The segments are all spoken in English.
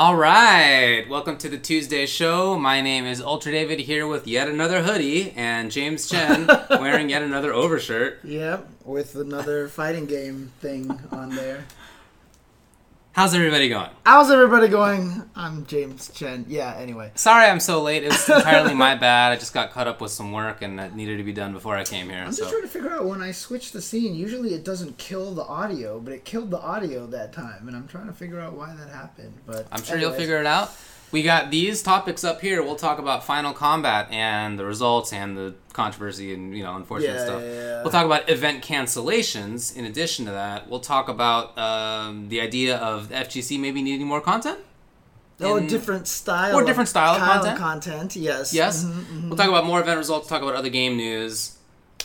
All right, welcome to the Tuesday show. My name is Ultra David here with yet another hoodie and James Chen wearing yet another overshirt. Yep, with another fighting game thing on there. How's everybody going? How's everybody going? I'm James Chen. Yeah, anyway. Sorry I'm so late. It was entirely my bad. I just got caught up with some work and that needed to be done before I came here. I'm so. just trying to figure out when I switch the scene. Usually it doesn't kill the audio, but it killed the audio that time, and I'm trying to figure out why that happened. But I'm sure you'll figure it out. We got these topics up here. We'll talk about Final Kombat and the results and the controversy and you know unfortunate Yeah, stuff. yeah, yeah. We'll talk about event cancellations. In addition to that, we'll talk about um, the idea of the FGC maybe needing more content. Oh, in- different style. Or different style of content. content. Yes. Yes, Mhm, mhm. we'll talk about more event results. Talk about other game news.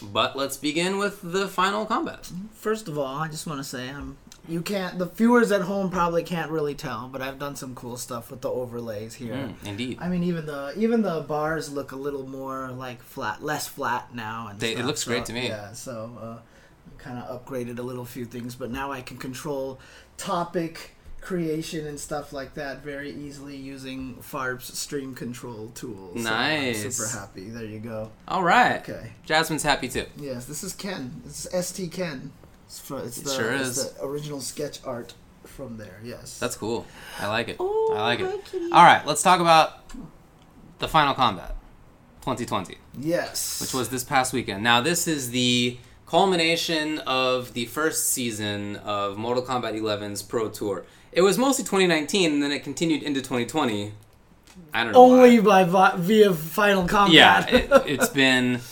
But let's begin with the Final Kombat. First of all, I just want to say I'm. You can't. The viewers at home probably can't really tell, but I've done some cool stuff with the overlays here. Mm, indeed. I mean, even the even the bars look a little more like flat, less flat now. And They- it stuff, looks great to me. Yeah, so uh, kind of upgraded a little few things, but now I can control topic creation and stuff like that very easily using Farb's stream control tool. So Nice. I'm super happy. There you go. All right. Okay. Jasmine's happy too. Yes, this is Ken. This is ST Ken. It's, for, it's It the, sure it's is. the original sketch art from there. Yes. That's cool. I like it. Oh, I like it. hi, kitty. All right, let's talk about the Final Kombat 2020, yes. which was this past weekend. Now, this is the culmination of the first season of Mortal Kombat 11's Pro Tour. It was mostly 2019, and then it continued into 2020. I don't know. only why. by via Final Combat. Yeah, it, it's been.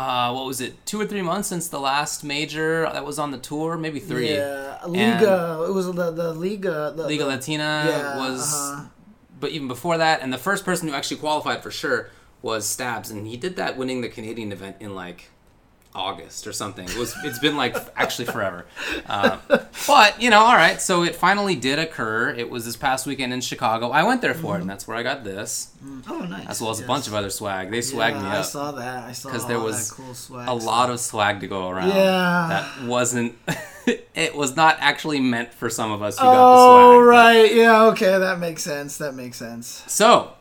Uh, what was it? Two or three months since the last major that was on the tour, maybe three. Yeah, Liga. It was the the Liga. The, Liga the, Latina yeah, was uh-huh. but even before that, and the first person who actually qualified for sure was Stabs, and he did that winning the Canadian event in like August or something. It was it's been like actually forever, uh, but you know, all right. So it finally did occur. It was this past weekend in Chicago. I went there for it, and that's where I got this, Oh, nice. as well as a bunch of other swag. They swagged yeah, me up. I saw that. I saw because there was cool swag a lot of swag to go around. Yeah. that wasn't. it was not actually meant for some of us who got the swag. Oh right, yeah, okay, that makes sense. That makes sense. So,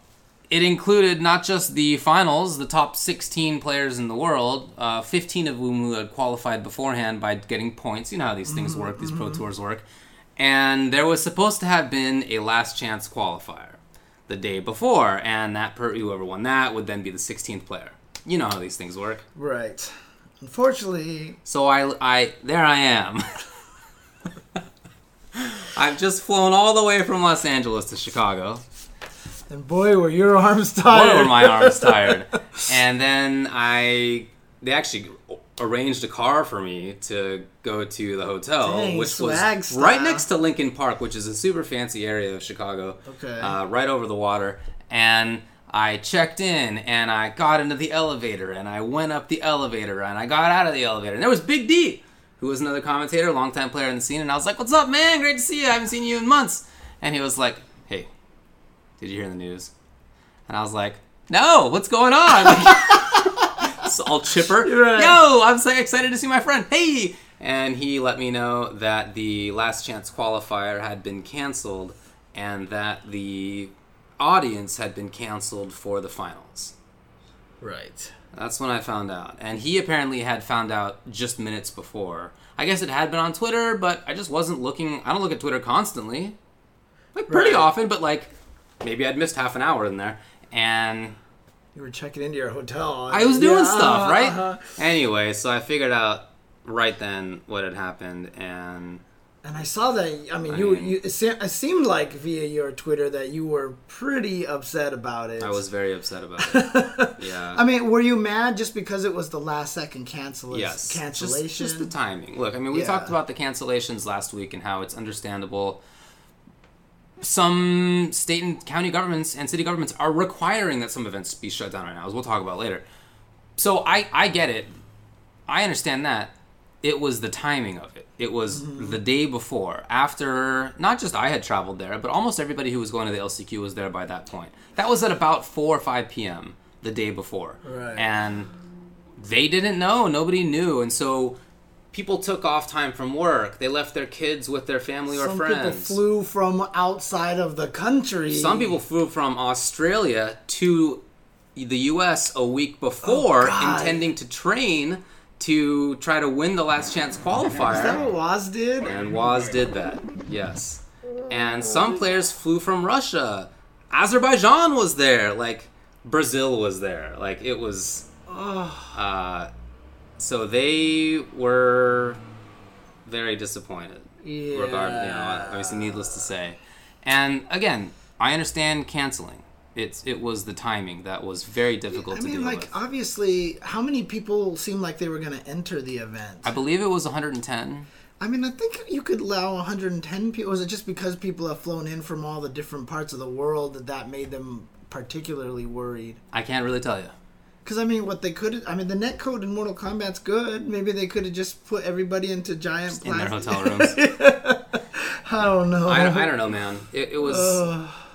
it included not just the finals, the top 16 players in the world, uh, 15 of whom who had qualified beforehand by getting points. You know how these things work, these pro tours work. And there was supposed to have been a last chance qualifier the day before, and that per- whoever won that would then be the 16th player. You know how these things work. Right. Unfortunately, So I, I there I am. I've just flown all the way from Los Angeles to Chicago. And boy, were your arms Boy, tired. were my arms tired. And then I, they actually arranged a car for me to go to the hotel, Dang, which was style. right next to Lincoln Park, which is a super fancy area of Chicago. Okay. Uh, right over the water. And I checked in and I got into the elevator and I went up the elevator and I got out of the elevator. And there was Big D, who was another commentator, longtime player in the scene. And I was like, What's up, man? Great to see you. I haven't seen you in months. And he was like, did you hear the news? And I was like, No, what's going on? It's all chipper. Right. Yo, I'm so excited to see my friend. Hey! And he let me know that the last chance qualifier had been canceled and that the audience had been canceled for the finals. right. That's when I found out. And he apparently had found out just minutes before. I guess it had been on Twitter, but I just wasn't looking. I don't look at Twitter constantly. Like, pretty Right. often, but like, maybe I'd missed half an hour in there. And You were checking into your hotel. I was doing Yeah, stuff, uh-huh, right? uh-huh. Anyway, so I figured out right then what had happened, and And I saw that. I mean, I you, mean- you. It seemed like via your Twitter that you were pretty upset about it. I was very upset about it. Yeah. I mean, were you mad just because it was the last second cancel- yes. Just- cancellation? Just, the timing. Look, I mean, we Yeah. talked about the cancellations last week and how it's understandable. Some state and county governments and city governments are requiring that some events be shut down right now, as we'll talk about later. So I, I get it. I understand that. It was the timing of it. It was Mm-hmm. the day before, after not just I had traveled there, but almost everybody who was going to the LCQ was there by that point. That was at about 4 or 5 p.m. the day before. Right. And they didn't know. Nobody knew. And so people took off time from work. They left their kids with their family or Some friends. people flew from outside of the country. Some people flew from Australia to the U.S. a week before, Oh, intending to train to try to win the last chance qualifier. Is that what Waz did? And Waz did that, yes. And some players flew from Russia. Azerbaijan was there. Like Brazil was there. Like it was. Uh, so they were very disappointed. Yeah. Regard, you know, obviously, needless to say. And again, I understand canceling. It's it was the timing that was very difficult I to mean, deal like with. obviously, how many people seemed like they were going to enter the event? I believe it was 110. I mean, I think you could allow 110 people. Was it just because people have flown in from all the different parts of the world that that made them particularly worried? I can't really tell you. Because I mean, what they could, I mean, the net code in Mortal Kombat's good. Maybe they could have just put everybody into giant in their hotel rooms. I don't know. I, I don't know, man. It, it was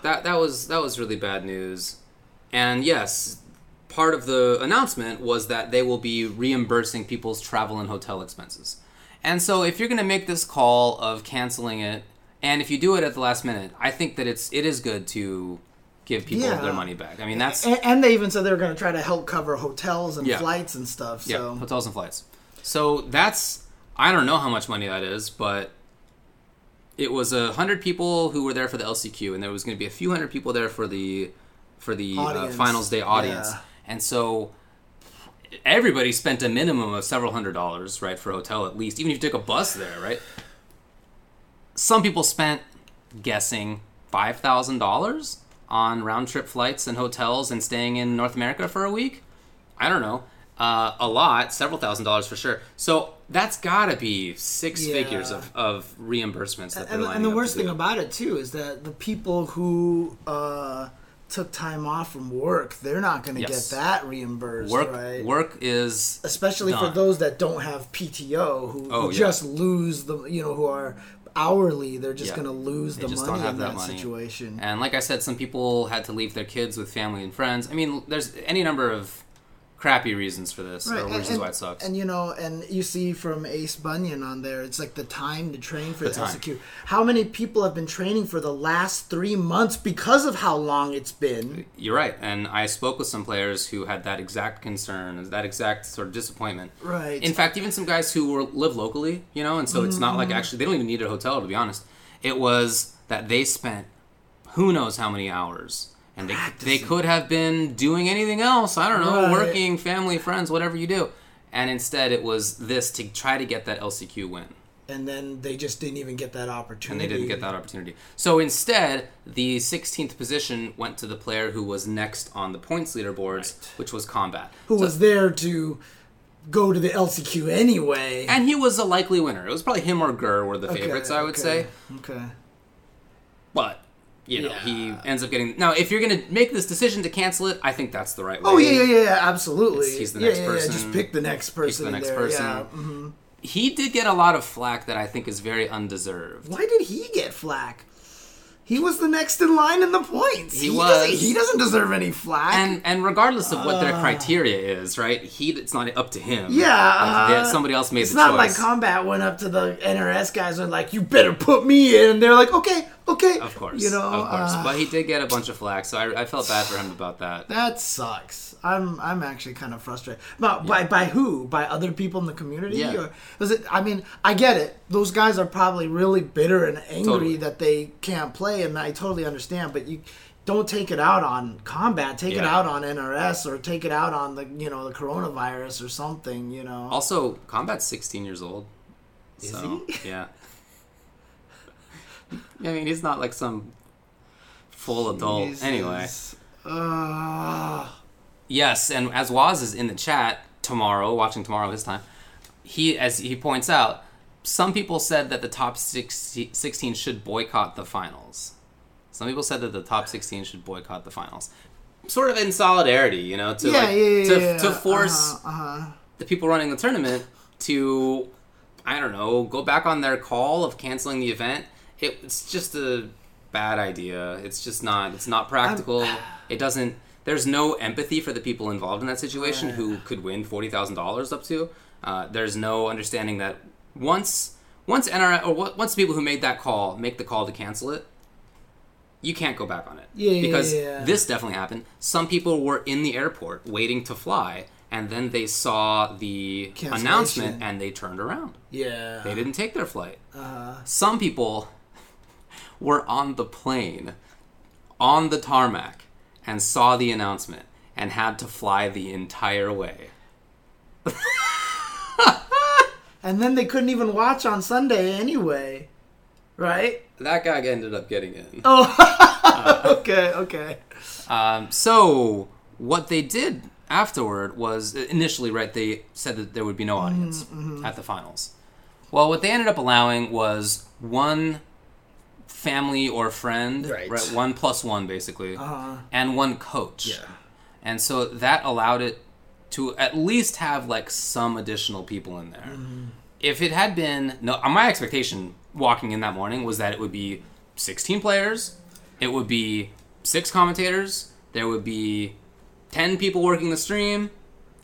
that that was that was really bad news. And yes, part of the announcement was that they will be reimbursing people's travel and hotel expenses. And so, if you're going to make this call of canceling it, and if you do it at the last minute, I think that it's it is good to give people Yeah. their money back. I mean, that's And, and they even said they were going to try to help cover hotels and Yeah. flights and stuff. Yeah, So hotels and flights. So that's I don't know how much money that is, but it was a hundred people who were there for the LCQ, and there was going to be a few hundred people there for the for the uh, finals day audience, Yeah. and so everybody spent a minimum of several hundred dollars, right, for a hotel at least, even if you took a bus there, right. Some people spent guessing five thousand dollars on round trip flights and hotels and staying in North America for a week. I don't know. Uh, a lot, several thousand dollars for sure. So that's got to be six Yeah. figures of, of reimbursements that they're and, and the worst thing about it too is that the people who uh, took time off from work, they're not going to Yes. get that reimbursed, work right? work is Especially for those that don't have PTO, who, Oh, who yeah. just lose the, you know, who are hourly, they're just Yeah. going to lose They the money in that that, money. situation. and like I said, some people had to leave their kids with family and friends. I mean, there's any number of crappy reasons for this, or and, reasons and- why it sucks. and, you know, and you see from Ace Bunyan on there, it's like the time to train for the. LCQ. How many people have been training for the last three months because of how long it's been? You're right, and I spoke with some players who had that exact concern, that exact sort of disappointment. Right. In fact, even some guys who were live locally, you know, and so it's not Mm-hmm. like actually they don't even need a hotel to be honest. It was that they spent who knows how many hours, and they they could have been doing anything else. I don't know, Right. working, family, friends, whatever you do, and instead it was this to try to get that LCQ win. and then they just didn't even get that opportunity. and they didn't get that opportunity. So instead, the 16th position went to the player who was next on the points leaderboards, which was Combat. Who So- was there to go to the LCQ anyway? and he was a likely winner. It was probably him or Gurr were the Okay, favorites, I would okay, say. Okay. But you know, Yeah. he ends up getting. Now, if you're gonna make this decision to cancel it, I think that's the right way. Oh yeah, yeah, yeah, absolutely. It's- he's the yeah, next yeah, person. Yeah, just pick the next person. the next there, person. Yeah. mhm. He did get a lot of flack that I think is very undeserved. Why did he get flack? He was the next in line in the points. He doesn't- was. He doesn't deserve any flack. And and regardless of what their criteria is, right? He it's not up to him. Uh. Yeah, Like, uh, somebody else made it's not choice. like Combat went up to the NRS guys and like, you better put me in. And they're like, okay, okay. Of course, You know, of course. uh, but he did get a bunch of flack, so I, I felt bad for him about that. That sucks. I'm I'm actually kind of frustrated. But by by who? By other people in the community? Yeah. Or was it? I mean, I get it. Those guys are probably really bitter and angry Totally. that they can't play, and I totally understand. But you don't take it out on combat. Take it out on NRS or take it out on the you know the coronavirus or something. You know. Also, Combat's 16 years old. Is so, he? Yeah. I mean, he's not like some full adult. Anyway. Uh, Yes, and as Waz is in the chat tomorrow, watching tomorrow his time, he as he points out, some people said that the top 16 16 should boycott the finals. Some people said that the top 16 should boycott the finals. Sort of in solidarity, you know, to yeah, like, yeah, yeah, to, to force Uh huh. the people running the tournament to I don't know, go back on their call of canceling the event. It, it's just a bad idea. It's just not it's not practical. it doesn't there's no empathy for the people involved in that situation who could win $40,000 up to. Uh, there's no understanding that once once NRS or once people who made that call make the call to cancel it, you can't go back on it. Yeah, yeah, because yeah. this definitely happened. Some people were in the airport waiting to fly, and then they saw the announcement and they turned around. Yeah. They didn't take their flight. Uh, Some people were on the plane, on the tarmac, and saw the announcement and had to fly the entire way. and then they couldn't even watch on Sunday anyway. Right? That guy ended up getting in. Oh. okay, okay. Um, so what they did afterward was initially right. They said that there would be no audience at the finals. Well, what they ended up allowing was one family or friend, Right. right? One plus one, basically, Uh-huh. and one coach. Yeah. And so that allowed it to at least have like some additional people in there. If it had been no, uh, my expectation walking in that morning was that it would be 16 players, it would be six commentators, there would be 10 people working the stream,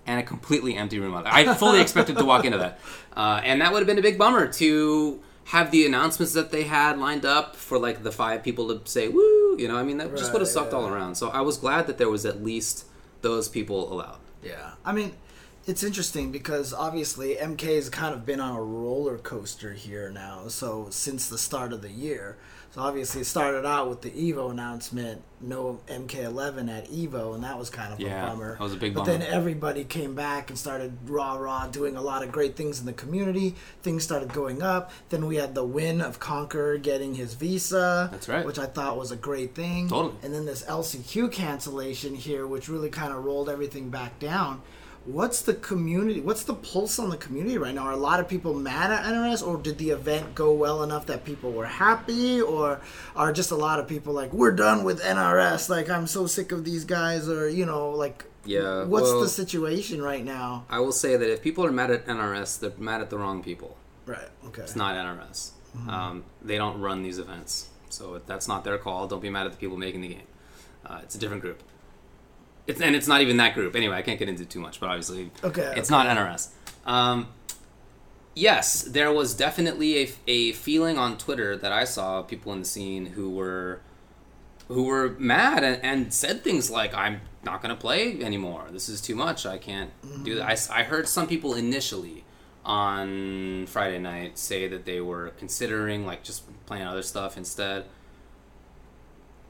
and a completely empty room. I fully expected to walk into that, uh, and that would have been a big bummer to have the announcements that they had lined up for like the five people to say woo. You know, I mean that just would have Right, sucked all around. So I was glad that there was at least those people allowed. Yeah. I mean, it's interesting because obviously MK has kind of been on a roller coaster here now. So since the start of the year. So obviously it started out with the Evo announcement, no MK11 at Evo, and that was kind of Yeah, a bummer. that was a big but bummer. then everybody came back and started rah rah doing a lot of great things in the community. Things started going up. Then we had the win of Conqueror getting his visa. That's right. Which I thought was a great thing. Totally. And then this LCQ cancellation here, which really kind of rolled everything back down. What's the community? What's the pulse on the community right now? Are a lot of people mad at NRS, or did the event go well enough that people were happy, or are just a lot of people like, "We're done with NRS"? Like, I'm so sick of these guys, or you know, like, Yeah. what's well, the situation right now? I will say that if people are mad at NRS, they're mad at the wrong people. Right. Okay. It's not NRS. Mm-hmm. Um, they don't run these events, so that's not their call. Don't be mad at the people making the game. Uh, it's a different group. It's and it's not even that group. Anyway, I can't get into too much, but obviously, Okay, it's okay. not NRS. Um, yes, there was definitely a, a feeling on Twitter that I saw people in the scene who were who were mad and, and said things like, "I'm not going to play anymore. This is too much. I can't do that." I heard some people initially on Friday night say that they were considering like just playing other stuff instead.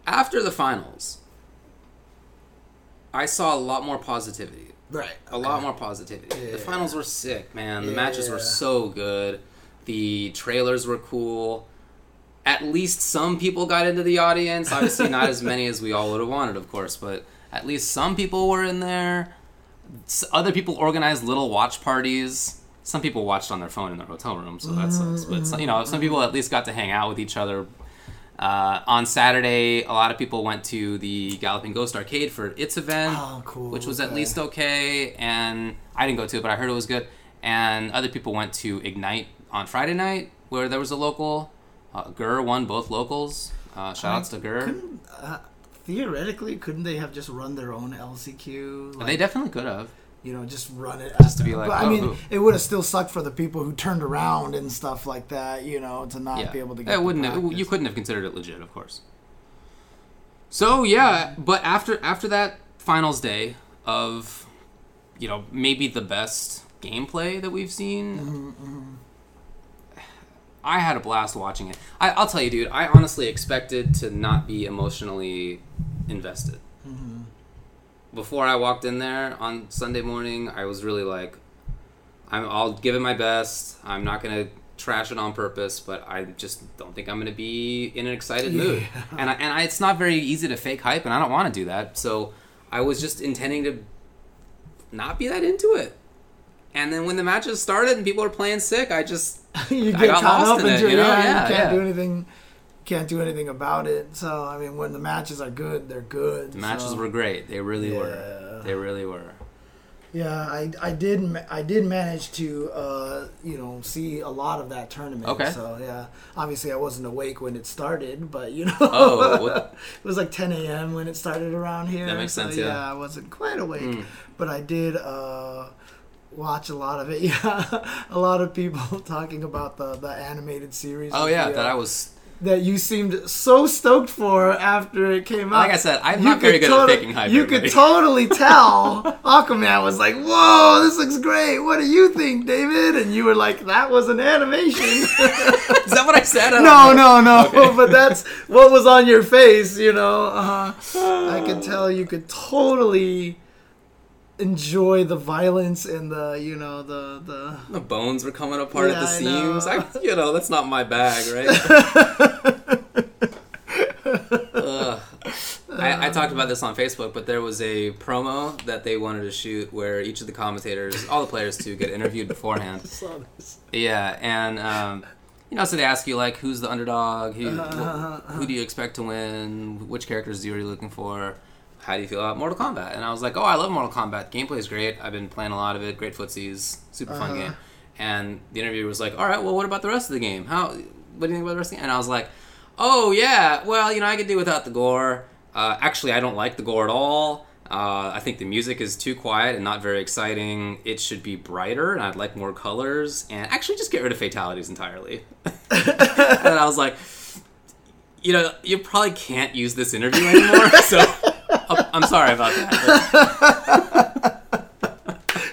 After the finals, I saw a lot more positivity right. a lot more positivity. Yeah. The finals were sick, man. The matches were so good. The trailers were cool. At least some people got into the audience. Obviously, not as many as we all would have wanted, of course, but at least some people were in there. Other people organized little watch parties. Some people watched on their phone in their hotel room, so that sucks. But you know, some people at least got to hang out with each other. Uh, on Saturday, a lot of people went to the Galloping Ghost Arcade for its event Oh, cool. which was at least okay. And I didn't go to it, but I heard it was good. And other people went to Ignite on Friday night, where there was a local. Uh, Gur won both locals. Uh, shout outs to Gur. Couldn't, uh, theoretically, couldn't they have just run their own LCQ? Like, They definitely could have. You know, just run it. Just to be like, but I oh, mean, who? it would have still sucked for the people who turned around and stuff like that. You know, to not Yeah, be able to get. it wouldn't. Have, you couldn't have considered it legit, of course. So yeah, but after after that finals day of, you know, maybe the best gameplay that we've seen. Mm-hmm, I had a blast watching it. I, I'll tell you, dude. I honestly expected to not be emotionally invested. Mm-hmm. Before I walked in there on Sunday morning, I was really like, I'm, I'll give it my best. I'm not gonna trash it on purpose, but I just don't think I'm gonna be in an excited mood. And I, and I, it's not very easy to fake hype, and I don't want to do that. So I was just intending to not be that into it. And then when the matches started and people were playing sick, I just you I get got caught lost up in it, you know? yeah, Yeah, you can't yeah. do anything. Can't do anything about it. So I mean, when the matches are good, they're good. the matches so- were great. They really Yeah. were. They really were. Yeah, I, I did I did manage to uh, you know see a lot of that tournament. Okay. So yeah, obviously I wasn't awake when it started, but you know, Oh, what- it was like 10 a.m. when it started around here. That makes so, sense, yeah. I wasn't quite awake, Mm. but I did uh, watch a lot of it. Yeah, a lot of people talking about the the animated series. Oh yeah, the, that uh, I was. That you seemed so stoked for after it came out. Like I said, I'm You not very good at tota- faking hype. You everybody. could totally tell Aquaman was like, "Whoa, this looks great. What do you think, David?" And you were like, "That was an animation." Is that what I said? I no, know. no, no. Okay. But that's what was on your face. You know, uh, I could tell you could totally enjoy the violence and the, you know, the the. The bones were coming apart Yeah, at the I know. seams. I, you know, that's not my bag, right? I, I talked about this on Facebook, but there was a promo that they wanted to shoot where each of the commentators, all the players too, get interviewed beforehand. Yeah, and um, you know, so they ask you like, who's the underdog? Who, Uh-huh, wh- who do you expect to win? Which characters are you looking for? How do you feel about Mortal Kombat? And I was like, oh, I love Mortal Kombat. Gameplay is great. I've been playing a lot of it. Great footsies, super fun Uh-huh. game. And the interviewer was like, all right, well, what about the rest of the game? How? What do you think about the rest of the game? And I was like, oh yeah, well, you know, I could do without the gore. Uh, actually, I don't like the gore at all. Uh, I think the music is too quiet and not very exciting. It should be brighter, and I'd like more colors. And actually, just get rid of fatalities entirely. and I was like, you know, you probably can't use this interview anymore. so I'm- I'm sorry about that.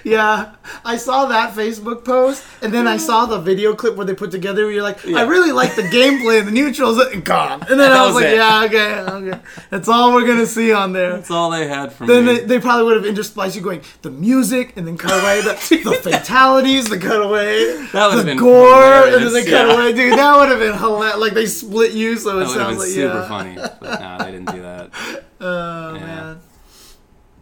Yeah, I saw that Facebook post, and then I mm. saw the video clip where they put together. Where you're like, Yeah. I really like the gameplay and the neutrals, and gone. And then That I was, was like, it. yeah, okay, okay, that's all we're gonna see on there. That's all they had for me. Then they, they probably would have interspliced you going the music and then cut away the, the fatalities, the cutaway, That the been gore, and then hilarious, cut yeah. away. Dude, that would have been hilarious. Like they split you, so it that would have sounds been like super yeah. funny. But no, they didn't do that. Oh Yeah. man.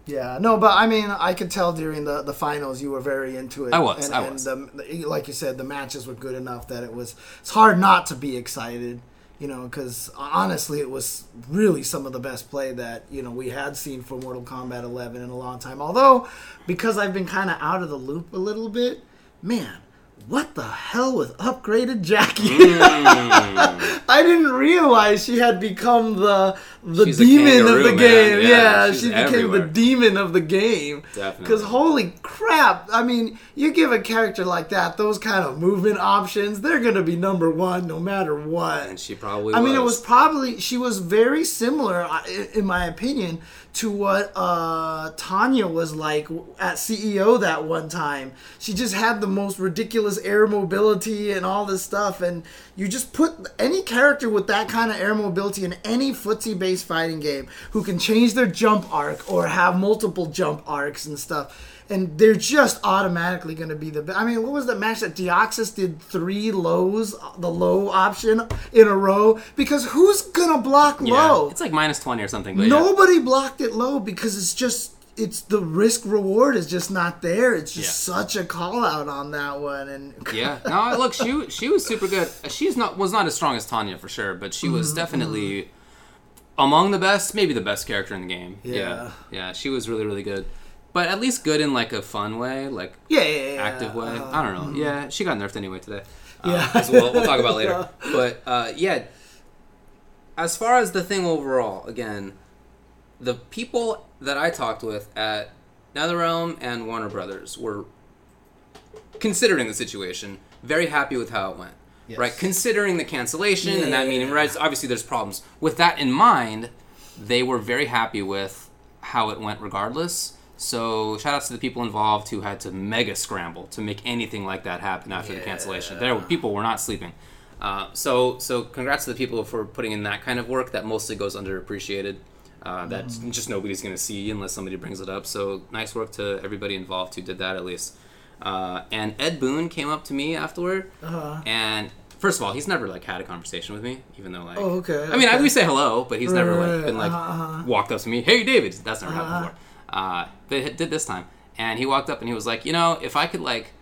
Yeah, no, but I mean, I could tell during the, the finals you were very into it. I was, and, I and was. the, the- like you said, the matches were good enough that it was. It's hard not to be excited, you know, because honestly, it was really some of the best play that you know we had seen for Mortal Kombat 11 in a long time. Although, because I've been kind of out of the loop a little bit, man. What the hell with upgraded Jacqui? Mm. I didn't realize she had become the the She's demon of the man. game. Yeah, Yeah, she became everywhere. the demon of the game. Definitely. Because holy crap! I mean, you give a character like that those kind of movement options, they're gonna be number one no matter what. And she probably I was. mean, it was probably she was very similar, in my opinion, to what uh, Tanya was like at CEO that one time. She just had the most ridiculous air mobility and all this stuff, and you just put any character with that kind of air mobility in any footsie-based fighting game who can change their jump arc or have multiple jump arcs and stuff. And they're just automatically going to be the best. I mean, what was the match that Deoxys did three lows, the low option in a row? Because who's going to block low? yeah? It's like minus 20 or something. But yeah. Nobody blocked it low because it's just it's the risk reward is just not there. It's just Yeah. such a call out on that one and Yeah. No, look, she she was super good. She's not was not as strong as Tanya for sure, but she Mm-hmm, was definitely among the best, maybe the best character in the game. Yeah. yeah. Yeah, she was really really good. But at least good in like a fun way, like yeah, yeah, yeah, active way. uh, I don't know. Yeah, she got nerfed anyway today. Uh, Yeah. as we'll, we'll talk about later. But uh, yeah, as far as the thing overall, again, the people that I talked with at NetherRealm and Warner Brothers were considering the situation, very happy with how it went. Yes. Right, considering the cancellation and that Yeah. meaning, right? Obviously, there's problems. With that in mind, they were very happy with how it went, regardless. So, shout outs to the people involved who had to mega scramble to make anything like that happen after the cancellation. There, were people were not sleeping. Uh, so, so congrats to the people for putting in that kind of work that mostly goes underappreciated. Uh, that Mm-hmm. just nobody's going to see unless somebody brings it up. So, nice work to everybody involved who did that at least. Uh, and Ed Boon came up to me afterward, Uh-huh. and first of all, he's never like had a conversation with me, even though like, Oh, okay, I mean, I, okay. we say hello, but he's never like been like uh-huh, uh-huh. walked up to me, hey David, that's never Uh-huh. happened before. Uh, but it did this time, and he walked up and he was like, you know, if I could like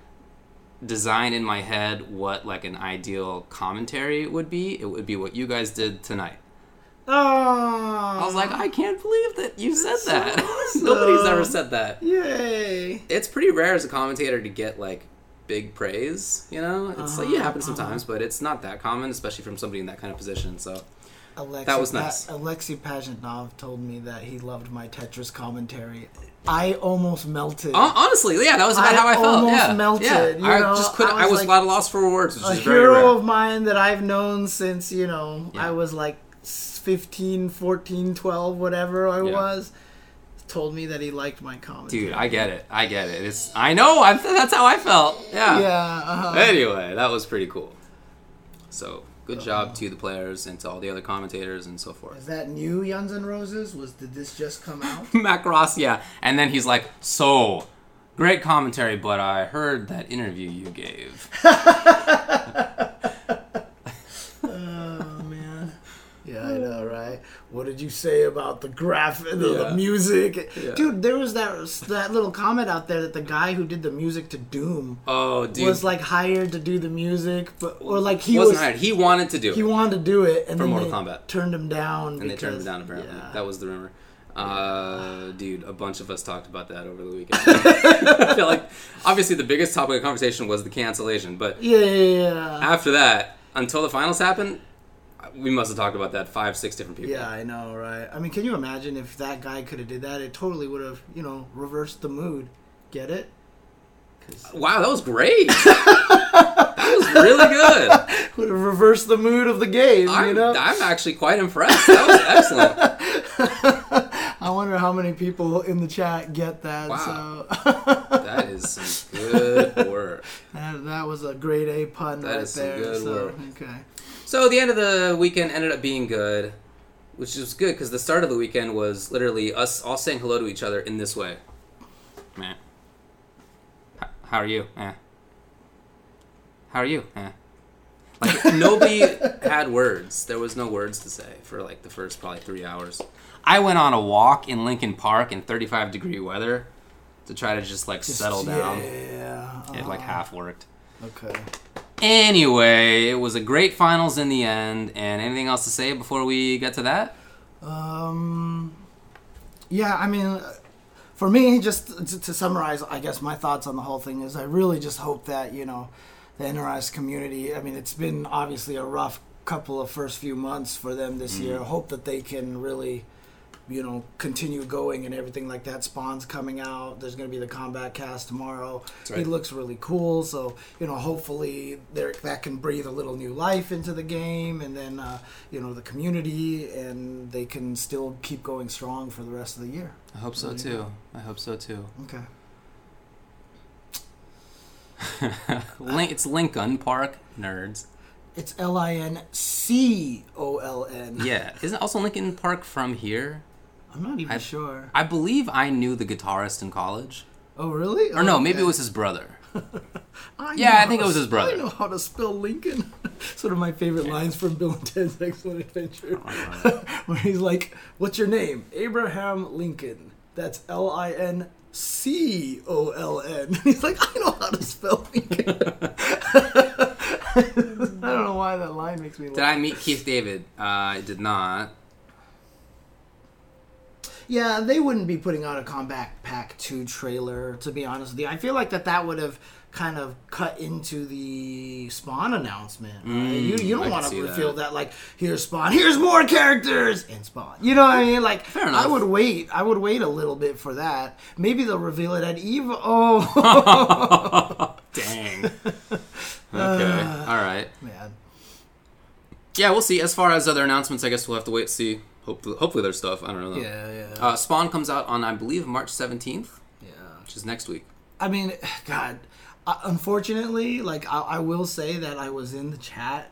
design in my head what like an ideal commentary would be, it would be what you guys did tonight. Oh, I was like, I can't believe that you said That's that. awesome. Nobody's ever said that. yay! It's pretty rare as a commentator to get like big praise. You know, it's like yeah, it happens Uh-huh, sometimes, but it's not that common, especially from somebody in that kind of position. So, Alexei That was Pa- nice. Alexei Pajitnov told me that he loved my Tetris commentary. I almost melted. Hon- Honestly, yeah, that was about I how I felt. almost Yeah, melted, yeah. you I know? just couldn't. I I was was, like- at a loss for words, a is very rare. hero of mine that I've known since, you know, Yeah. I was like 15, 14, 12, whatever I Yeah. was, told me that he liked my commentary. Dude, I get it. I get it. It's. I know. I, that's how I felt. Yeah. Yeah. Uh-huh. Anyway, that was pretty cool. So good job to the players and to all the other commentators and so forth. Is that new Guns N' Roses? Was did this just come out? Mac Ross, yeah, and then he's like, "So, great commentary, but I heard that interview you gave." oh man. Yeah, I know, right? What did you say about the graphic, the, the music, Yeah. dude? There was that that little comment out there that the guy who did the music to Doom Oh, dude, was like hired to do the music, but or like he wasn't was hired. He wanted to do it. he wanted to do it, and For Mortal Kombat. turned him down. and they turned him down apparently. yeah. That was the rumor. Uh, dude, a bunch of us talked about that over the weekend. I feel like obviously the biggest topic of conversation was the cancellation, but yeah, yeah, yeah. after that, until the finals happened, we must have talked about that five, six different people. Yeah, I know, right? I mean, can you imagine if that guy could have did that? It totally would have, you know, reversed the mood. Get it? 'Cause- Wow, that was great. that was really good. would have reversed the mood of the game. I'm, you know, I'm actually quite impressed. That was excellent. I wonder how many people in the chat get that. Wow. So That is some good work. that, that was a grade A pun That right is some there. good so, work. Okay. So the end of the weekend ended up being good, which is good because the start of the weekend was literally us all saying hello to each other in this way. Man. How are you? Eh. How are you? Eh. Like nobody had words. There was no words to say for like the first probably three hours. I went on a walk in Lincoln Park in 35 degree weather to try to just like settle down. Yeah. It like uh, half worked. Okay. Anyway, it was a great finals in the end. And anything else to say before we get to that? Um. Yeah, I mean, for me, just to, to summarize, I guess my thoughts on the whole thing is I really just hope that you know the NRS community. I mean, it's been obviously a rough couple of first few months for them this year. Mm-hmm. Hope that they can really. You know, continue going and everything like that. Spawn's coming out. There's going to be the Kombat Kast tomorrow. He right. looks really cool. So you know, hopefully there that can breathe a little new life into the game, and then uh, you know the community, and they can still keep going strong for the rest of the year. I hope so too. I hope so too. Okay. It's Lincoln Park, nerds. It's L I N C O L N. Yeah, isn't also Linkin Park from here? I'm not even I- sure. I believe I knew the guitarist in college. Oh, really? Or no, maybe it was his brother. I Yeah, I think it was his brother. I know how to spell Lincoln. Sort of my favorite lines from Bill and Ted's Excellent Adventure, oh, where he's like, "What's your name? Abraham Lincoln. That's L I N C O L N." He's like, "I know how to spell Lincoln." I don't know why that line makes me laugh. Did I meet Keith David? Uh, I did not. Yeah, they wouldn't be putting out a Kombat Pack 2 trailer, to be honest with you. I feel like that that would have kind of cut into the Spawn announcement. Right? you, you Mm, don't want to that. reveal that. like, here's Spawn, here's more characters in Spawn. You know what I mean? Like, Fair enough. I would wait. I would wait a little bit for that. Maybe they'll reveal it at Eve. Oh, Dang. Okay. All right. man. Yeah, we'll see. As far as other announcements, I guess we'll have to wait and see. Hopefully, hopefully there's stuff. I don't know. Yeah, yeah. Uh, Spawn comes out on, I believe, March 17th, yeah. which is next week. I mean, God, uh, unfortunately, like I, I will say that I was in the chat,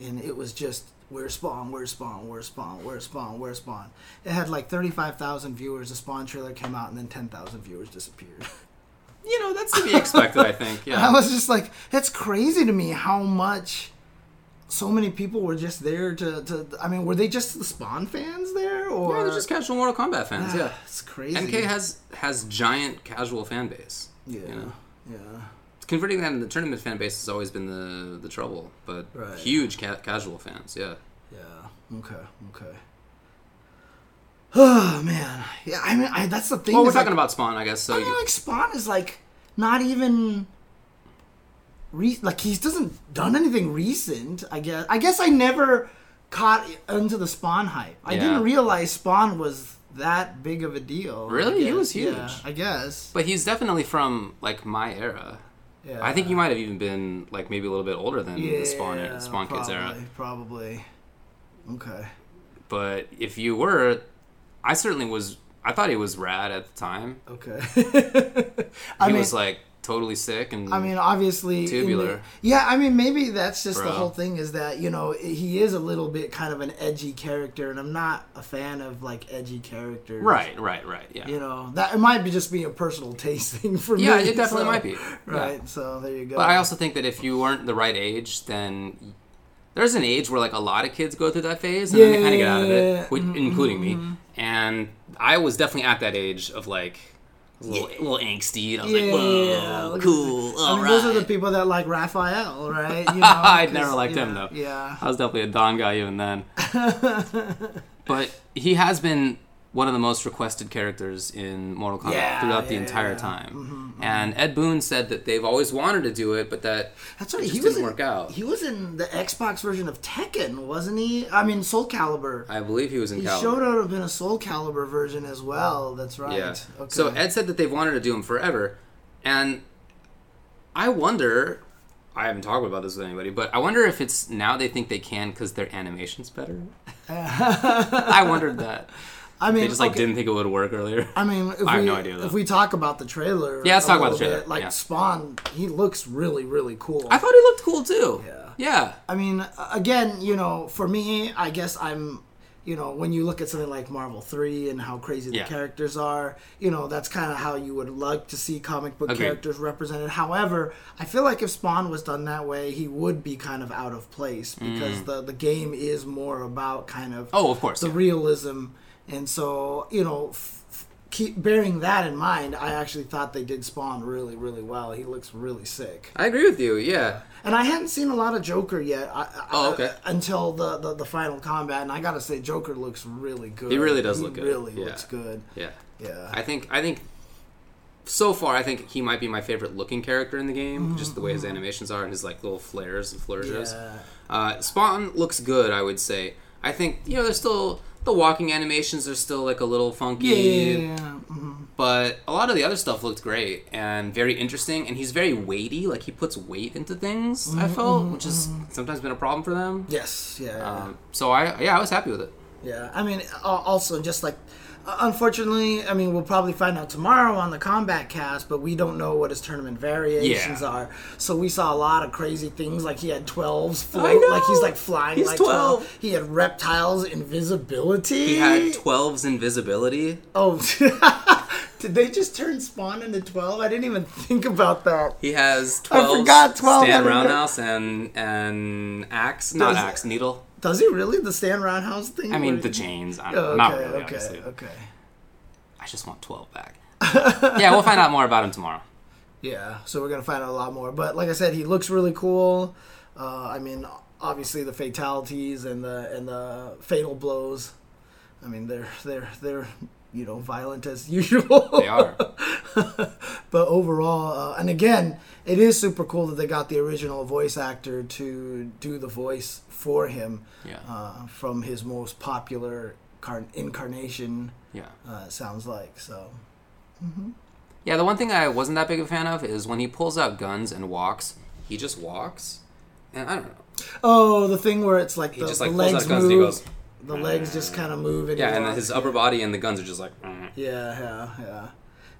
and it was just where's Spawn, where's Spawn, where's Spawn, where's Spawn, where's Spawn. It had like thirty five thousand viewers. The Spawn trailer came out, and then ten thousand viewers disappeared. You know, that's to be expected, I think. Yeah. I was just like, that's crazy to me how much. So many people were just there to, to. I mean, were they just the Spawn fans there, or Yeah, they're just casual Mortal Kombat fans. Yeah. it's crazy. MK has has giant casual fan base. yeah, You know? yeah. Converting that into tournament fan base has always been the the trouble, but Right. huge ca- casual fans. Yeah. Yeah. Okay. Okay. Oh man. Yeah. I mean, I, that's the thing. Well, we're is, like, talking about Spawn, I guess. So I mean, you, like Spawn is like not even. Re- like he doesn't done anything recent. I guess. I guess I never caught into the Spawn hype. I Yeah. didn't realize Spawn was that big of a deal. Really? He was huge. Yeah, I guess. But he's definitely from like my era. Yeah. I think you might have even been like maybe a little bit older than yeah, the Spawn Spawn Kids era. Probably. Okay. But if you were, I certainly was. I thought he was rad at the time. Okay. He I mean, was like totally sick and I mean, obviously, in the- Tubular. yeah, I mean, maybe that's just the whole thing is that you know he is a little bit kind of an edgy character, and I'm not a fan of like edgy characters. right, right, right. Yeah. You know that it might be just be a personal taste thing for me. Yeah, it definitely so- might be. Right. Yeah. So there you go. But I also think that if you weren't the right age, then there's an age where like a lot of kids go through that phase and then they kind of get out of Yeah. it, which, mm-hmm, including me. Mm-hmm. And I was definitely at that age of like a little, a little angsty. And I was like, whoa, at cool, I mean, right. those are the people that like Raphael, right? You know, I'd 'cause, never liked him, know, though. Yeah. I was definitely a Don guy even then. but he has been one of the most requested characters in Mortal Kombat Yeah, throughout the entire yeah. Mm-hmm, time. And Ed Boon said that they've always wanted to do it, but that That's right. He just was didn't in, work out. He was in the Xbox version of Tekken, wasn't he? I mean, Soul Calibur. I believe he was in He Calibur. showed up in a Soul Calibur version as well. That's right. Yeah. Okay. So Ed said that they've wanted to do him forever, and I wonder. I haven't talked about this with anybody, but I wonder if it's now they think they can because their animation's better. I wondered that I mean, they just like okay, didn't think it would work earlier. I mean, if I have we, no idea, though. If we talk about the trailer, Yeah, let's a talk about the trailer, bit, Like yeah. Spawn, he looks really, really cool. I thought he looked cool too. Yeah. Yeah. I mean, again, you know, for me, I guess I'm, you know, when you look at something like Marvel 3 and how crazy the Yeah. characters are, you know, that's kind of how you would like to see comic book Agreed. characters represented. However, I feel like if Spawn was done that way, he would be kind of out of place because the, the game is more about kind of Mm. Oh, of course. the yeah. realism. And so, you know, f- f- keep bearing that in mind, I actually thought they did Spawn really, really well. He looks really sick. I agree with you. Yeah. And I hadn't seen a lot of Joker yet. I, I- Oh, okay. Uh, until the, the the Final Kombat, and I gotta say, Joker looks really good. He really does look good. Really Yeah. looks good. Yeah. Yeah. I think I think so far I think he might be my favorite looking character in the game. Mm-hmm, just the way his mm-hmm. animations are and his like little flares and flourishes. Yeah. Uh, Spawn looks good, I would say. I think you know there's still the walking animations are still like a little funky. yeah. mhm. But a lot of the other stuff looked great and very interesting, and he's very weighty. Like he puts weight into things. Mm-hmm, I felt, which has sometimes been a problem for them. Yes. Yeah. Um, so I, yeah, I was happy with it. yeah. I mean, also just like. Uh, Unfortunately, I mean, we'll probably find out tomorrow on the Kombat Kast, but we don't know what his tournament variations Yeah. are. So we saw a lot of crazy things, like he had twelves float, like he's like flying He's like 12. 12. He had reptiles invisibility. He had 12's invisibility. Oh, did they just turn Spawn into 12? I didn't even think about that. He has 12. I 12 forgot 12 Stan Roundhouse and and axe, not axe, needle. Does he really? The Stan Roundhouse thing? I mean the chains. I Oh, don't, okay, not really, okay, obviously. okay. I just want 12 back. yeah, we'll find out more about him tomorrow. Yeah, so we're gonna find out a lot more. But like I said, he looks really cool. Uh, I mean, obviously the fatalities and the and the fatal blows. I mean, they're they're they're you know violent as usual. They are. but overall, uh, and again, it is super cool that they got the original voice actor to do the voice for him Yeah. uh, from his most popular car- incarnation. Yeah. Uh, sounds like so. Yeah, the one thing I wasn't that big a fan of is when he pulls out guns and walks, he just walks. And I don't know. Oh, the thing where it's like He the, just the like pulls legs out guns move. and he goes, the legs just kind of move. And yeah, and walks. his upper body and the guns are just like, mm. Yeah, yeah, yeah.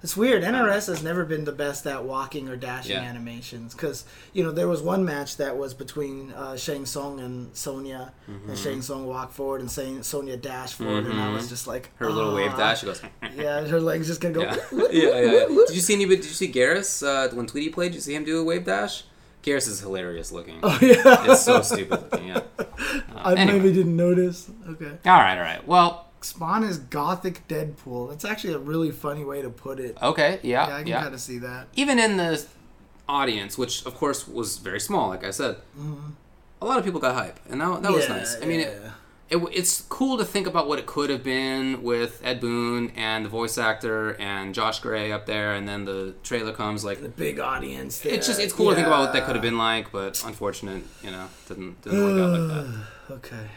It's weird. NRS has never been the best at walking or dashing Yeah. animations because you know there was one match that was between uh, Shang Tsung and Sonya, Mm-hmm. and Shang Tsung walked forward and Shang, Sonya dashed forward, and I was just like her little wave dash. She goes, Yeah, her legs just gonna go. yeah. yeah, yeah, yeah. Did you see any? Did you see Geras uh, when Tweety played? Did you see him do a wave dash? Geras is hilarious looking. Oh yeah, It's so stupid looking. Yeah. I anyway. maybe didn't notice. Okay, All right, all right. Well, Spawn is gothic Deadpool. That's actually a really funny way to put it. okay, yeah, Yeah, I can yeah. kind of see that. Even in the audience, which of course was very small, like I said, a lot of people got hype, and that, that was Mm-hmm. Yeah, nice. I mean, yeah. it, it's cool to think about what it could have been with Ed Boon and the voice actor and Josh Gray up there, and then the trailer comes like. the big audience. There. It's just it's cool to think about what that could have been like, but unfortunate, you know, didn't didn't work out like that. Okay.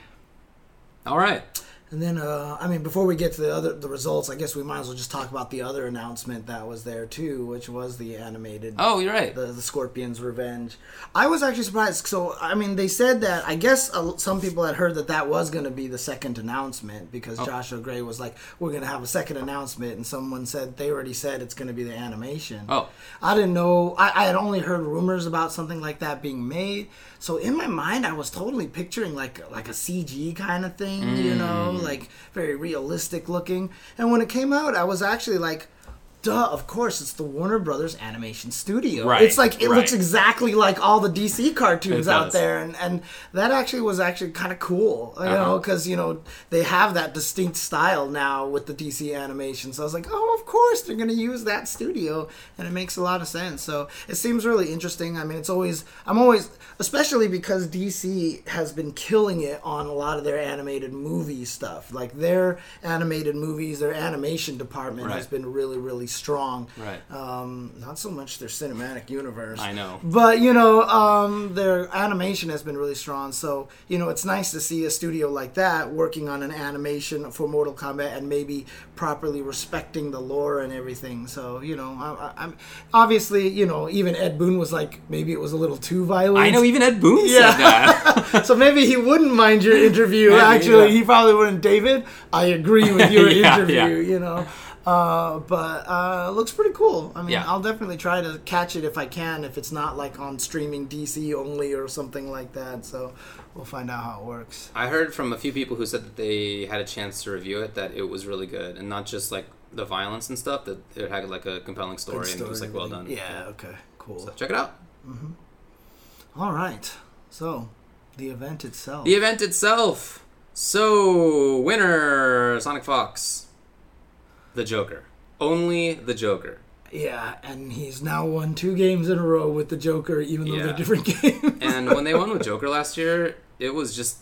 All right. And then, uh, I mean, before we get to the other the results, I guess we might as well just talk about the other announcement that was there too, which was the animated. Oh, you're right. The, the Scorpion's Revenge. I was actually surprised. So, I mean, they said that. I guess uh, some people had heard that that was going to be the second announcement Oh. because Joshua Gray was like, "We're going to have a second announcement," and someone said they already said it's going to be the animation. Oh. I didn't know. I, I had only heard rumors about something like that being made. So in my mind, I was totally picturing like like a CG kind of thing, you know, Mm. like very realistic looking. And when it came out, I was actually like. Duh, of course, it's the Warner Brothers Animation Studio. Right, It's like it looks exactly like all the DC cartoons out there, and and that actually was actually kind of cool, you Uh-huh. know, because you know they have that distinct style now with the DC animation. So I was like, oh, of course they're gonna use that studio, and it makes a lot of sense. So it seems really interesting. I mean, it's always I'm always especially because DC has been killing it on a lot of their animated movie stuff. Like their animated movies, their animation department has been really really strong. Right. Um, not so much their cinematic universe. I know. But you know, um, their animation has been really strong. So you know, it's nice to see a studio like that working on an animation for Mortal Kombat and maybe properly respecting the lore and everything. So you know, I, I, I'm obviously you know even Ed Boon was like maybe it was a little too violent. I know even Ed Boon Yeah. said that. so maybe he wouldn't mind your interview. Maybe, Actually, yeah. he probably wouldn't. David, I agree with your Yeah, interview. You know, uh, but uh, looks pretty cool. I mean, Yeah. I'll definitely try to catch it if I can. If it's not like on streaming DC only or something like that. So we'll find out how it works. I heard from a few people who said that they had a chance to review it that it was really good and not just like the violence and stuff that it had like a compelling story, and it was like well done. Yeah. Okay. Cool. So check it out. All right. So the event itself. The event itself. So winner Sonic Fox. The Joker. Only the Joker. Yeah, and he's now won two games in a row with the Joker, even though Yeah. they're different games. And when they won with Joker last year, it was just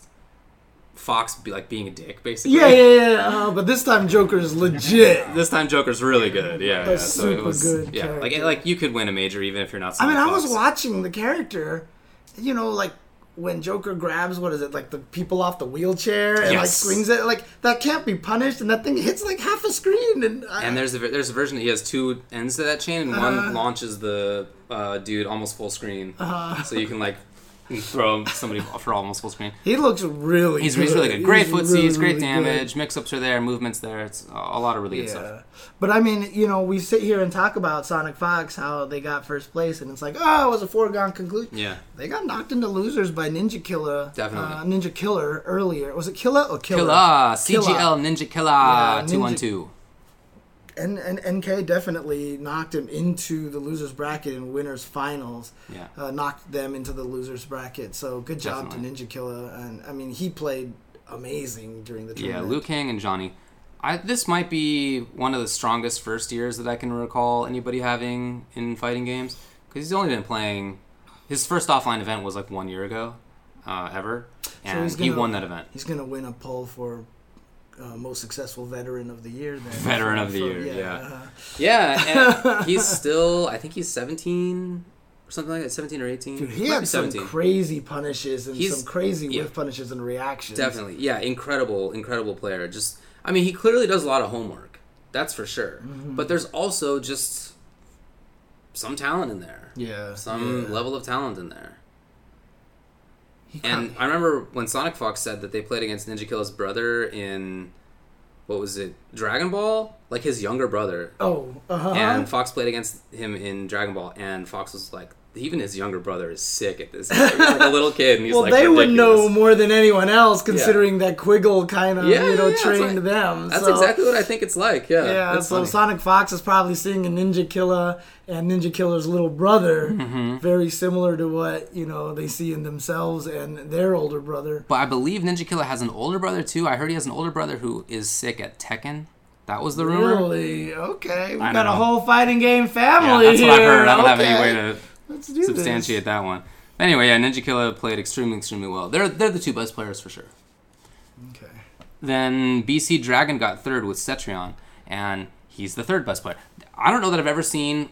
Fox be like being a dick basically. yeah, yeah, yeah. Uh, but this time Joker is legit. This time Joker's really good. Yeah, yeah. So it super was good yeah, like character. like you could win a major even if you're not. I mean, I was watching the character, you know, like when Joker grabs what is it, like the people off the wheelchair and like swings it, like that can't be punished, and that thing hits like half a screen, and, I, And there's a there's a version that he has two ends to that chain, and Uh-huh. one launches the uh, dude almost full screen, so you can like throw somebody for almost full screen. he looks really. He's, good. he's really good. Great He's footsies, really, great damage, good. mix ups are there, movements there. It's a lot of really good Yeah, stuff. but I mean, you know, we sit here and talk about Sonic Fox, how they got first place, and it's like, oh, it was a foregone conclusion. Yeah, They got knocked into losers by Ninja Killer. Definitely. Uh, Ninja Killer earlier. Was it Killer or Killer? Killer CGL Ninja Killer Yeah, two one two. And, and NK definitely knocked him into the losers bracket in winners finals. Yeah. Uh, knocked them into the losers bracket. So good job Definitely. to Ninja Killer. And I mean, he played amazing during the tournament. Yeah. Liu Kang and Johnny. I, this might be one of the strongest first years that I can recall anybody having in fighting games because he's only been playing. His first offline event was like one year ago, uh, ever, and he's he gonna- won that event. He's gonna win a poll for uh, most successful veteran of the year. Then Veteran of the for- year, yeah. Yeah, and he's still. I think he's seventeen or something like that, seventeen or eighteen. Dude, he Might had some seventeen. crazy punishes and He's- some crazy yeah. whiff punishes and reactions. Definitely, yeah, incredible, incredible player. Just, I mean, he clearly does a lot of homework. That's for sure. Mm-hmm. But there's also just some talent in there. Yeah. some yeah. level of talent in there. And I remember when Sonic Fox said that they played against Ninja Killer's brother in what was it, Dragon Ball? Like his younger brother. oh, uh-huh. And Fox played against him in Dragon Ball, and Fox was like, even his younger brother is sick at this. He's like a little kid, and he's well, like, they would know more than anyone else, considering that Quiggle kind of Yeah, you know yeah, trained like- them. That's so- exactly what I think it's like. Yeah, Yeah, that's so funny. Sonic Fox is probably seeing a Ninja Killer and Ninja Killer's little brother, Mm-hmm. very similar to what you know they see in themselves and their older brother. But I believe Ninja Killer has an older brother too. I heard he has an older brother who is sick at Tekken. That was the rumor. Really? Okay, we I got a whole fighting game Yeah, family that's what I here. heard. I don't have any Okay. way to Let's do substantiate that one. Anyway, yeah, Ninja Killer played extremely, extremely well. They're they're the two best players for sure. Okay. Then BC Dragon got third with Cetrion, and he's the third best player. I don't know that I've ever seen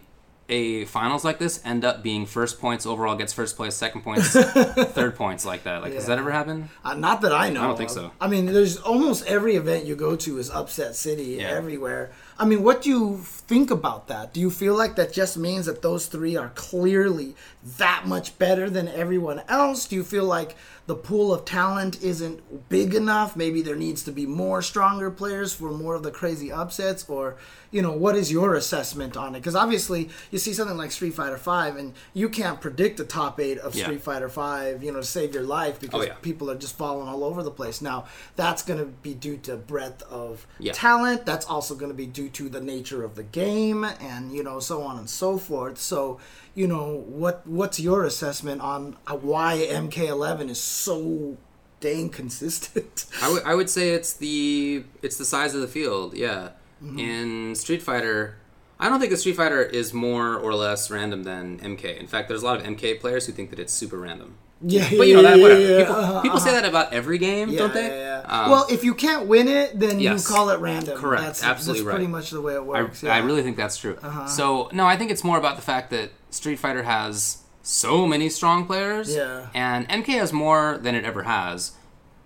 a finals like this end up being first points overall gets first place, second points, third points like that. Like, has that ever happened? Uh, not that I know. I don't think so. I mean, there's almost every event you go to is upset city Yeah. everywhere. I mean, what do you think about that? Do you feel like that just means that those three are clearly that much better than everyone else? Do you feel like the pool of talent isn't big enough? Maybe there needs to be more stronger players for more of the crazy upsets, or you know, what is your assessment on it? Because obviously, you see something like Street Fighter Five, and you can't predict the top eight of Yeah. Street Fighter Five, you know, to save your life because Oh, yeah. people are just falling all over the place. Now, that's going to be due to breadth of Yeah. talent. That's also going to be due to the nature of the game, and you know, so on and so forth. So, you know, what what's your assessment on uh, why MK11 is so dang consistent? I would say it's the it's the size of the field. Yeah. Mm-hmm. In Street Fighter, I don't think the Street Fighter is more or less random than MK. In fact, there's a lot of MK players who think that it's super random. yeah, But you know that yeah, whatever. yeah, people uh-huh, people say uh-huh. that about every game, Yeah, don't they? yeah, yeah. Um, well, if you can't win it, then yes. you call it random. Correct, That's, absolutely that's pretty much the way it works. I. Uh-huh. really think that's true. So no, I think it's more about the fact that Street Fighter has so many strong players. Yeah. And MK has more than it ever has,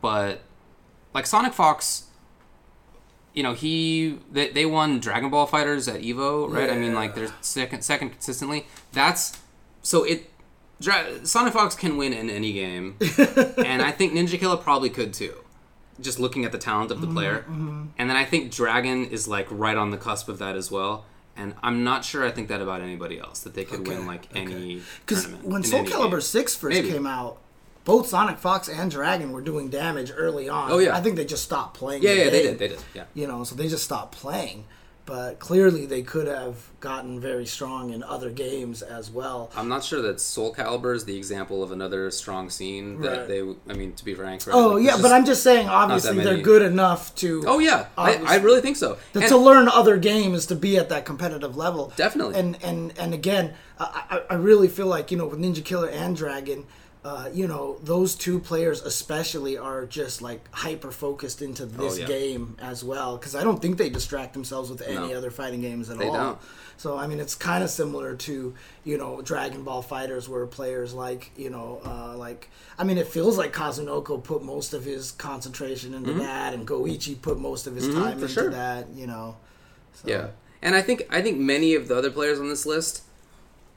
but like Sonic Fox, you know, he they, they won Dragon Ball Fighters at Evo, right? I mean, like they're second second consistently. That's so it. Dra- Sonic Fox can win in any game, and I think Ninja Killer probably could too. Just looking at the talent of the mm-hmm, player, mm-hmm. and then I think Dragon is like right on the cusp of that as well. And I'm not sure I think that about anybody else that they could win like any Because when Soul Calibur game. 6 first Maybe. came out, both Sonic Fox and Dragon were doing damage early on. Oh, yeah. I think they just stopped playing. yeah, the yeah, they did, they did, yeah. You know, so they just stopped playing. But clearly, they could have gotten very strong in other games as well. I'm not sure that Soul Calibur is the example of another strong scene that Right. they. I mean, to be frank. Right? Oh like, yeah, but I'm just saying. Obviously, they're good enough to. Oh yeah, I, I really think so. to, And- to learn other games to be at that competitive level. Definitely. And and and again, I, I I really feel like you know with Ninja Killer and Dragon, uh, you know those two players especially are just like hyper focused into this Oh, yeah. game as well because I don't think they distract themselves with any No. other fighting games at They all. don't. So I mean, it's kind of similar to you know Dragon Ball Fighters, where players like you know uh, like I mean, it feels like Kazunoko put most of his concentration into that, and Goichi put most of his time Mm-hmm. for into sure. that. You know. So, Yeah, and I think I think many of the other players on this list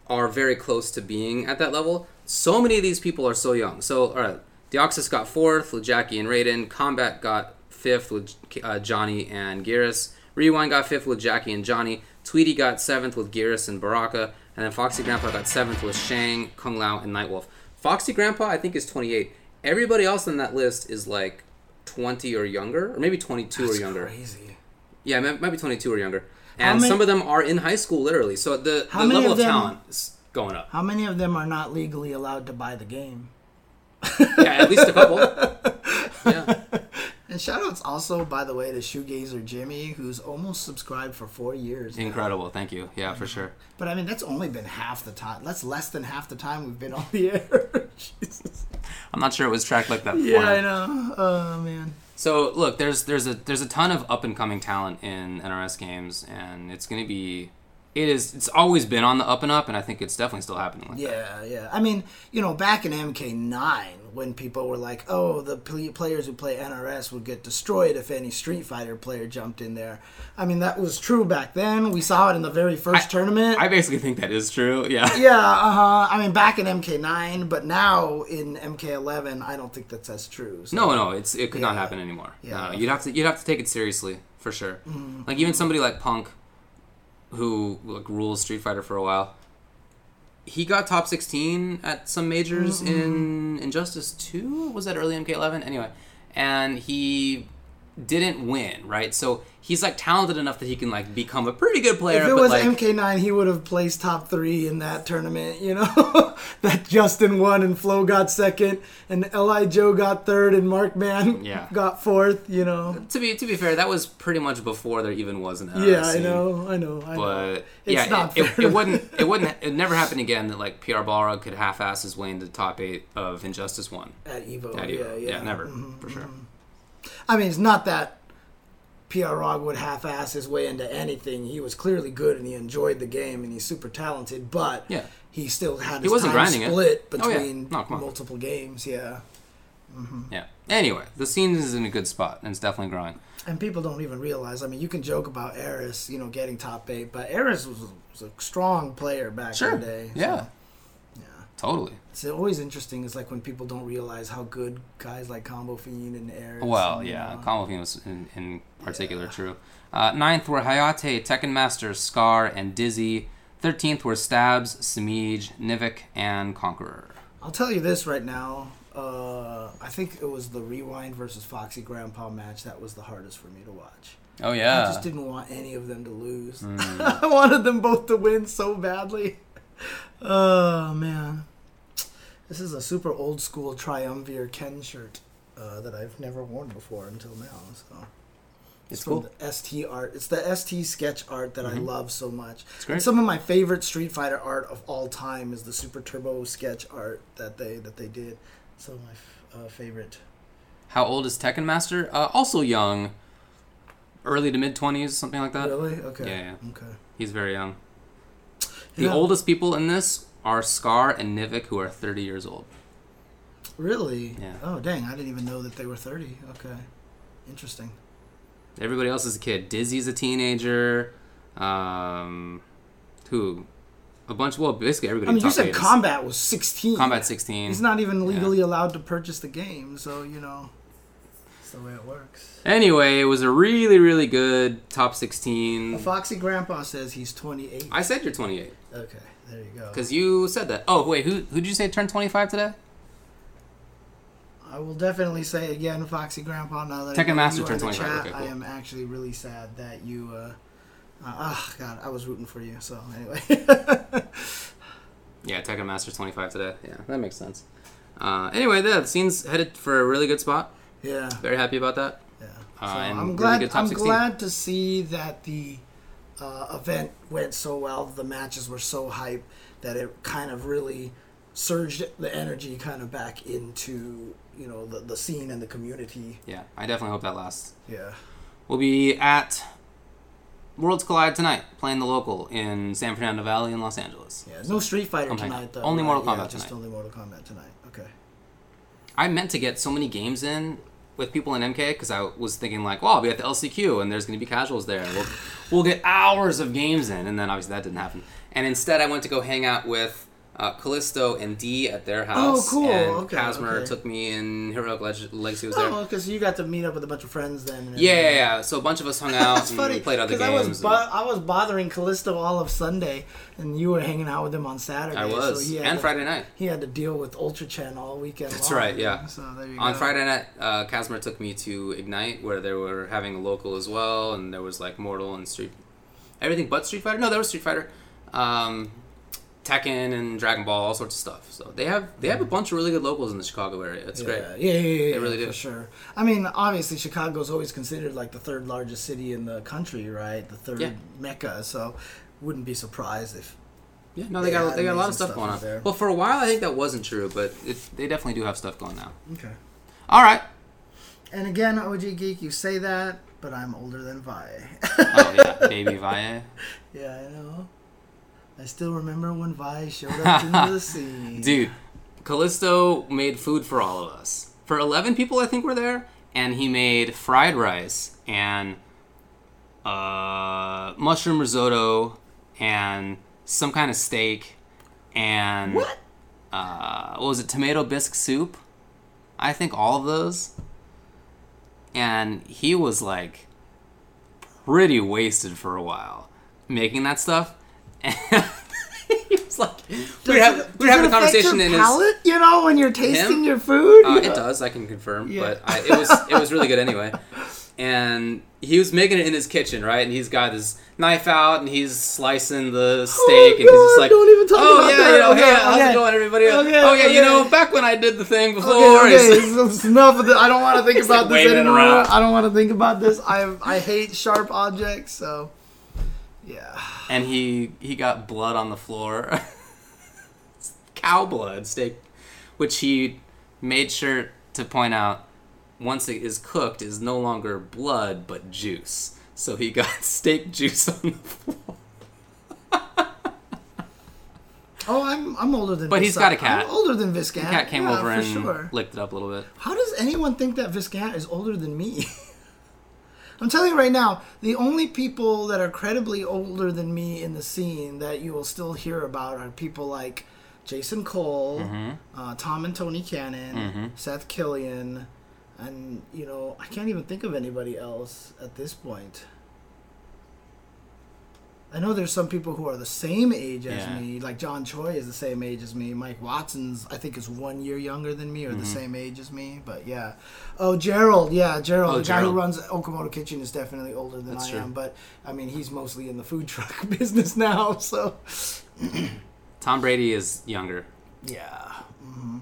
are very close to being at that level. So many of these people are so young. So all right, Deoxys got fourth with Jacqui and Raiden. Combat got fifth with uh, Johnny and Geras. Rewind got fifth with Jacqui and Johnny. Tweety got seventh with Geras and Baraka. And then Foxy Grandpa got seventh with Shang, Kung Lao, and Nightwolf. Foxy Grandpa, I think, is 28. Everybody else on that list is like 20 or younger, or maybe 22 That's or younger. Crazy. Yeah, it might be 22 or younger. And many- some of them are in high school, literally. So the, the level of them- talent is going up. How many of them are not legally allowed to buy the game? Yeah, at least a couple. Yeah. And shoutouts also, by the way, to Shoegazer Jimmy, who's almost subscribed for four years. now. Incredible. Thank you. Yeah, for sure. But I mean, that's only been half the time. That's less than half the time we've been on the air. Jesus. I'm not sure it was tracked like that before. Yeah, I know. Oh man. So look, there's there's a there's a ton of up and coming talent in NRS games, and it's going to be. It is. It's always been on the up and up, and I think it's definitely still happening. Like that. Yeah, yeah. I mean, you know, back in MK9, when people were like, "Oh, the pl- players who play NRS would get destroyed if any Street Fighter player jumped in there," I mean, that was true back then. We saw it in the very first tournament. I basically think that is true. Yeah. yeah, uh huh. I mean, back in MK9, but now in MK11, I don't think that's as true. So. No, no, it's it could not happen anymore. Yeah. Mm-hmm. No, you'd have to you'd have to take it seriously for sure. Like even somebody like Punk, who like rules Street Fighter for a while, he got top sixteen at some majors Mm-hmm. in Injustice Two. Was that early MK11? Anyway, and he didn't win, right? So he's like talented enough that he can like become a pretty good player. If it was like, MK9, he would have placed top three in that tournament. You know, that Justin won and Flo got second, and LiJoe got third, and Markman Yeah. got fourth. You know. to be to be fair, that was pretty much before there even was an Yeah, I know, I know, I know. but It's yeah, not it, it, fair. it wouldn't, it wouldn't, it never happened again that like PR Balrog could half-ass his way into the top eight of Injustice One. At Evo, At yeah, Evo. yeah, never Mhm. for sure. I mean, it's not that PR Rog would half-ass his way into anything. He was clearly good and he enjoyed the game and he's super talented, but Yeah. he still had He his wasn't time grinding it. split Oh, yeah. between No, multiple games. Yeah, mm-hmm. Yeah. Anyway, the scene is in a good spot and it's definitely growing. and people don't even realize. I mean, you can joke about Eris, you know, getting top eight, but Eris was, was a strong player back Sure. in the day. so, Yeah. Totally. It's always interesting. It's like when people don't realize how good guys like Combo Fiend and Eris. Well, and, yeah, uh, Combo Fiend was in, in particular Yeah. true. Uh, ninth were Hayate, Tekken Master, Scar, and Dizzy. Thirteenth were Stabs, Samij, Nivik, and Conqueror. I'll tell you this right now. Uh, I think it was the Rewind versus Foxy Grandpa match that was the hardest for me to watch. Oh yeah. I just didn't want any of them to lose. Mm. I wanted them both to win so badly. Oh man, this is a super old school Triumvir Ken shirt uh, that I've never worn before until now. So It's from cool. the ST art. It's the ST sketch art that I Mhm. love so much. It's great. And some of my favorite Street Fighter art of all time is the Super Turbo sketch art that they that they did. Some of my f- uh, favorite. How old is Tekken Master? Uh, also young, early to mid twenties, something like that. really? Okay. Yeah, Okay. He's very young. The Yeah. oldest people in this are Scar and Nivik, who are thirty years old. Really? Yeah. Oh dang! I didn't even know that they were thirty. Okay. Interesting. Everybody else is a kid. Dizzy's a teenager. Um, who? A bunch. Well, basically everybody. I mean, you said Combat was sixteen. Combat sixteen. He's not even legally allowed to purchase the game, so you know. That's the way it works. Anyway, it was a really, really good top 16. Foxy Grandpa says he's twenty-eight. I said you're 28 Okay, there you go. because you said that. Oh wait, who who did you say turned 25 today? I will definitely say again, Foxy Grandpa. Now that Tekken Master turned 25. chat, Okay, cool. I am actually really sad that you. Uh, uh, oh God, I was rooting for you. So anyway, Yeah, Tekken Master's 25 today. Yeah, that makes sense. Uh, anyway, the scene's headed for a really good spot. yeah, Very happy about that. yeah. Uh, So I'm glad. top I'm 16. glad to see that the uh, event went so well. The matches were so hype that it kind of really surged the energy kind of back into you know the the scene and the community. Yeah, I definitely hope that lasts. Yeah. We'll be at Worlds Collide tonight, playing the local in San Fernando Valley in Los Angeles. Yeah, no Street Fighter tonight though. Only right? Mortal Yeah, Kombat just only Mortal Kombat tonight. Okay. I meant to get so many games in with people in MK because I was thinking like, well, I'll be at the LCQ and there's going to be casuals there. We'll, we'll get hours of games in, and then obviously that didn't happen. And instead, I went to go hang out with uh, Callisto and D at their house. Oh, cool. And Okay, Casmer okay. took me, and Heroic Leg- Legacy was there. Oh, because you got to meet up with a bunch of friends then. Yeah, yeah, yeah. So a bunch of us hung out and funny. played other games. I was, and- I was bothering Callisto all of Sunday, and you were hanging out with him on Saturday. I was, so and to, Friday night. He had to deal with Ultra Chen all weekend. That's long. right, yeah. So there you go. On go. Friday night, uh, Casmer took me to Ignite, where they were having a local as well, and there was like Mortal and Street, everything but Street Fighter. No, there was Street Fighter, um, Tekken and Dragon Ball, all sorts of stuff. So they have they have a bunch of really good locals in the Chicago area. It's yeah, great. Yeah, yeah, yeah, yeah, really do. for sure. I mean, obviously, Chicago's always considered like the third largest city in the country, right? The third Yeah. mecca. So, wouldn't be surprised if. Yeah, no, they They got they got a lot of stuff stuff going on. there. Well, for a while, I think that wasn't true, but it, they definitely do have stuff going now. Okay. All right. And again, OG Geek, you say that, but I'm older than Vi. Oh yeah, baby Vi. yeah, I know. I still remember when Vi showed up into the scene. Dude, Callisto made food for all of us. For 11 people, I think were there, and he made fried rice and uh, mushroom risotto and some kind of steak and What? Uh, what was it? Tomato bisque soup. I think all of those. And he was like pretty wasted for a while making that stuff. And he was like, Does have, does have it a conversation in your his. palate, you know, when you're tasting Him? your food. Uh, You it does, I can confirm, Yeah. but I, it was it was really good anyway. And he was making it in his kitchen, right? And he's got his knife out and he's slicing the steak, and he's just Oh, God, like, don't even talk "Oh about yeah, that. you know, Okay, hey, how's okay. it going, everybody? Okay, oh yeah, you know, back when I did the thing before." Okay, okay, it's- enough of this. I don't want to think He's, like, about this anymore. around. I don't want to think about this. I I hate sharp objects, so yeah. and he he got blood on the floor cow blood steak which he made sure to point out once it is cooked, is no longer blood but juice. So he got steak juice on the floor. Oh, I'm I'm older than. But he's got a cat. I'm older than Viscant. Cat came yeah, over and sure. licked it up a little bit. How does anyone think that Viscant is older than me? I'm telling you right now, the only people that are credibly older than me in the scene that you will still hear about are people like Jason Cole, Mm-hmm. uh, Tom and Tony Cannon, Seth Killian, and you know I can't even think of anybody else at this point. I know there's some people who are the same age as Yeah. me, like John Choi is the same age as me. Mike Watson's, I think, is one year younger than me or Mm-hmm. the same age as me. But yeah. Oh, Gerald, yeah, Gerald, Oh, the guy who runs Okamoto Kitchen is definitely older than That's I true. am. But I mean, he's mostly in the food truck business now, so Tom Brady is younger. yeah. hmm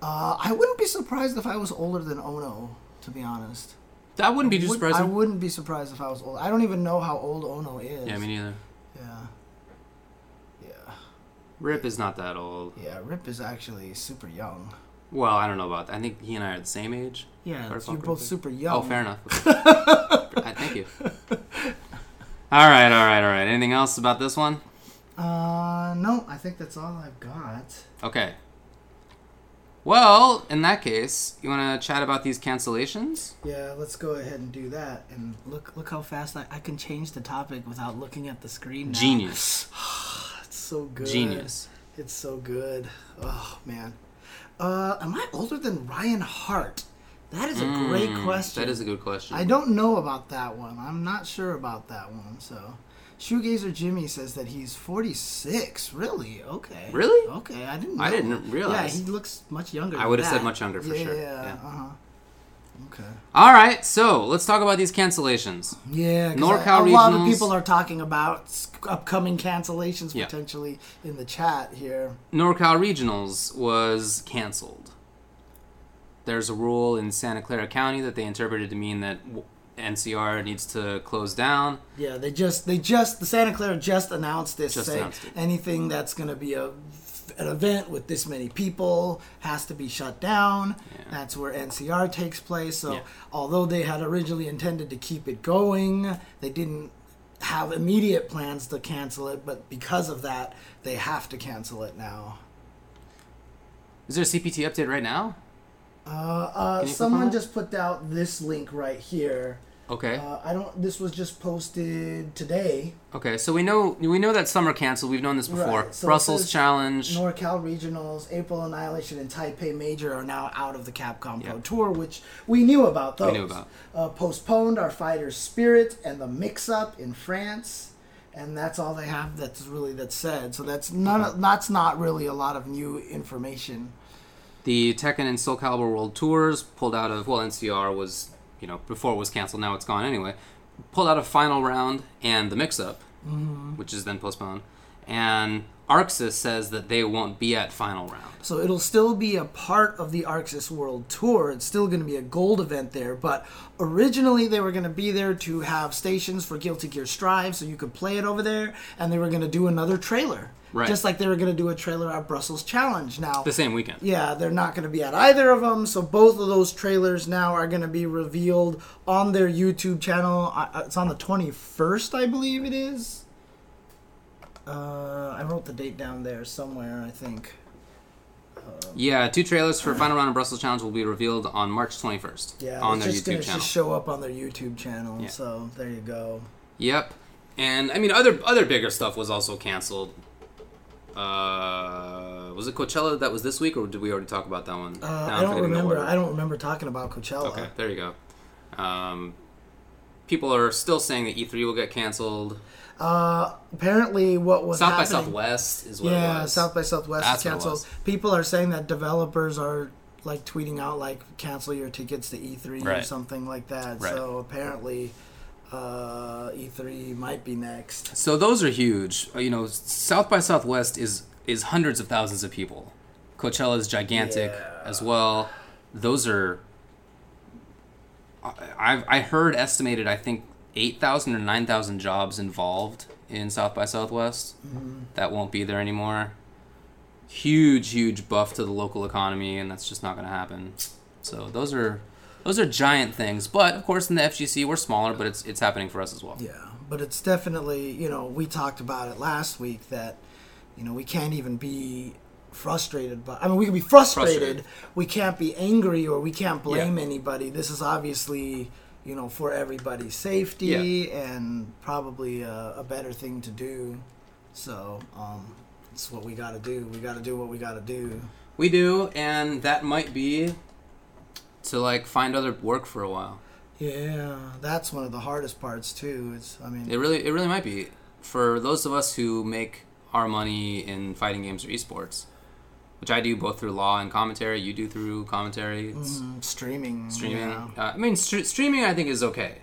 Uh, I wouldn't be surprised if I was older than Ono, to be honest. That wouldn't be too Would- I wouldn't be surprised if I was old. I don't even know how old Ono is. Yeah, me neither. Yeah. Yeah. Rip is not that old. Yeah, Rip is actually super young. Well, I don't know about that. I think he and I are the same age. Yeah, you're both super young. Oh, fair enough. Thank you. All right, all right, all right. Anything else about this one? Uh, no, I think that's all I've got. Okay. Well, in that case, you want to chat about these cancellations? Yeah, let's go ahead and do that. And look, look how fast I, I can change the topic without looking at the screen. Now. Genius. It's so good. Genius. It's so good. Oh man. Uh, am I older than Ryan Hart? That is a great Mm, question. That is a good question. I don't know about that one. I'm not sure about that one. So, Shoegazer Jimmy says that he's 46. Really? Okay. Really? Okay, I didn't. Know. I didn't realize. Yeah, he looks much younger. I would've said much younger for yeah, sure. Yeah. Yeah. Uh huh. Okay. All right, so let's talk about these cancellations. Yeah, NorCal I- a lot of people are talking about upcoming cancellations Yeah. potentially in the chat here. NorCal Regionals was canceled. There's a rule in Santa Clara County that they interpreted to mean that NCR needs to close down. Yeah, they just they just the Santa Clara just announced this. Just saying announced it. anything that's going to be a an event with this many people has to be shut down. Yeah. That's where NCR takes place. So Yeah. although they had originally intended to keep it going, they didn't have immediate plans to cancel it. But because of that, they have to cancel it now. Is there a CPT update right now? Uh, uh, Can you click on someone just put out this link right here. Okay. Uh, I don't. This was just posted today. Okay, so we know we know that some are canceled. We've known this before. Right, so Brussels Challenge. NorCal Regionals, April Annihilation, and Taipei Major are now out of the Capcom Pro Tour, which we knew about those. We knew about. Uh, postponed our Fighter Spirit and the Mix Up in France, and that's all they have. That's really that's said. So that's none. Of, that's not really a lot of new information. The Tekken and Soul Calibur World Tours pulled out of well, NCR was you know before it was canceled. Now it's gone anyway. Pulled out a final round and the mix-up, mm-hmm. which is then postponed. And ArcSys says that they won't be at final round. So it'll still be a part of the ArcSys World Tour. It's still going to be a gold event there, but originally they were going to be there to have stations for Guilty Gear Strive, so you could play it over there, and they were going to do another trailer, Right. just like they were going to do a trailer at Brussels Challenge. Now, The same weekend. yeah, they're not going to be at either of them, so both of those trailers now are going to be revealed on their YouTube channel. Uh, it's on the 21st, I believe it is. Uh, I wrote the date down there somewhere, I think. Yeah, two trailers for final round of Brussels Challenge will be revealed on March 21st Yeah, on their just YouTube gonna channel. just show up on their YouTube channel. Yeah. So there you go. Yep. And I mean, other other bigger stuff was also canceled. Uh, was it Coachella that was this week, or did we already talk about that one? Uh, I'm don't remember. I don't remember talking about Coachella. Okay, there you go. Um, people are still saying that E3 will get canceled. Uh, apparently, what was South by happening, Southwest is what Yeah, it was. South by Southwest That's is canceled. People are saying that developers are like tweeting out like cancel your tickets to E3 or something like that. Right. So apparently, uh, E3 might be next. So those are huge. Uh, You know, South by Southwest is is hundreds of thousands of people. Coachella is gigantic Yeah. as well. Those are. I I've, I heard estimated. I think eight thousand or nine thousand jobs involved in South by Southwest. Mm-hmm. That won't be there anymore. Huge, huge buff to the local economy, and that's just not going to happen. So those are those are giant things. But of course, in the FGC, we're smaller, but it's it's happening for us as well. Yeah, but it's definitely you know we talked about it last week that you know we can't even be frustrated but I mean we can be frustrated, Frustrated. we can't be angry or we can't blame Yeah. anybody. This is obviously you know for everybody's safety and probably a, a better thing to do. So um it's what we got to do. We got to do what we got to do. We do, and that might be to like find other work for a while. yeah that's one of the hardest parts too. It's i mean It really, it really might be for those of us who make our money in fighting games or esports, which I do both through law and commentary. You do through commentary. It's mm, streaming streaming. yeah. Uh, I mean, stre- streaming I think is okay,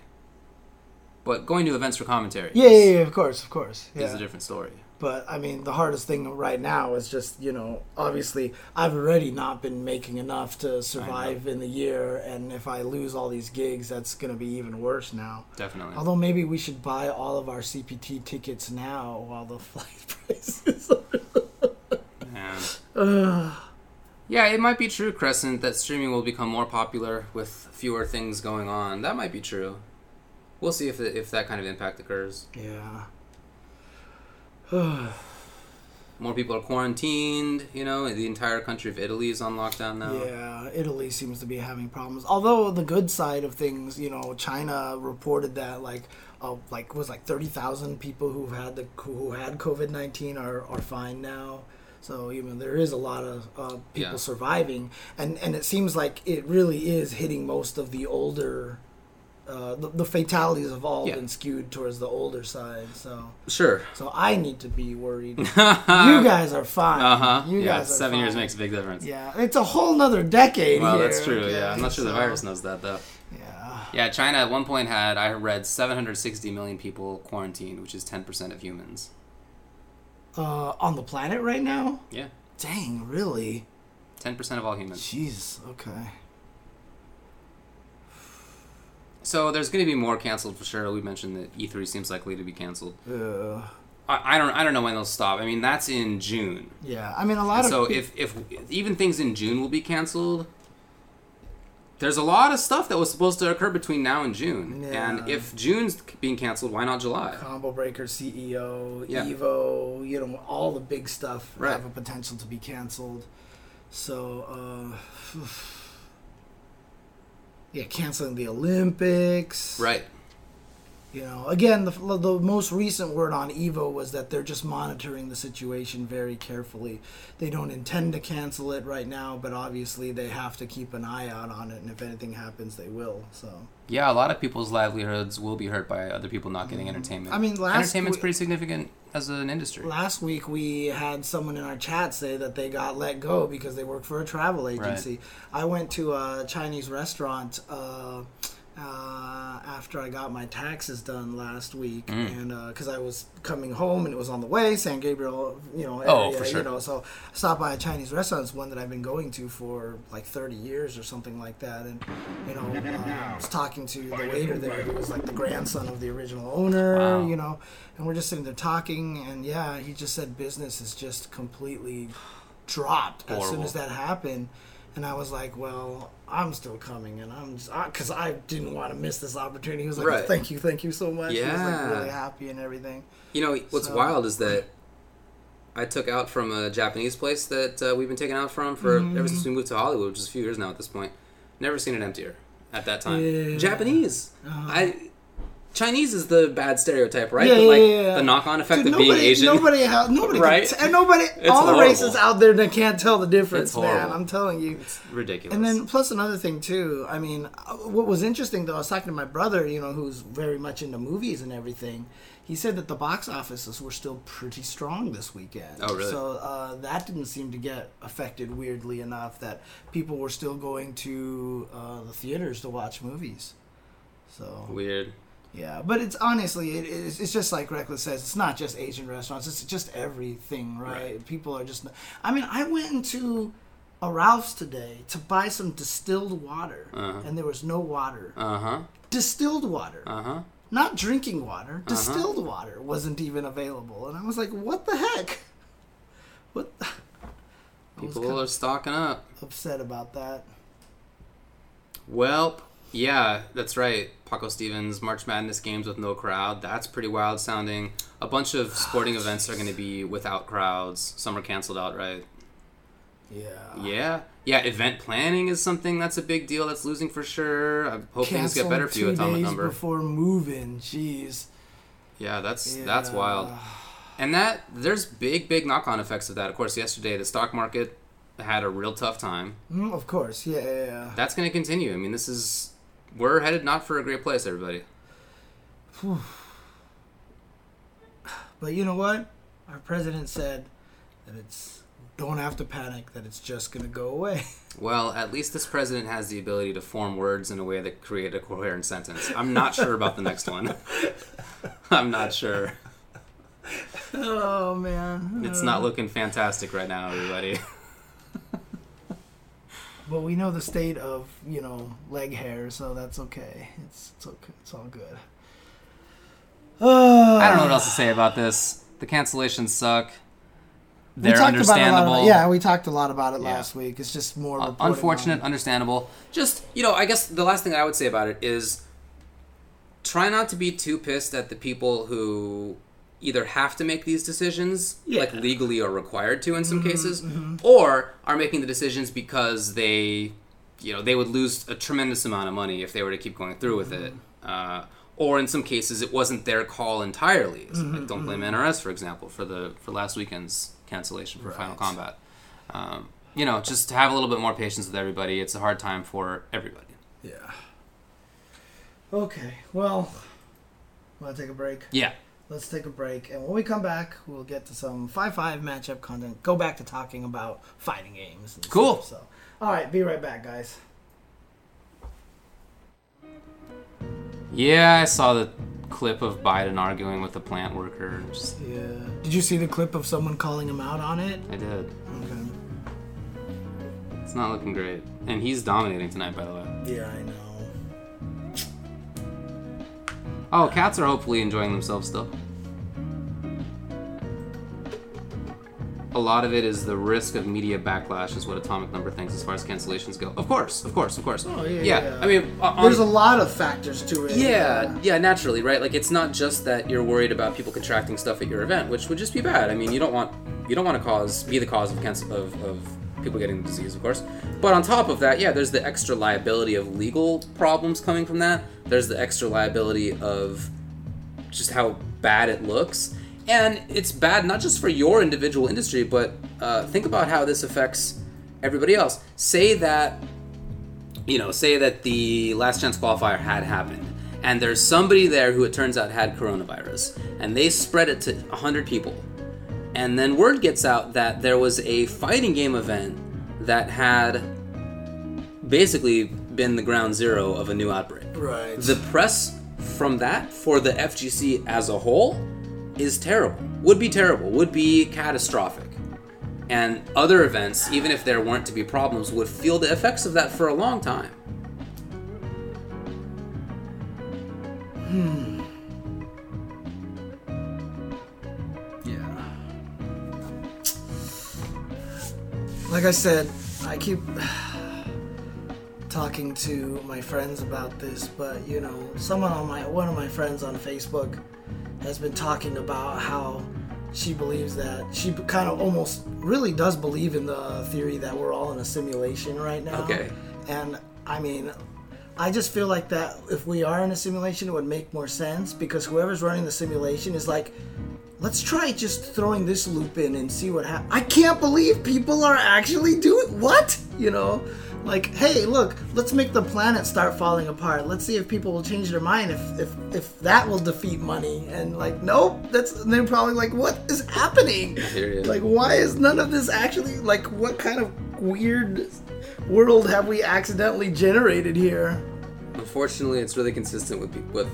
but going to events for commentary Yeah, yeah, yeah, of course, of course. is a different story. But I mean, the hardest thing right now is just you know, obviously, I've already not been making enough to survive in the year, and if I lose all these gigs, that's gonna be even worse now. Definitely. Although maybe we should buy all of our CPT tickets now while the flight prices. are- Ugh. yeah, it might be true, Crescent, that streaming will become more popular with fewer things going on. That might be true. We'll see if if that kind of impact occurs. yeah. More people are quarantined. You know, the entire country of Italy is on lockdown now. Yeah, Italy seems to be having problems. Although the good side of things, you know, China reported that like, uh, like was like thirty thousand people who had the who had COVID nineteen are are fine now. So you know there is a lot of uh, people Yeah. surviving, and and it seems like it really is hitting most of the older. Uh, the, the fatalities have all Yeah. been skewed towards the older side, so Sure. so I need to be worried. you uh guys are fine. huh. You yeah, guys seven years makes a big difference. Yeah, it's a whole nother decade. Well, here, that's true. okay? Yeah, I'm not sure the virus knows that though. Yeah, Yeah, China at one point had I read 760 million people quarantined, which is 10% of humans. Uh, on the planet right now. Yeah, Dang, really? 10% of all humans. Jeez. Okay. So there's going to be more canceled for sure. We mentioned that E3 seems likely to be canceled. Uh, I, I don't I don't know when they'll stop. I mean, that's in June. yeah, I mean a lot of So if if even things in June will be canceled, there's a lot of stuff that was supposed to occur between now and June. And if June's being canceled, why not July? Combo Breaker CEO, Yeah. Evo, you know, all the big stuff Right. have a potential to be canceled. So, uh, yeah, canceling the Olympics. Right. You know, again, the, the most recent word on Evo was that they're just monitoring the situation very carefully. They don't intend to cancel it right now, but obviously they have to keep an eye out on it, and if anything happens, they will. So, Yeah, a lot of people's livelihoods will be hurt by other people not getting entertainment. Mm-hmm. I mean, last entertainment's we- pretty significant as an industry. last week we had someone in our chat say that they got let go because they work for a travel agency. I went to a Chinese restaurant. Uh, uh, after I got my taxes done last week, Mm. and because I was coming home and it was on the way, San Gabriel, you know, area, Oh, for sure. you know, so I stopped by a Chinese restaurant. It's one that I've been going to for like 30 years or something like that, and you know, uh, I was talking to the waiter there, who was like the grandson of the original owner, Wow. you know, and we're just sitting there talking, and yeah, he just said business is just completely dropped as soon as that happened. And I was like, well, I'm still coming, and I'm just because I, didn't want to miss this opportunity. He was like, Right. thank you, thank you so much. He was like really happy and everything. You know what's So- wild is that I took out from a Japanese place that uh, we've been taking out from for Mm-hmm. ever since we moved to Hollywood, which is a few years now at this point. Never seen it emptier at that time. Yeah. Japanese. Uh-huh. I Chinese is the bad stereotype, right? Yeah, but like yeah, yeah. the knock-on effect Dude, of being Asian. nobody, ha- nobody, Right? t- and nobody, It's all the races out there that can't tell the difference, man. I'm telling you. It's ridiculous. And then plus another thing too. I mean, uh, what was interesting though, I was talking to my brother, you know, who's very much into movies and everything. He said that the box offices were still pretty strong this weekend. Oh, really? So uh, that didn't seem to get affected weirdly enough. That people were still going to uh, the theaters to watch movies. So weird. Yeah, but it's honestly, it, it's, it's just like Reckless says. It's not just Asian restaurants. It's just everything, right? Right. People are just. I mean, I went into a Ralph's today to buy some distilled water, Uh-huh. and there was no water. Uh huh. Distilled water, Uh huh. not drinking water. Uh-huh. Distilled water wasn't even available, and I was like, "What the heck?" What? Was People are stocking up. upset about that. Well, Yeah, that's right. Paco Stevens, March Madness games with no crowd. That's pretty wild sounding. A bunch of sporting events are going to be without crowds. Some are canceled outright. Yeah. Yeah. Yeah, event planning is something that's a big deal that's losing for sure. I hope things get better for you, two Atomic days Number. before moving. Jeez. Yeah, that's that's wild. And that there's big, big knock on effects of that. Of course, yesterday the stock market had a real tough time. Mm, of course. Yeah, yeah, yeah. That's going to continue. I mean, this is we're headed not for a great place, everybody. But you know what? Our president said that it's don't have to panic. That it's just gonna go away. Well, at least this president has the ability to form words in a way that create a coherent sentence. I'm not sure about the next one. I'm not sure. oh man. It's not looking fantastic right now, everybody. But we know the state of you know leg hair, so that's okay. It's it's okay. It's all good. Uh, I don't know what else to say about this. The cancellations suck. They're it understandable. about- yeah, we talked a lot about it Yeah. last week. It's just more Uh, unfortunate, understandable. Just you know, I guess the last thing I would say about it is try not to be too pissed at the people who either have to make these decisions, Yeah. like legally or required to in some mm-hmm, cases, mm-hmm. or are making the decisions because they, you know, they would lose a tremendous amount of money if they were to keep going through with it. Mm-hmm. Uh, or in some cases, it wasn't their call entirely. So, like, don't blame NRS, for example, for the for last weekend's cancellation for Final Kombat. Um, you know, just to have a little bit more patience with everybody. It's a hard time for everybody. Yeah. Okay. Well, want to take a break? Yeah. Let's take a break, and when we come back, we'll get to some five-five matchup content. Go back to talking about fighting games. Cool. Stuff, so, all right, be right back, guys. Yeah, I saw the clip of Biden arguing with the plant worker. Just, Yeah. Did you see the clip of someone calling him out on it? I did. Okay. It's not looking great. And he's dominating tonight, by the way. Yeah, I know. Oh, cats are hopefully enjoying themselves still. A lot of it is the risk of media backlash, is what Atomic Number thinks as far as cancellations go. Of course, of course, of course. Oh, yeah, yeah. I mean, uh, on, There's a lot of factors to it. Yeah, yeah, naturally, right? Like it's not just that you're worried about people contracting stuff at your event, which would just be bad. I mean, you don't want you don't want to cause be the cause of cancel of, of people getting the disease, of course. But on top of that, yeah, there's the extra liability of legal problems coming from that. There's the extra liability of just how bad it looks. And it's bad not just for your individual industry, but uh, think about how this affects everybody else. Say that you know, say that the last chance qualifier had happened, and there's somebody there who it turns out had coronavirus, and they spread it to 100 people. And then word gets out that there was a fighting game event that had basically been the ground zero of a new outbreak. Right. The press from that for the FGC as a whole is terrible. Would be terrible. Would be catastrophic. And other events, even if there weren't to be problems, would feel the effects of that for a long time. Yeah. Like I said, I keep talking to my friends about this, but you know, someone on my one of my friends on Facebook has been talking about how she believes that she kind of almost really does believe in the theory that we're all in a simulation right now. Okay. And I mean, I just feel like that if we are in a simulation, it would make more sense because whoever's running the simulation is like, let's try just throwing this loop in and see what happens. I can't believe people are actually doing what? You know, like, hey, look, let's make the planet start falling apart. Let's see if people will change their mind if if if that will defeat money. And like, nope, that's and they're probably like, what is happening? Like, why is none of this actually like what kind of weird world have we accidentally generated here? Unfortunately, it's really consistent with with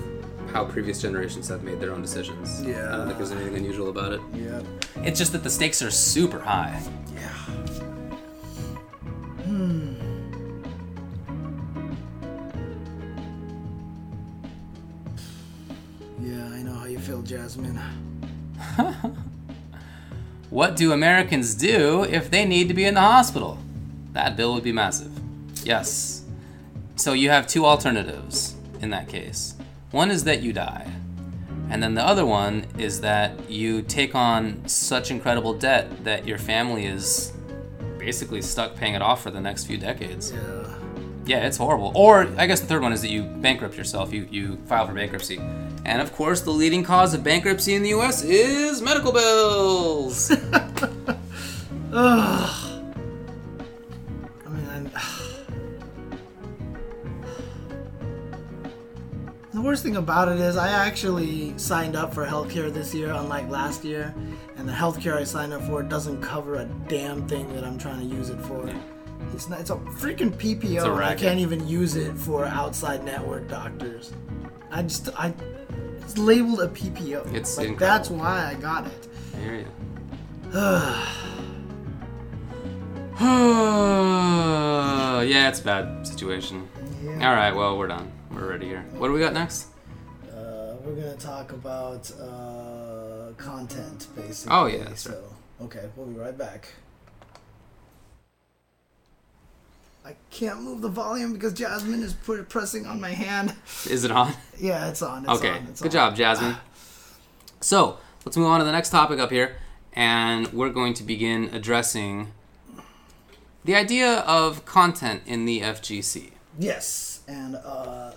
how previous generations have made their own decisions. Yeah. I don't think there's anything unusual about it. Yeah. It's just that the stakes are super high. Yeah. Hmm. Yeah, I know how you feel, Jasmine. What do Americans do if they need to be in the hospital? That bill would be massive. Yes. so you have two alternatives in that case. One is that you die. And then the other one is that you take on such incredible debt that your family is basically stuck paying it off for the next few decades. Yeah. Yeah, it's horrible. Or I guess the third one is that you bankrupt yourself. You you file for bankruptcy. And of course, the leading cause of bankruptcy in the US is medical bills. Ugh. The worst thing about it is I actually signed up for healthcare this year, unlike last year, and the healthcare I signed up for doesn't cover a damn thing that I'm trying to use it for. It's not. It's a freaking PPO. It's a and I can't even use it for outside network doctors. I just I. It's labeled a PPO. It's like, incredible. that's why I got it. I hear you. yeah, it's a bad situation. Yeah. All right, well, we're done. We're ready here. What do we got next? Uh, we're gonna talk about uh, content, basically. Oh, yeah, so, right. okay, we'll be right back. I can't move the volume because Jasmine is put, pressing on my hand. Is it on? Yeah, it's on. It's Okay, on, it's good on. job, Jasmine. So, let's move on to the next topic up here, and we're going to begin addressing the idea of content in the FGC. Yes, and uh,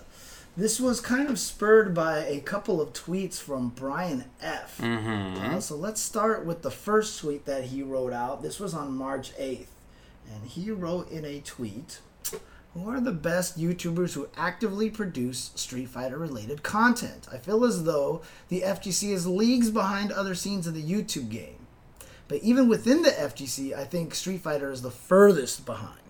this was kind of spurred by a couple of tweets from Brian F. Mm-hmm. Uh, so let's start with the first tweet that he wrote out. This was on March 8th. And he wrote in a tweet Who are the best YouTubers who actively produce Street Fighter related content? I feel as though the FGC is leagues behind other scenes of the YouTube game. But even within the FGC, I think Street Fighter is the furthest behind.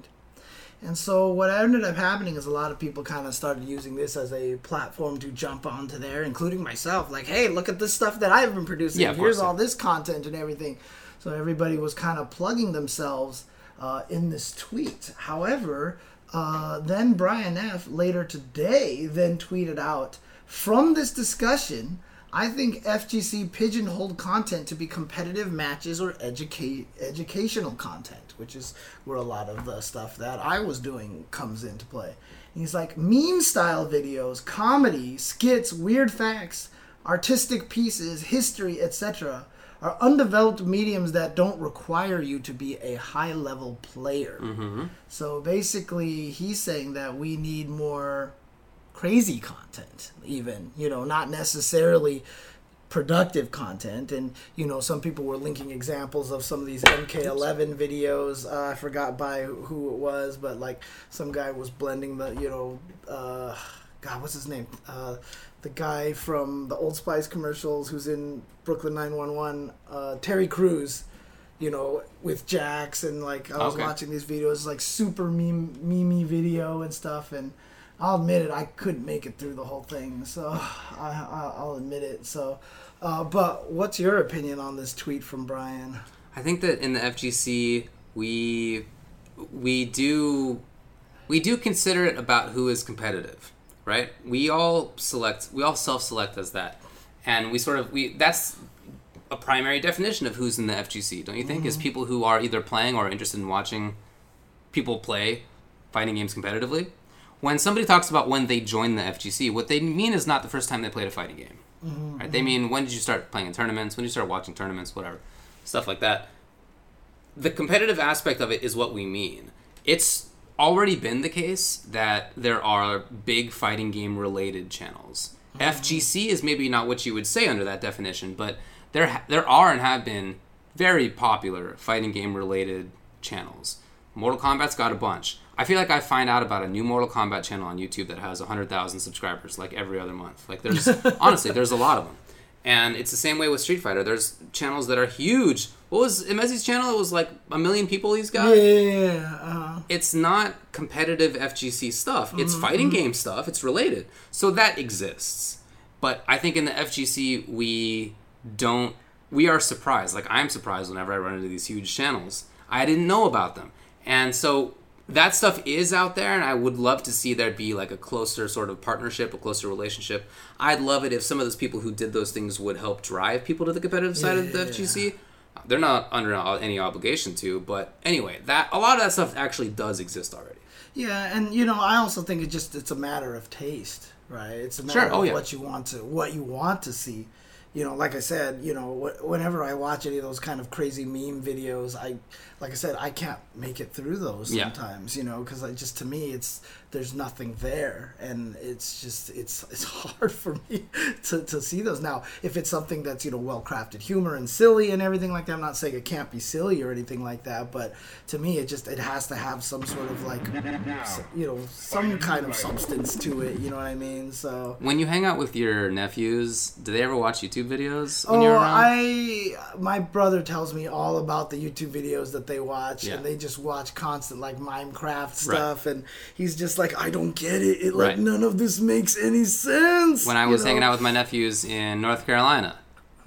And so what ended up happening is a lot of people kind of started using this as a platform to jump onto there, including myself. Like, hey, look at this stuff that I've been producing. Yeah, Here's all this content and everything. So everybody was kind of plugging themselves uh, in this tweet. However, uh, then Brian F. later today then tweeted out from this discussion. I think FGC pigeonholed content to be competitive matches or educate educational content, which is where a lot of the stuff that I was doing comes into play. And he's like meme style videos, comedy, skits, weird facts, artistic pieces, history, etc. are undeveloped mediums that don't require you to be a high level player. Mm-hmm. So basically, he's saying that we need more crazy content, even, you know, not necessarily productive content. And you know some people were linking examples of some of these mk11 videos. Uh, i forgot by who it was but like some guy was blending the you know uh, god what's his name? Uh, the guy from the old spice commercials who's in brooklyn 911 uh, terry Crews, you know with jax. And like i was Okay. watching these videos like super meme memey video and stuff. And I'll admit it. I couldn't make it through the whole thing, so I, I, I'll admit it. So, uh, but what's your opinion on this tweet from Brian? I think that in the FGC we we do we do consider it about who is competitive, right? We all select we all self-select as that. And we sort of we that's a primary definition of who's in the FGC, don't you think? Is people who are either playing or interested in watching people play fighting games competitively. When somebody talks about when they joined the FGC, what they mean is not the first time they played a fighting game. Mm-hmm, right? They mm-hmm. mean when did you start playing in tournaments? When did you start watching tournaments? Whatever, stuff like that. The competitive aspect of it is what we mean. It's already been the case that there are big fighting game related channels. Mm-hmm. FGC is maybe not what you would say under that definition, but there ha- there are and have been very popular fighting game related channels. Mortal Kombat's got a bunch. I feel like I find out about a new Mortal Kombat channel on YouTube that has 100,000 subscribers like every other month. Like there's honestly there's a lot of them. And it's the same way with Street Fighter. There's channels that are huge. What was Imezi's channel? It was like a million people he's got Yeah, uh, it's not competitive FGC stuff. It's Mm-hmm. fighting game stuff. It's related. So that exists. But I think in the FGC we don't we are surprised. Like I'm surprised whenever I run into these huge channels. I didn't know about them. And so that stuff is out there and I would love to see there be like a closer sort of partnership, a closer relationship. I'd love it if some of those people who did those things would help drive people to the competitive side of the Yeah. FGC. They're not under any obligation to, but anyway, that a lot of that stuff actually does exist already. Yeah, and you know, I also think it just it's a matter of taste, right? It's a matter Sure, oh, of yeah. what you want to what you want to see. You know, like I said, you know, wh- whenever I watch any of those kind of crazy meme videos, I, like I said, I can't make it through those Yeah. sometimes. You know, because I just to me, it's there's nothing there, and it's just it's it's hard for me to to see those. Now, if it's something that's you know well crafted humor and silly and everything like that, I'm not saying it can't be silly or anything like that, but to me, it just it has to have some sort of like you know some kind of substance to it. You know what I mean? So. When you hang out with your nephews, do they ever watch YouTube videos when Oh, you're around? I my brother tells me all about the YouTube videos that they watch, Yeah. and they just watch constant like Minecraft stuff, and he's just like, I don't get it. It like Right. none of this makes any sense. when I was know? hanging out with my nephews in North Carolina.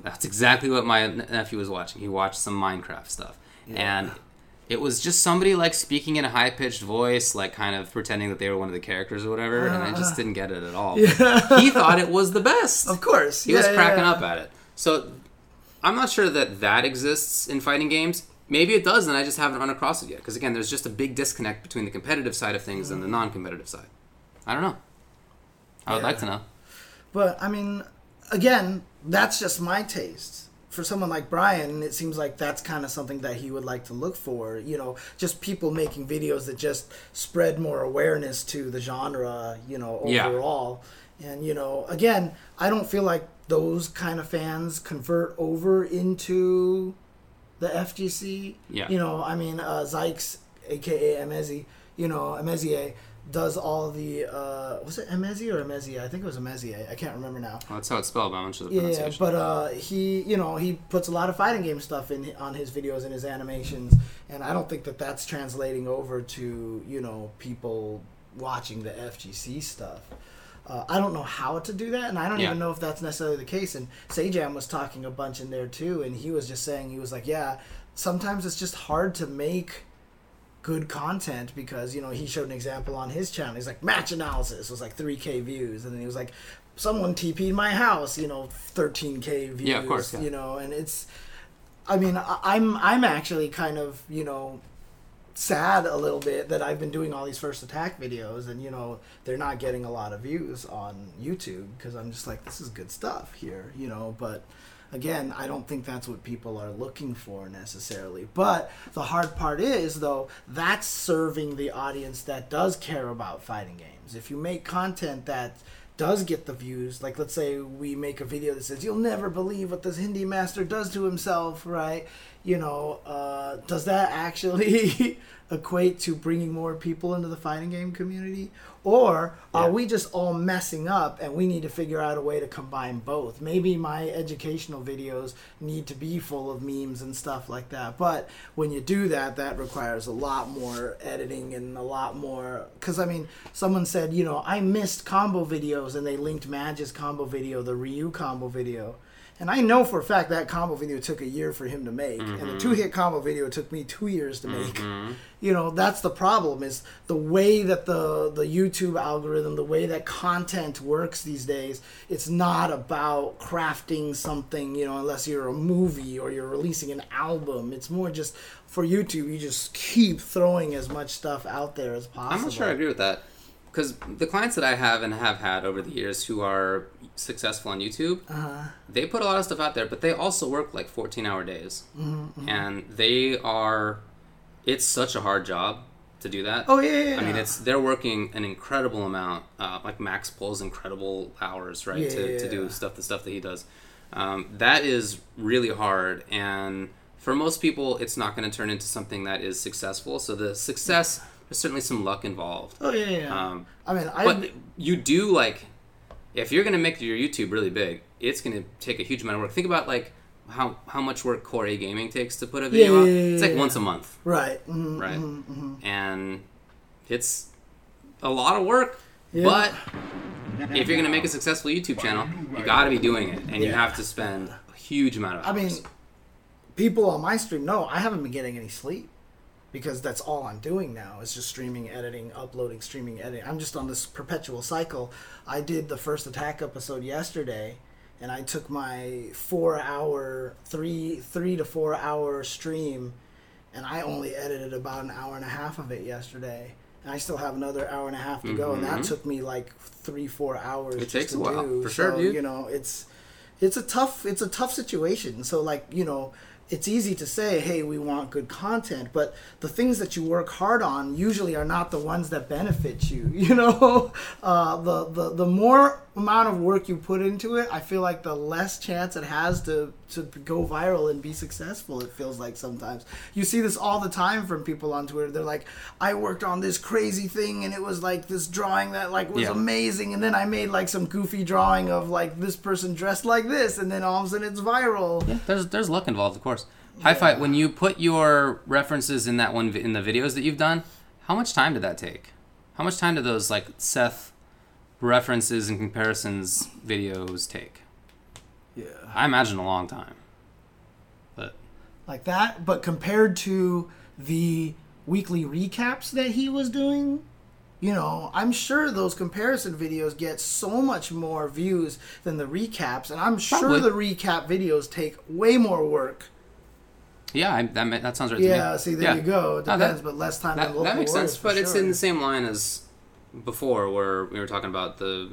That's exactly what my nephew was watching. He watched some Minecraft stuff. And it was just somebody like speaking in a high pitched voice, like kind of pretending that they were one of the characters or whatever, and I just ah. didn't get it at all. he thought it was the best. of course, He was cracking up at it. So I'm not sure that that exists in fighting games. Maybe it does, and I just haven't run across it yet. Because again, there's just a big disconnect between the competitive side of things and the non-competitive side. I don't know. I would Yeah. like to know. But I mean, again, that's just my taste. For someone like Brian, it seems like that's kind of something that he would like to look for. You know, just people making videos that just spread more awareness to the genre. You know, overall. Yeah. overall. And you know, again, I don't feel like those kind of fans convert over into the FGC. Yeah. You know, I mean, uh, Zykes, aka Emezi, you know, Emezier does all the uh, was it Emezi or Emezier? I think it was Emezier. I can't remember now. Well, that's how it's spelled, I'm not sure the Yeah, pronunciation. but uh, he, you know, he puts a lot of fighting game stuff in on his videos and his animations, and I don't think that that's translating over to you know people watching the FGC stuff. Uh, I don't know how to do that, and I don't Yeah. even know if that's necessarily the case. And Sajam was talking a bunch in there too, and he was just saying he was like, yeah, sometimes it's just hard to make good content because you know he showed an example on his channel. He's like match analysis was like 3k views, and then he was like someone TP'd my house, you know, 13k views. Yeah, of course, yeah. You know, and it's, I mean, I, I'm I'm actually kind of you know sad a little bit that I've been doing all these first attack videos and you know they're not getting a lot of views on YouTube because I'm just like this is good stuff here, you know, but again, I don't think that's what people are looking for necessarily. But the hard part is though that's serving the audience that does care about fighting games. If you make content that does get the views, like let's say we make a video that says you'll never believe what this Hindi master does to himself, right? You know, uh, does that actually equate to bringing more people into the fighting game community? Or are Yeah. we just all messing up and we need to figure out a way to combine both? Maybe my educational videos need to be full of memes and stuff like that. But when you do that, that requires a lot more editing and a lot more. Because, I mean, someone said, you know, I missed combo videos and they linked Madge's combo video, the Ryu combo video. And I know for a fact that combo video took a year for him to make, and the mm-hmm. two hit combo video took me two years to make. Mm-hmm. You know, that's the problem is the way that the the YouTube algorithm, the way that content works these days. It's not about crafting something, you know, unless you're a movie or you're releasing an album. It's more just for YouTube. You just keep throwing as much stuff out there as possible. I'm not sure I agree with that. Because the clients that I have and have had over the years who are successful on YouTube, Uh-huh. they put a lot of stuff out there, but they also work like 14 hour days. Mm-hmm, And they are, it's such a hard job to do that. Oh yeah, yeah, I mean, it's they're working an incredible amount. Uh, like Max pulls incredible hours, right, to, to do stuff the stuff that he does. Um, that is really hard, and for most people, it's not going to turn into something that is successful. So the success, there's certainly some luck involved. Oh yeah, yeah. Um, I mean, I but you do like, if you're going to make your YouTube really big, it's going to take a huge amount of work. Think about like how how much work Core A Gaming takes to put a video Yeah, up. yeah, yeah, It's like once a month right. mhm, right? mhm, mhm. And it's a lot of work, but if you're gonna make a successful YouTube channel, you got to be doing it, and you have to spend a huge amount of I mean, people on my stream know I haven't been getting any sleep because that's all I'm doing now is just streaming, editing, uploading, streaming, editing. I'm just on this perpetual cycle. I did the first attack episode yesterday, and I took my four hour, three three to four hour stream, and I only edited about an hour and a half of it yesterday. and I still have another hour and a half to go, and that Mhm. took me like three, four hours. It takes a while, do. for sure, dude. You know, it's it's a tough it's a tough situation. So like you know. It's easy to say, "Hey, we want good content," but the things that you work hard on usually are not the ones that benefit you. You know, uh, the the the more amount of work you put into it, I feel like the less chance it has to to go viral and be successful. It feels like sometimes you see this all the time from people on Twitter. They're like, "I worked on this crazy thing, and it was like this drawing that like was Yeah. amazing, and then I made like some goofy drawing of like this person dressed like this, and then all of a sudden it's viral." Yeah, there's there's luck involved, of course. High five. When you put your references in that one in the videos that you've done, how much time did that take? How much time did those like Seth references and comparisons videos take? Yeah. I imagine a long time. But like that, but compared to the weekly recaps that he was doing, you know, I'm sure those comparison videos get so much more views than the recaps, and I'm sure Probably. the recap videos take way more work. yeah, I, that that sounds right to me. Yeah, see, there Yeah. you go. It No, depends, that- but less time That, than local that makes sense, but it's sure. in the same line as before, where we were talking about the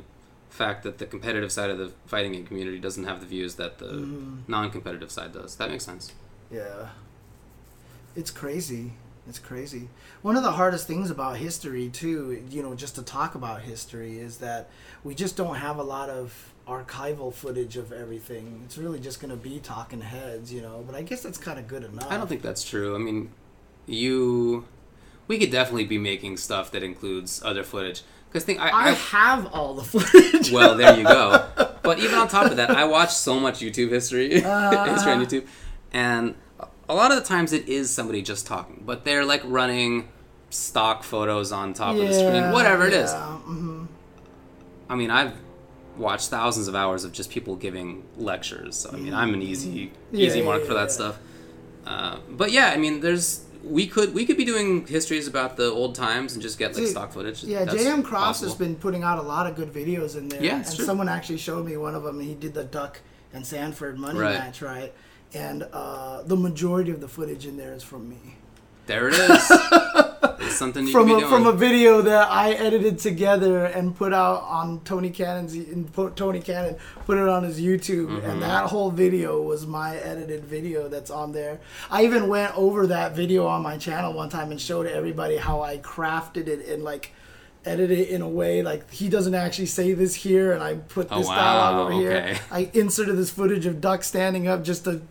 fact that the competitive side of the fighting game community doesn't have the views that the Mm-hmm. non-competitive side does. That makes sense. Yeah. It's crazy. It's crazy. One of the hardest things about history, too, you know, just to talk about history, is that we just don't have a lot of archival footage of everything. It's really just going to be talking heads, you know, but I guess that's kind of good enough. I don't think that's true. I mean, you, we could definitely be making stuff that includes other footage. Because think I, I I have all the footage. well, there you go. But even on top of that, I watch so much YouTube history, Uh-huh. history on YouTube, and a lot of the times it is somebody just talking, but they're like running stock photos on top of the screen, whatever it is. yeah, mhm. I mean, I've watched thousands of hours of just people giving lectures. So I mean, I'm an easy, Yeah, easy mark yeah, for that yeah. stuff. Uh, but yeah, I mean, there's we could we could be doing histories about the old times and just get like stock footage. Yeah, That's JM Cross has been putting out a lot of good videos in there. Yeah, and true. someone actually showed me one of them. He did the Duck and Sanford money Right. match, right? And uh, the majority of the footage in there is from me. There it is. it's something From a, from a video that I edited together and put out on Tony Cannon's Tony Cannon put it on his YouTube, Mm-hmm. and that whole video was my edited video that's on there. I even went over that video on my channel one time and showed everybody how I crafted it and like edited it in a way like he doesn't actually say this here, and I put Oh, this wow, dialogue over here. I inserted this footage of Duck standing up just to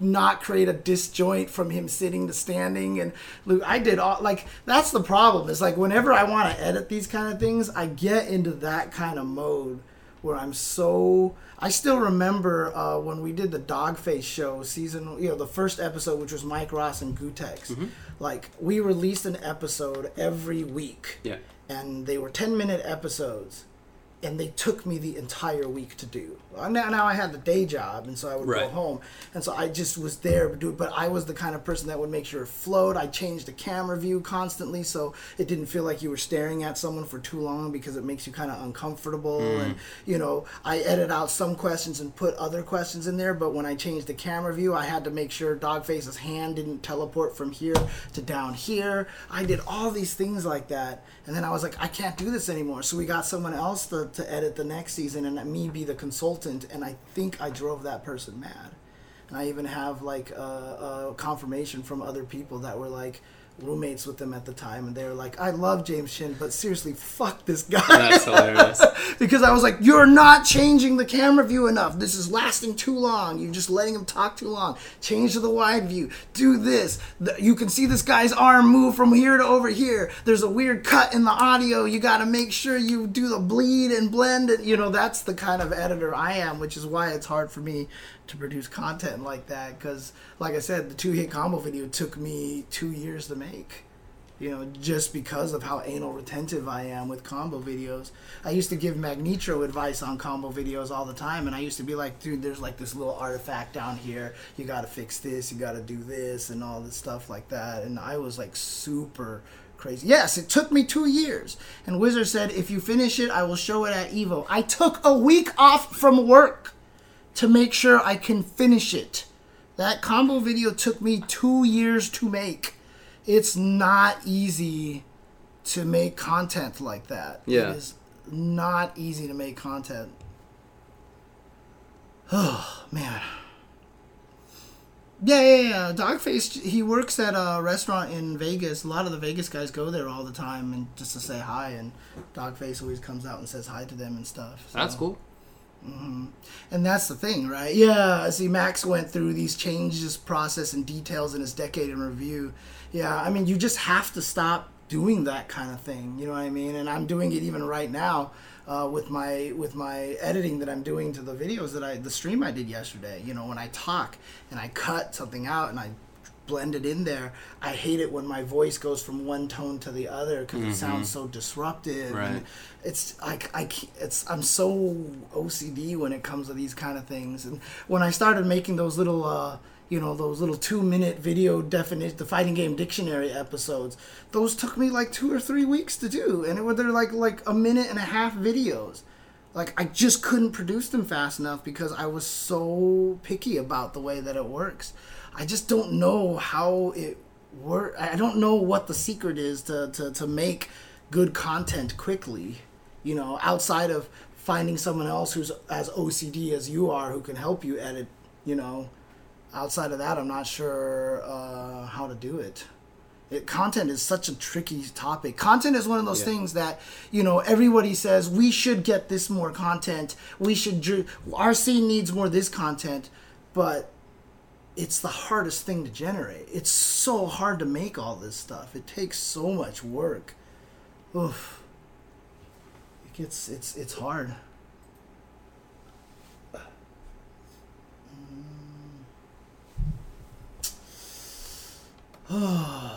not create a disjoint from him sitting to standing and Luke I did all like that's the problem. It's like whenever I want to edit these kind of things, I get into that kind of mode where I'm so I still remember uh, when we did the Dogface show season, you know, the first episode, which was Mike Ross and Gootecks. Like we released an episode every week yeah. And they were 10 minute episodes and they took me the entire week to do Now, now i had the day job and so i would go home. And so i just was there do but i was the kind of person that would make sure it flowed. I changed the camera view constantly so it didn't feel like you were staring at someone for too long because it makes you kind of uncomfortable mm. and you know i edit out some questions and put other questions in there but when i changed the camera view i had to make sure dogface's hand didn't teleport from here to down here. I did all these things like that and then i was like i can't do this anymore. So we got someone else to, to edit the next season and me be the consultant and i think i drove that person mad. And i even have like a, a confirmation from other people that were like roommates with them at the time and they were like i love james chen but seriously fuck this guy That's hilarious. because I was like, "You're not changing the camera view enough. This is lasting too long. You're just letting him talk too long. Change to the wide view. Do this. You can see this guy's arm move from here to over here. There's a weird cut in the audio. You got to make sure you do the bleed and blend. And you know, that's the kind of editor I am, which is why it's hard for me to produce content like that. Because, like I said, the two hit combo video took me two years to make you know, just because of how anal retentive I am with combo videos. I used to give Magnetro advice on combo videos all the time, and I used to be like, dude, there's like this little artifact down here. You got to fix this, you got to do this, and all this stuff like that. And I was like super crazy. Yes, it took me two years. And Wizard said, if you finish it, I will show it at Evo. I took a week off from work to make sure I can finish it. That combo video took me two years to make it's not easy to make content like that. Yeah. It is not easy to make content. Oh, man. Yeah, yeah, yeah. Dogface, he works at a restaurant in Vegas. A lot of the Vegas guys go there all the time and just to say hi. And Dogface always comes out and says hi to them and stuff. so- That's cool. And that's the thing, right? Yeah, see, Max went through these changes, process, and details in his decade in review. Yeah, I mean, you just have to stop doing that kind of thing. You know what I mean? And I'm doing it even right now uh, with my with my editing that I'm doing to the videos that I the stream I did yesterday. You know, when I talk and I cut something out and I blend it in there, I hate it when my voice goes from one tone to the other because it sounds so disruptive. Right. And it's I, I it's I'm so OCD when it comes to these kind of things. And when I started making those little uh, you know those little two minute video definition the fighting game dictionary episodes, those took me like two or three weeks to do, and it were they're like like a minute and a half videos. Like I just couldn't produce them fast enough because I was so picky about the way that it works. I just don't know how it work. I don't know what the secret is to, to, to make good content quickly. You know, outside of finding someone else who's as OCD as you are who can help you edit. You know, outside of that, I'm not sure uh, how to do it. It, content is such a tricky topic. Content is one of those Yeah. things that you know everybody says we should get this more content. We should dr- our scene needs more this content, but it's the hardest thing to generate. It's so hard to make all this stuff. It takes so much work. Oof. It gets it's it's hard. I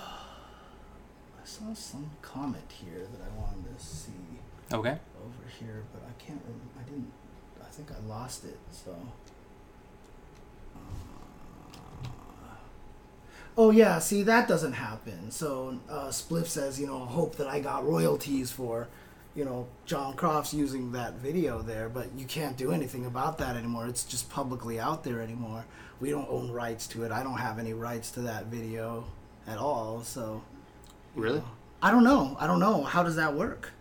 saw some comment here that I wanted to see Okay. over here, but I can't. Rem- I didn't. I think I lost it. So. Oh yeah, see that doesn't happen. So uh, Spliff says, you know, hope that I got royalties for, you know, John Crofts using that video there, but you can't do anything about that anymore. It's just publicly out there anymore. We don't own rights to it. I don't have any rights to that video at all. So Really? I don't know. I don't know. How does that work?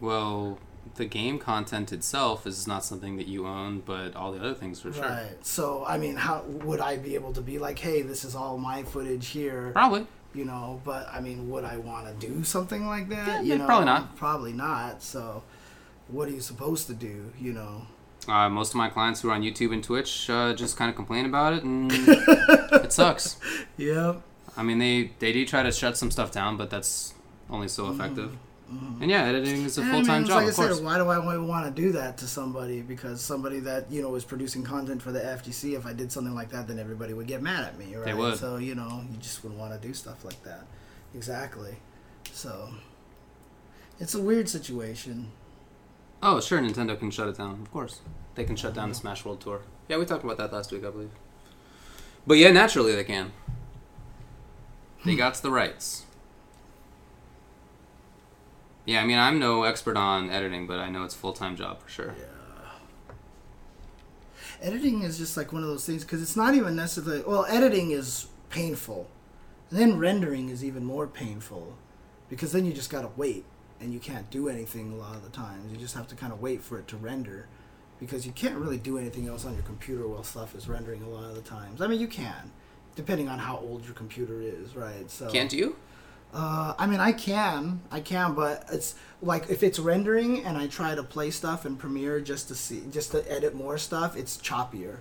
Well, the game content itself is not something that you own, but all the other things for sure. Right. So, I mean, how would I be able to be like, hey, this is all my footage here? Probably. You know, but I mean, would I want to do something like that? Yeah, you know, probably not. Probably not. So, what are you supposed to do? You know. Uh, most of my clients who are on YouTube and Twitch uh, just kind of complain about it, and it sucks. Yep. I mean, they they do try to shut some stuff down, but that's only so effective. And yeah, editing is a Mm-hmm. I full time mean, job, Like I of course. said, why do I want to do that to somebody? Because somebody that you know is producing content for the FGC, if I did something like that, then everybody would get mad at me, right? They would. So you know, you just wouldn't want to do stuff like that. Exactly. So it's a weird situation. Oh, sure, Nintendo can shut it down. Of course, they can shut down Mm-hmm. the Smash World Tour. Yeah, we talked about that last week, I believe. But yeah, naturally they can. Hmm. They got the rights. Yeah, I mean, I'm no expert on editing, but I know it's a full time job for sure. Yeah. Editing is just like one of those things because it's not even necessarily well editing is painful and then rendering is even more painful because then you just gotta wait and you can't do anything a lot of the times you just have to kind of wait for it to render because you can't really do anything else on your computer while stuff is rendering a lot of the times i mean you can depending on how old your computer is right so Can't you? Uh, I mean, I can, I can, but it's like if it's rendering and I try to play stuff in Premiere just to see, just to edit more stuff, it's choppier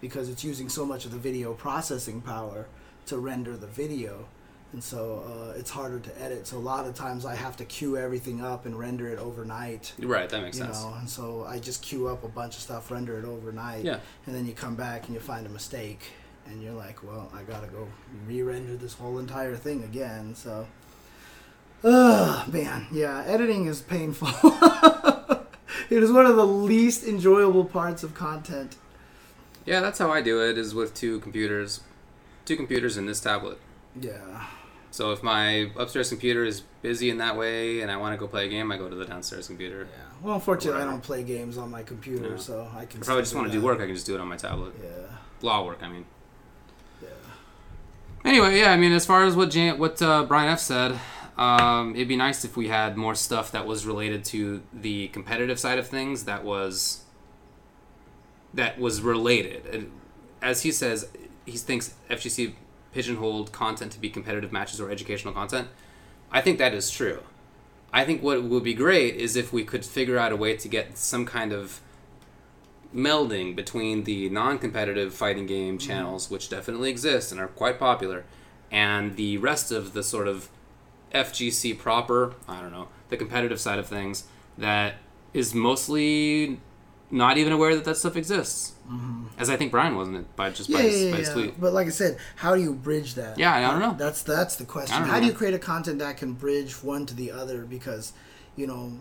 because it's using so much of the video processing power to render the video, and so uh, it's harder to edit. So a lot of times I have to queue everything up and render it overnight. Right, that makes You sense. know, and so I just queue up a bunch of stuff, render it overnight, Yeah. and then you come back and you find a mistake and you're like well i gotta go re-render this whole entire thing again so Ugh, man yeah editing is painful it is one of the least enjoyable parts of content Yeah, that's how I do it. Is with two computers, two computers and this tablet. yeah So if my upstairs computer is busy in that way, and I want to go play a game, I go to the downstairs computer. yeah well unfortunately i don't play games on my computer so i can If I probably just want to do work, I can just do it on my tablet. yeah Law work, I mean. Anyway, yeah, I mean, as far as what Jan- what uh, Brian F said, Um, it'd be nice if we had more stuff that was related to the competitive side of things. That was that was related. And as he says, he thinks FGC pigeonholed content to be competitive matches or educational content. I think that is true. I think what would be great is if we could figure out a way to get some kind of melding between the non-competitive fighting game mm-hmm. channels, which definitely exist and are quite popular, and the rest of the sort of FGC proper, I don't know, the competitive side of things that is mostly not even aware that that stuff exists. Mm-hmm. As I think Brian wasn't it by just Yeah, by, his, yeah, by yeah, his tweet. But like I said, how do you bridge that? Yeah, I don't know. That's that's the question. How do you create a content that can bridge one to the other? Because, you know,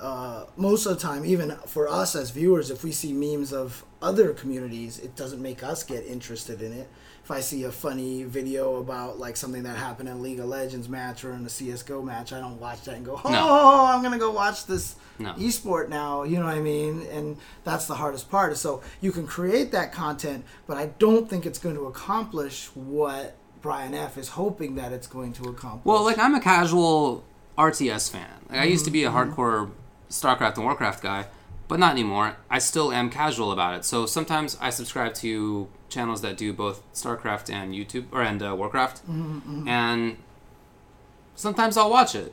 uh, most of the time, even for us as viewers, if we see memes of other communities, it doesn't make us get interested in it. If I see a funny video about like something that happened in a League of Legends match or in a CS:GO match, I don't watch that and go, "Oh, No. I'm gonna go watch this No. esport now." You know what I mean? And that's the hardest part. So you can create that content, but I don't think it's going to accomplish what Brian F is hoping that it's going to accomplish. Well, like I'm a casual RTS fan. Like, I used to be a hardcore StarCraft and Warcraft guy, but not anymore. I still am casual about it. So sometimes I subscribe to channels that do both StarCraft and YouTube or and uh, Warcraft, and sometimes I'll watch it,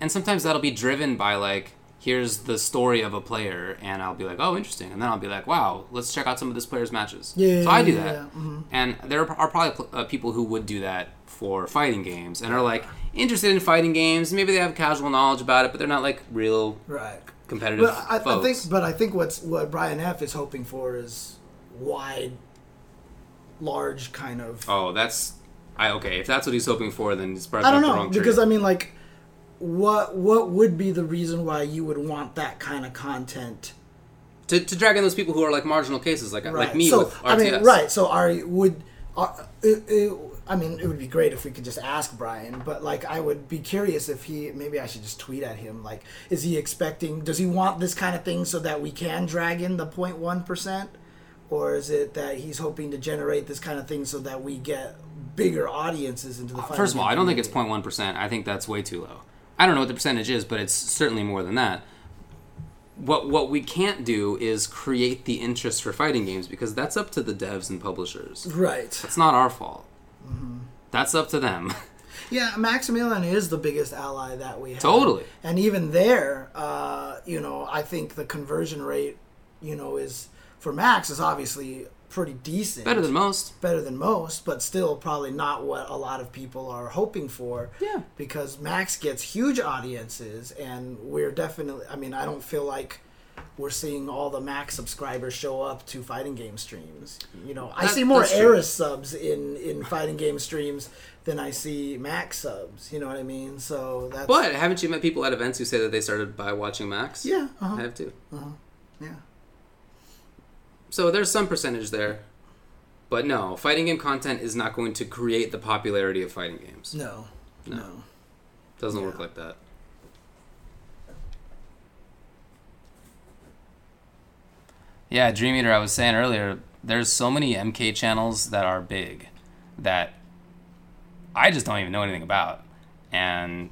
and sometimes that'll be driven by like here's the story of a player, and I'll be like, oh, interesting, and then I'll be like, wow, let's check out some of this player's matches. Yeah, so I do that. yeah, mhm. And there are probably uh, people who would do that for fighting games and are like interested in fighting games. Maybe they have casual knowledge about it, but they're not like real right. competitive But I, I think, but I think what's what Brian F is hoping for is wide, large kind of. oh, that's I okay. If that's what he's hoping for, then he's probably I don't the know wrong because I mean, like, what what would be the reason why you would want that kind of content? to, to drag in those people who are like marginal cases, like like Right. me so with RTS. I mean, right? So are would are, it, it, I mean, it would be great if we could just ask Brian, but like, I would be curious if he maybe I should just tweet at him. Like, is he expecting? Does he want this kind of thing so that we can drag in the 0.1 percent, or is it that he's hoping to generate this kind of thing so that we get bigger audiences into the? Uh, fighting First of all, I don't think it's community? 0.1 percent. I think that's way too low. I don't know what the percentage is, but it's certainly more than that. What what we can't do is create the interest for fighting games because that's up to the devs and publishers. right. It's not our fault. Mm-hmm. That's up to them. Yeah, Maximilian is the biggest ally that we have. Totally. And even there, uh, you know, I think the conversion rate, you know, is for Max is obviously pretty decent. Better than most. better than most, but still probably not what a lot of people are hoping for. Yeah. Because Max gets huge audiences, and we're definitely. I mean, I don't feel like we're seeing all the Max subscribers show up to fighting game streams. You know, I That- see more. Eris subs in in fighting game streams than I see Max subs. You know what I mean? So that's But haven't you met people at events who say that they started by watching Max? yeah, uh-huh, I have too. yeah. So there's some percentage there. But no, fighting game content is not going to create the popularity of fighting games. No, No. no. Doesn't Yeah. work like that. Yeah, Dream Eater, I was saying earlier, there's so many MK channels that are big that I just don't even know anything about. And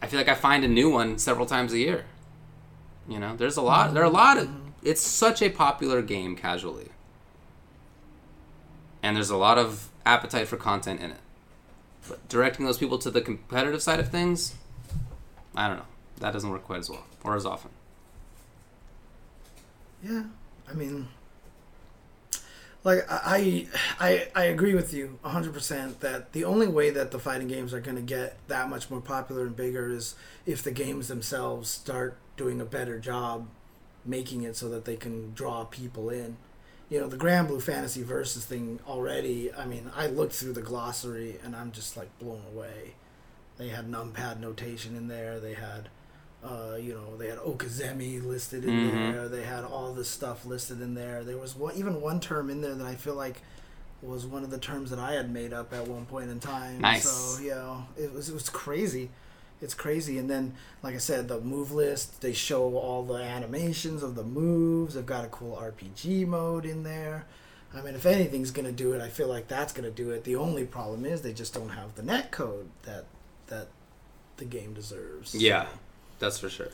I feel like I find a new one several times a year. You know, there's a lot, there are a lot of, it's such a popular game casually. And there's a lot of appetite for content in it. But directing those people to the competitive side of things, I don't know. That doesn't work quite as well or as often. Yeah, I mean, like I I I agree with you hundred percent that the only way that the fighting games are going to get that much more popular and bigger is if the games themselves start doing a better job making it so that they can draw people in. You know, the Granblue Fantasy Versus thing already. I mean, I looked through the glossary and I'm just like blown away. They had numpad notation in there. They had uh, you know, they had Okizeme listed in Mhm. there. They had all this stuff listed in there. There was one, even one term in there that I feel like was one of the terms that I had made up at one point in time. Nice. So you know, it was it was crazy. It's crazy. And then, like I said, the move list. They show all the animations of the moves. They've got a cool RPG mode in there. I mean, if anything's gonna do it, I feel like that's gonna do it. The only problem is they just don't have the net code that that the game deserves. Yeah, that's for sure.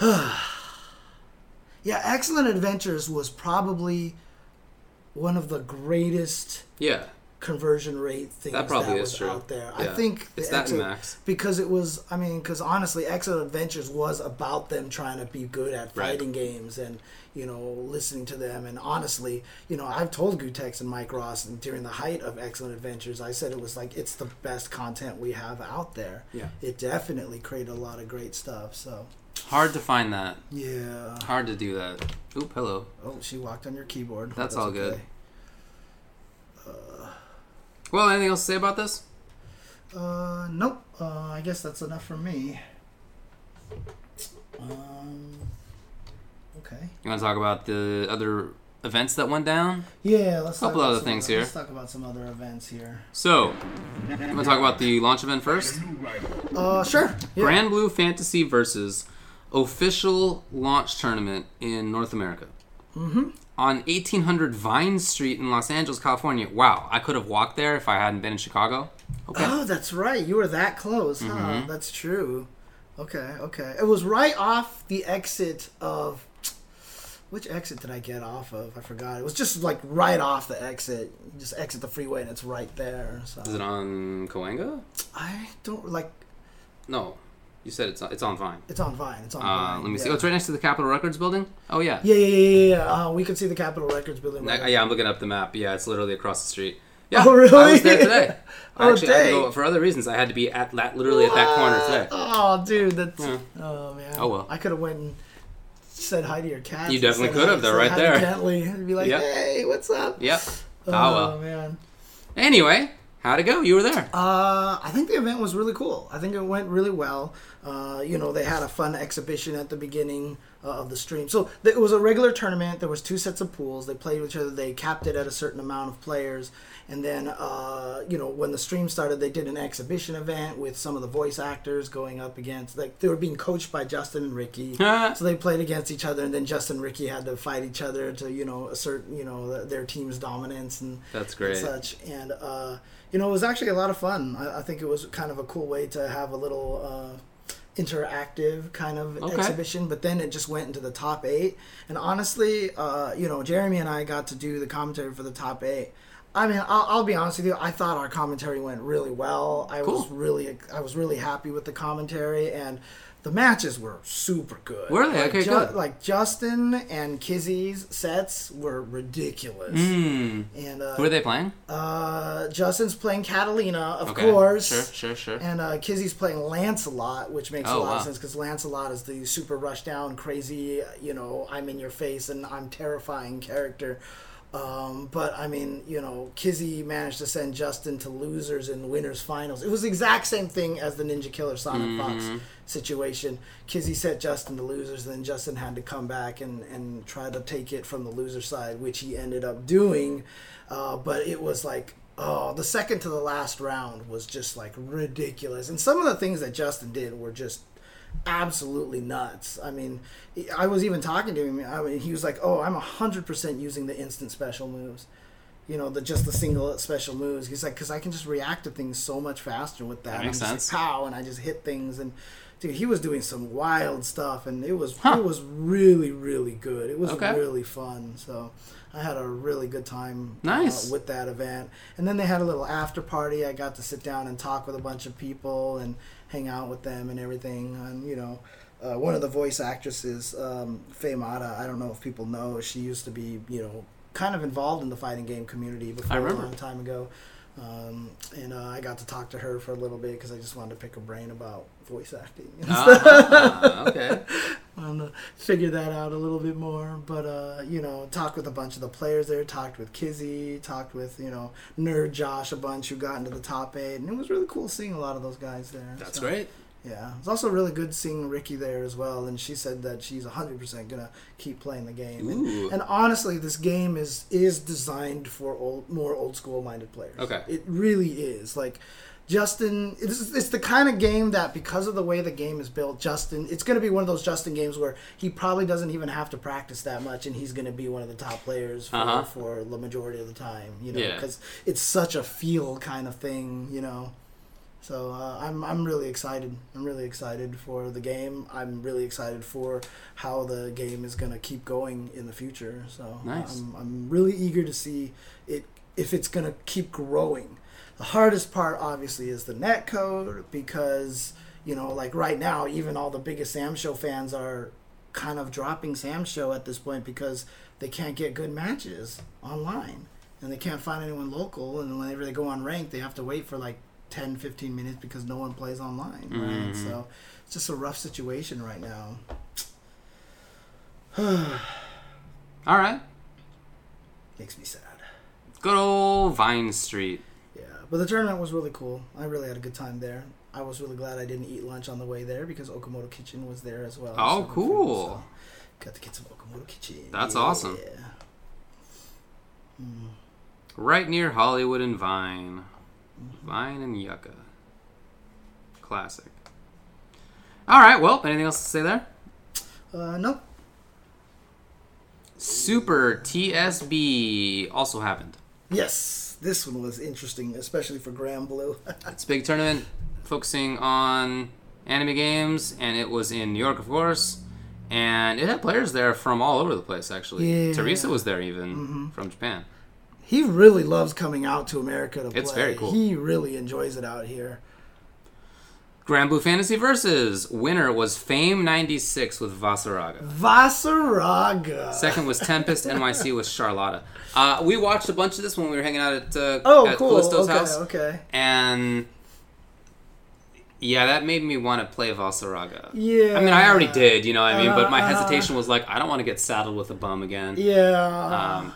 Yeah, Excellent Adventures was probably one of the greatest Yeah, conversion rate things That probably was is true. out there. I think It's that Excellent- Max. because it was. I mean, because honestly, Excellent Adventures was about them trying to be good at Right. fighting games and you know listening to them. And honestly, you know, I've told Gootecks and Mike Ross and during the height of Excellent Adventures, I said it was like it's the best content we have out there. Yeah. it definitely created a lot of great stuff. So hard to find that. yeah. Hard to do that. Oop, hello. Oh, she walked on your keyboard. That's all good. Well, anything else to say about this? Uh, nope. Uh, I guess that's enough for me. Um, okay. You want to talk about the other events that went down? Yeah, let's Couple talk about other some things other- here. Let's talk about some other events here. So, you want to talk about the launch event first? Uh, sure. Yeah. Granblue Fantasy versus official launch tournament in North America. Mm-hmm. On 1800 Vine Street in Los Angeles, California. Wow, I could have walked there if I hadn't been in Chicago. Okay. Oh, that's right. You were that close, huh? Mm-hmm. That's true. Okay, okay. It was right off the exit of. Which exit did I get off of? I forgot. It was just like right off the exit. You just exit the freeway and it's right there. So Is it on Cahuenga? I don't like. No, you said it's on, it's on Vine. It's on Vine. It's on Uh, Vine. let me see. yeah. Oh, it's right next to the Capitol Records building. Oh yeah. Yeah, yeah, yeah, yeah. yeah. Uh, we could see the Capitol Records building. Right yeah, I'm looking up the map. Yeah, it's literally across the street. Yeah, Oh, really? I was there today. I Oh, actually had to go for other reasons. I had to be at that literally at that corner today. Oh, dude, that's. Yeah. Oh man. Oh, well. I could have went and said hi to your cat. You definitely could have. They're right there. Gently, and be like, Yep. "Hey, what's up?" Yep. Oh, Oh well. man. Anyway, how'd it go? You were there. Uh, I think the event was really cool. I think it went really well. Uh, you know, they had a fun exhibition at the beginning uh, of the stream. So th- it was a regular tournament. There was two sets of pools. They played each other. They capped it at a certain amount of players. And then, uh, you know, when the stream started, they did an exhibition event with some of the voice actors going up against. Like they were being coached by Justin and Ricki. so they played against each other, and then Justin and Ricki had to fight each other to, you know, assert, you know, th- their team's dominance and That's and great. such. And uh, you know, it was actually a lot of fun. I, I think it was kind of a cool way to have a little uh, interactive kind of Okay. exhibition. But then it just went into the top eight. And honestly, uh, you know, Jeremy and I got to do the commentary for the top eight. I mean, I'll, I'll be honest with you. I thought our commentary went really well. I was really, I was really happy with the commentary, and the matches were super good. Were they? Like, Okay, good. Like Justin and Kizzy's sets were ridiculous. Hmm. And uh, Who are they playing? uh, Justin's playing Catalina, of Okay. course. Sure, sure, sure. And uh, Kizzy's playing Lancelot, which makes Oh, a lot wow. of sense because Lancelot is the super rush down, crazy, you know, I'm in your face and I'm terrifying character. Um, but I mean, you know, Kizzy managed to send Justin to losers in winners finals. It was the exact same thing as the NinjaKilla Sonic Mm-hmm. Fox situation. Kizzy sent Justin to losers, and then Justin had to come back and, and try to take it from the loser side, which he ended up doing. Uh, but it was like, oh, the second to the last round was just like ridiculous. And some of the things that Justin did were just absolutely nuts. I mean, I was even talking to him. I mean, he was like, "Oh, I'm hundred percent using the instant special moves." You know, the just the single special moves. He's like, because I can just react to things so much faster with that. That I'm makes just sense. Like, Pow, and I just hit things, and dude, he was doing some wild stuff, and it was Huh. it was really really good. It was Okay. really fun. So. I had a really good time uh, Nice. with that event. And then they had a little after party. I got to sit down and talk with a bunch of people and hang out with them and everything. And you know, uh, one of the voice actresses, um, Faye Mata, I don't know if people know, she used to be you know kind of involved in the fighting game community before a long time ago. Um, and uh, I got to talk to her for a little bit because I just wanted to pick her brain about voice acting. and Ah, okay. want to figure that out a little bit more. But uh, you know, talked with a bunch of the players there. Talked with Kizzy. Talked with you know Nerd Josh a bunch who got into the top eight, and it was really cool seeing a lot of those guys there. That's So, great. Yeah, it's also really good seeing Ricki there as well. And she said that she's hundred percent gonna keep playing the game. And, and honestly, this game is is designed for old, more old school minded players. Okay. it really is. Like Justin, it's, it's the kind of game that because of the way the game is built, Justin, it's going to be one of those Justin games where he probably doesn't even have to practice that much, and he's going to be one of the top players for, Uh-huh. for the majority of the time. You know, Yeah. because it's such a feel kind of thing. You know, So uh, I'm I'm really excited. I'm really excited for the game. I'm really excited for how the game is gonna keep going in the future. So Nice. I'm I'm really eager to see it if it's gonna keep growing. The hardest part, obviously, is the net code because you know, like right now, even all the biggest SamSho fans are kind of dropping SamSho at this point because they can't get good matches online and they can't find anyone local. And whenever they go on rank, they have to wait for like 10, 15 minutes because no one plays online. Right? Mhm. So it's just a rough situation right now. All right. Makes me sad. Good old Vine Street. Yeah, but the tournament was really cool. I really had a good time there. I was really glad I didn't eat lunch on the way there because Okamoto Kitchen was there as well. Oh, serving food, cool. so got to get some Okamoto Kitchen. That's Yeah. awesome. Mm. Right near Hollywood and Vine. Vine and Yucca. Classic. All right. Well, anything else to say there? Uh, nope. Super TSB also happened. Yes, this one was interesting, especially for Granblue. It's a big tournament focusing on anime games, and it was in New York, of course. And it had players there from all over the place, actually. Yeah. Mm-hmm. Teresa was there, even from Japan. He really loves coming out to America to play. It's very cool. He really enjoys it out here. Granblue Fantasy Versus. Winner was Fame 96 with Vaseraga. Vaseraga. Second was Tempest NYC with Charlotta. Uh, we watched a bunch of this when we were hanging out at, uh, Oh, at cool. Callisto's okay, house. okay. And yeah, that made me want to play Vaseraga. Yeah. I mean, I already did, you know what I mean? But my Uh, uh, hesitation was like, I don't want to get saddled with a bum again. Yeah. Um,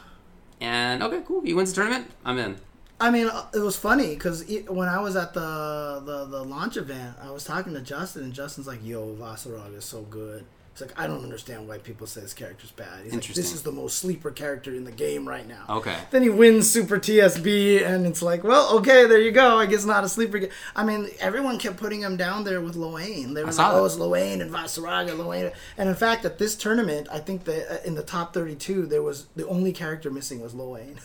and okay, cool. He wins the tournament. I'm in. I mean, uh, it was funny because when I was at the, the the launch event, I was talking to Justin, and Justin's like, "Yo, Vaseraga is so good." He's like, "I don't understand why people say this character's bad." He's like, "This is the most sleeper character in the game right now." Okay. Then he wins Super TSB, and it's like, well, okay, there you go. I guess not a sleeper. ga- I mean, everyone kept putting him down there with Lowain. They were like, oh, it's Lowain and Vaseraga, Lowain. And in fact, at this tournament, I think that uh, in the top 32, there was the only character missing was Lowain.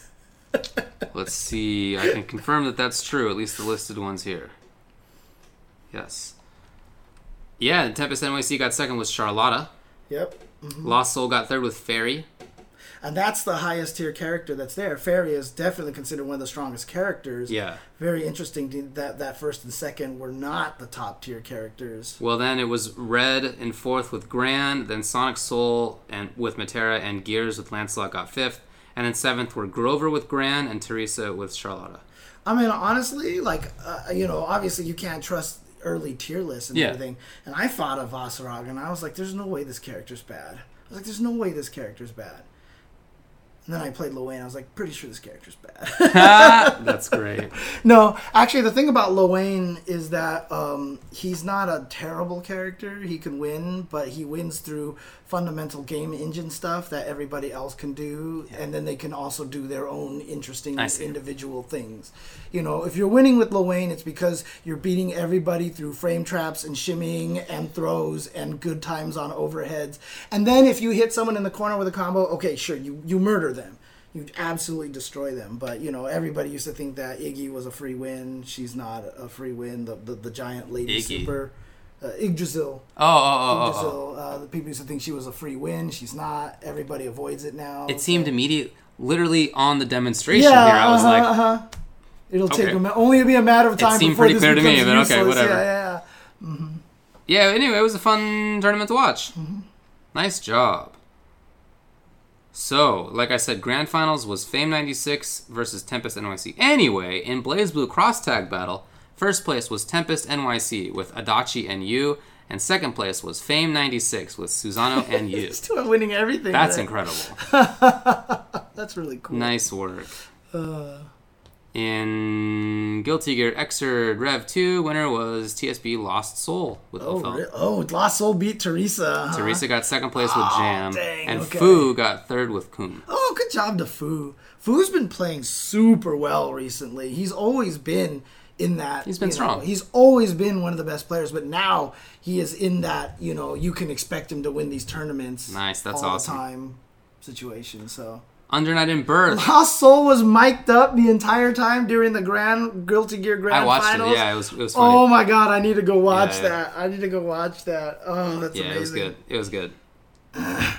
Let's see. I can confirm that that's true. At least the listed ones here. Yes. Yeah, Tempest NYC got second with Charlotta. Yep. Lost Soul got third with Ferry. And that's the highest tier character that's there. Ferry is definitely considered one of the strongest characters. Yeah. Very interesting that that first and second were not the top tier characters. Well, then it was Red in fourth with Gran, then Sonic Soul and with Metera, and Gears with Lancelot got fifth, and then seventh were Grover with Gran and Teresa with Charlotta. I mean, honestly, like uh, you know, obviously you can't trust early tier lists and Yeah. everything. And I thought of Vasarag, and I was like, "There's no way this character's bad." I was like, "There's no way this character's bad." And then I played Lowain. I was like, "Pretty sure this character's bad." That's great. no, actually, the thing about Lowain is that um, he's not a terrible character. He can win, but he wins through fundamental game engine stuff that everybody else can do, and then they can also do their own interesting individual things. You know, if you're winning with Lowain, it's because you're beating everybody through frame traps and shimmying and throws and good times on overheads. And then if you hit someone in the corner with a combo, okay, sure, you you murder them. You absolutely destroy them. But you know, everybody used to think that Iggy was a free win. She's not a free win. The the, the giant lady Iggy. super. Uh, Yggdrasil. Oh, oh, oh, oh, oh. Yggdrasil. Uh, the people used to think she was a free win. She's not. Everybody avoids it now. It seemed immediate, literally on the demonstration here. I was uh-huh, like, uh-huh. it'll take Okay. a, ma- only be a matter of time. It seemed pretty clear to me, but okay, useless. whatever. Yeah, yeah, yeah. yeah. Anyway, it was a fun tournament to watch. Mm-hmm. Nice job. So, like I said, grand finals was Fame 96 versus Tempest NYC. Anyway, in BlazBlue cross tag battle, first place was Tempest NYC with Adachi and Yu, and second place was Fame 96 with Susano and two are winning everything. That's there. incredible. That's really cool. Nice work. Uh, In Guilty Gear Xrd Rev 2, winner was TSB Lost Soul with oh, re- oh, Lost Soul beat Teresa. huh? Teresa got second place with Jam, dang, and okay. Fu got third with Kun. Oh, good job to Fu. Fu's been playing super well recently. He's always been in that. He's been you know, strong. he's always been one of the best players, but now he is in that. You know, you can expect him to win these tournaments. Nice, that's all awesome. The time situation. So Under Night in Birth. Lost Soul was mic'd up the entire time during the Grand Guilty Gear Grand I watched Finals. it. Yeah, it was it was funny. Oh my god, I need to go watch Yeah, yeah. that. I need to go watch that. Oh, that's yeah, amazing. it was good. It was good.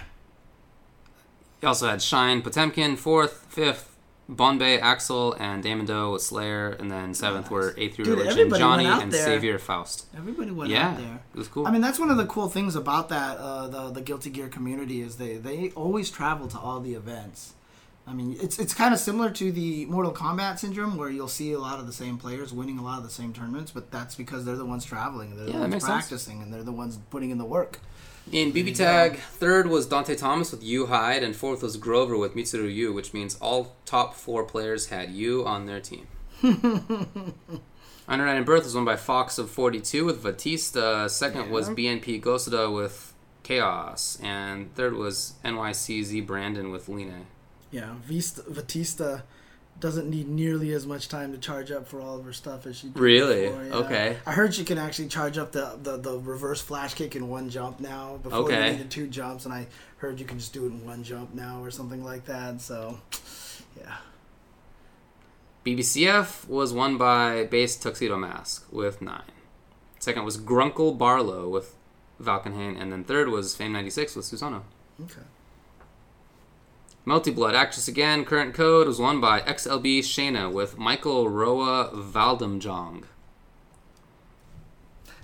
you also had Shine Potemkin fourth, fifth, Bombay, Axel, and Damon Doe with Slayer, and then seventh were A through Dude, Religion, Johnny, and there. Savior Faust. Everybody went Yeah, out there. it was cool. I mean, that's one of the cool things about that uh, the the Guilty Gear community is they they always travel to all the events. I mean, it's it's kind of similar to the Mortal Kombat syndrome, where you'll see a lot of the same players winning a lot of the same tournaments, but that's because they're the ones traveling, and they're the ones makes sense. practicing, and they're the ones putting in the work. In BB Tag, third was Dante Thomas with Yu Hyde, and fourth was Grover with Mitsuru Yu, which means all top four players had Yu on their team. Under Night in Birth was won by Fox of 42 with Vatista. Second was BNP Gosada with Chaos. And third was NYCZ Brandon with Linne. Yeah, Vista, Vatista doesn't need nearly as much time to charge up for all of her stuff as she did Really? before, yeah. Okay. I heard she can actually charge up the, the, the reverse flash kick in one jump now. Before Okay. you needed two jumps, and I heard you can just do it in one jump now or something like that. So, yeah. BBCF was won by Base Tuxedo Mask with 9. Second was Grunkle Barlow with Valkenhayn. And then third was Fame 96 with Susanoo. Okay. Melty Blood Actress again. Current code was won by XLB Shayna with Michael Roa Valdamjong.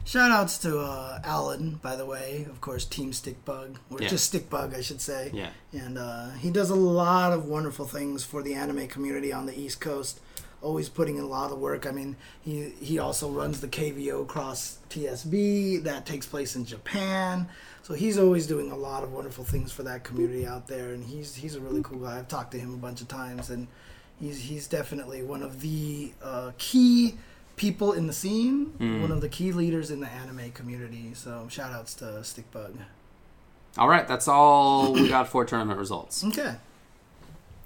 Shout outs to uh, Alan, by the way. Of course, Team Stickbug, or Yeah. just Stickbug, I should say. Yeah. And uh, he does a lot of wonderful things for the anime community on the East Coast. Always putting in a lot of work. I mean, he he also runs the KVO Cross TSB that takes place in Japan. So he's always doing a lot of wonderful things for that community out there, and he's he's a really cool guy. I've talked to him a bunch of times, and he's he's definitely one of the uh, key people in the scene, one of the key leaders in the anime community. So shout outs to Stickbug. All right, that's all we got for tournament results. Okay.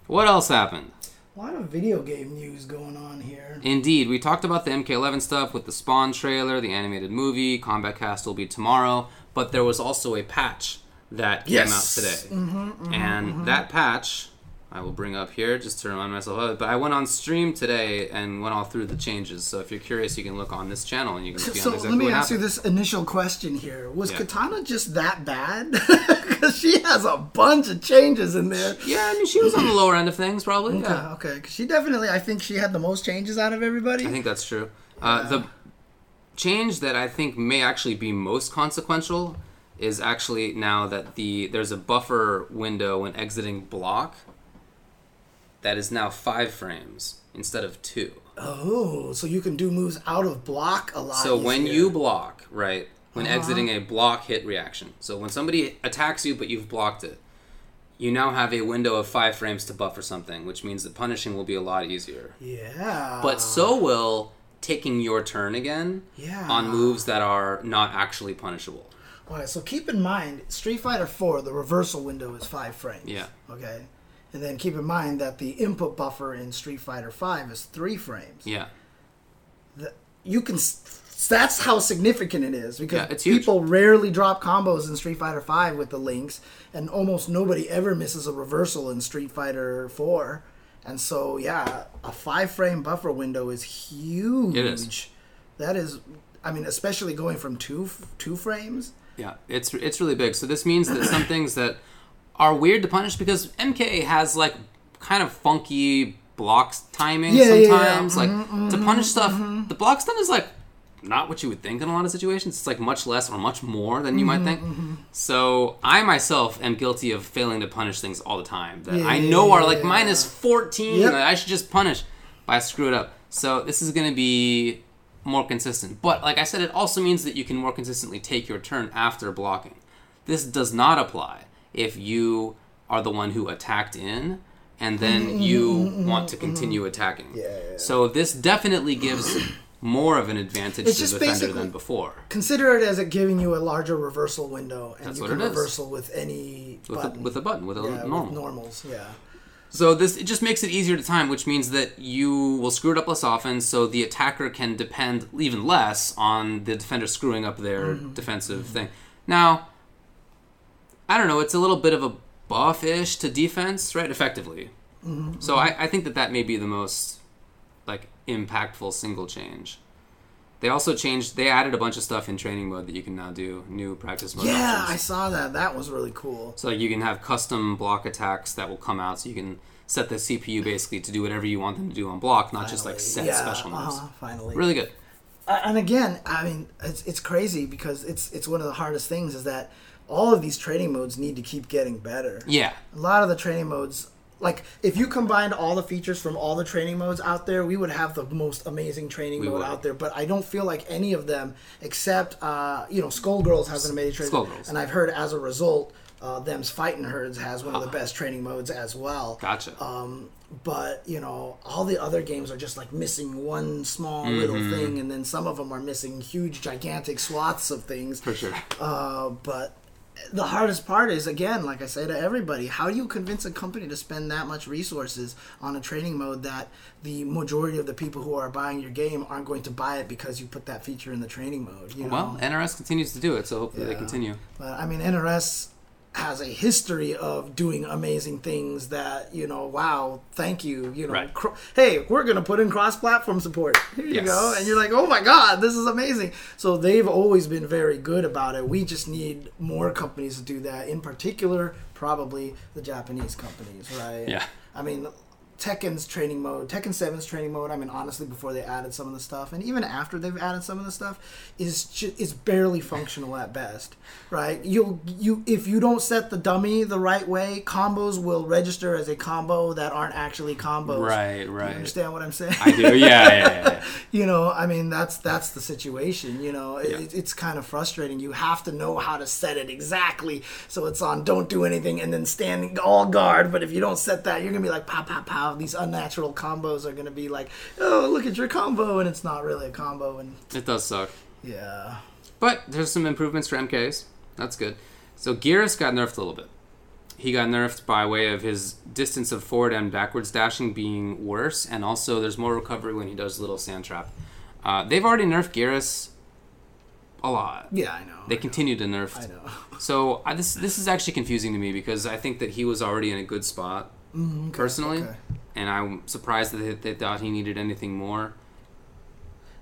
What else happened? A lot of video game news going on here. Indeed, we talked about the MK11 stuff with the Spawn trailer, the animated movie. Kombat Kast will be tomorrow, but there was also a patch that came Yes. out today, mm-hmm, mm-hmm, and mm-hmm. that patch I will bring up here just to remind myself of it. But I went on stream today and went all through the changes. So if you're curious, you can look on this channel and you can see So exactly let me ask you this initial question here: Was Yeah. Katana just that bad? Because she has a bunch of changes in there. Yeah, I mean she was on the lower end of things, probably. Okay, Yeah. okay. she definitely, I think she had the most changes out of everybody. I think that's true. Uh, the change that I think may actually be most consequential is actually now that the there's a buffer window when exiting block that is now five frames instead of two. oh, so you can do moves out of block a lot. So when you block, right, when Uh-huh. exiting a block hit reaction, so when somebody attacks you but you've blocked it, you now have a window of five frames to buffer something, which means that punishing will be a lot easier. yeah, But so will taking your turn again Yeah. on moves that are not actually punishable. All right, so keep in mind, Street Fighter 4, the reversal window is five frames. Yeah. Okay. And then keep in mind that the input buffer in Street Fighter 5 is three frames. Yeah. The, you can. That's how significant it is because Yeah, people rarely drop combos in Street Fighter 5 with the links, and almost nobody ever misses a reversal in Street Fighter 4. And so, yeah, a five frame buffer window is huge. It is. That is, I mean, especially going from two two frames. Yeah, it's it's really big. So this means that some things that are weird to punish because MK has like kind of funky blocks timing Yeah, yeah, yeah. sometimes. Like mm-hmm, to punish mm-hmm, stuff, mm-hmm. the block stun is like not what you would think in a lot of situations. It's like much less or much more than you might mm-hmm, think. Mm-hmm. So I myself am guilty of failing to punish things all the time that I know are like yeah. minus fourteen. Yep. that I should just punish, but I screw it up. So this is going to be more consistent. But like I said, it also means that you can more consistently take your turn after blocking. This does not apply if you are the one who attacked in and then mm-hmm, you want to continue attacking. Mm-hmm, Yeah, yeah. So this definitely gives more of an advantage It's to the defender than before. Consider it as it giving you a larger reversal window, and That's you what can it is. reversal with any With a, button. with a button, with a yeah, normal. with normals. Yeah. So this it just makes it easier to time, which means that you will screw it up less often, so the attacker can depend even less on the defender screwing up their Mm-hmm. defensive thing. Now, I don't know, it's a little bit of a buff-ish to defense, right? Effectively. Mm-hmm, So I, I think that that may be the most like impactful single change. They also changed. They added a bunch of stuff in training mode that you can now do. New practice mode. Yeah, I saw that. That was really cool. So like you can have custom block attacks that will come out. So you can set the CPU basically to do whatever you want them to do on block, not just like set yeah, special moves. Uh-huh, finally. Really good. Uh, and again, I mean, it's it's crazy because it's it's one of the hardest things is that all of these training modes need to keep getting better. Yeah. A lot of the training modes, like if you combined all the features from all the training modes out there, we would have the most amazing training We mode would. out there. But I don't feel like any of them, except uh, you know, Skullgirls has an amazing training, Skullgirls. and I've heard as a result, uh, them's fighting herds has one of the best training modes as well. Gotcha. Um, but you know, all the other games are just like missing one small Mm-hmm. little thing, and then some of them are missing huge, gigantic swaths of things. For sure. Uh, but the hardest part is again, like I say to everybody, how do you convince a company to spend that much resources on a training mode that the majority of the people who are buying your game aren't going to buy it because you put that feature in the training mode? You know? Well, NRS continues to do it, so hopefully they continue. But I mean, NRS has a history of doing amazing things that you know. Wow, thank you. You know, Right. hey, we're gonna put in cross-platform support. Here you go, and you're like, oh my god, this is amazing. So they've always been very good about it. We just need more companies to do that. In particular, probably the Japanese companies, right? Yeah. I mean. Tekken's training mode, Tekken 7's training mode. I mean, honestly, before they added some of the stuff, and even after they've added some of the stuff, is ju- is barely functional at best, right? You'll you if you don't set the dummy the right way, combos will register as a combo that aren't actually combos. Right, right. You understand what I'm saying? I do. Yeah, yeah, yeah. yeah. you know, I mean, that's that's the situation. You know, it, Yeah. it's kind of frustrating. You have to know how to set it exactly, so it's on don't do anything and then standing all guard. But if you don't set that, you're gonna be like pow pow pow. These unnatural combos are gonna be like, oh look at your combo, and it's not really a combo. And It does suck. yeah, But there's some improvements for MKs. That's good. So Geras got nerfed a little bit. He got nerfed by way of his distance of forward and backwards dashing being worse, and also there's more recovery when he does little sand trap. Uh, they've already nerfed Geras a lot. yeah, I know. They continue to nerf. I know. So I, this this is actually confusing to me because I think that he was already in a good spot personally, okay. And I'm surprised that they, they thought he needed anything more.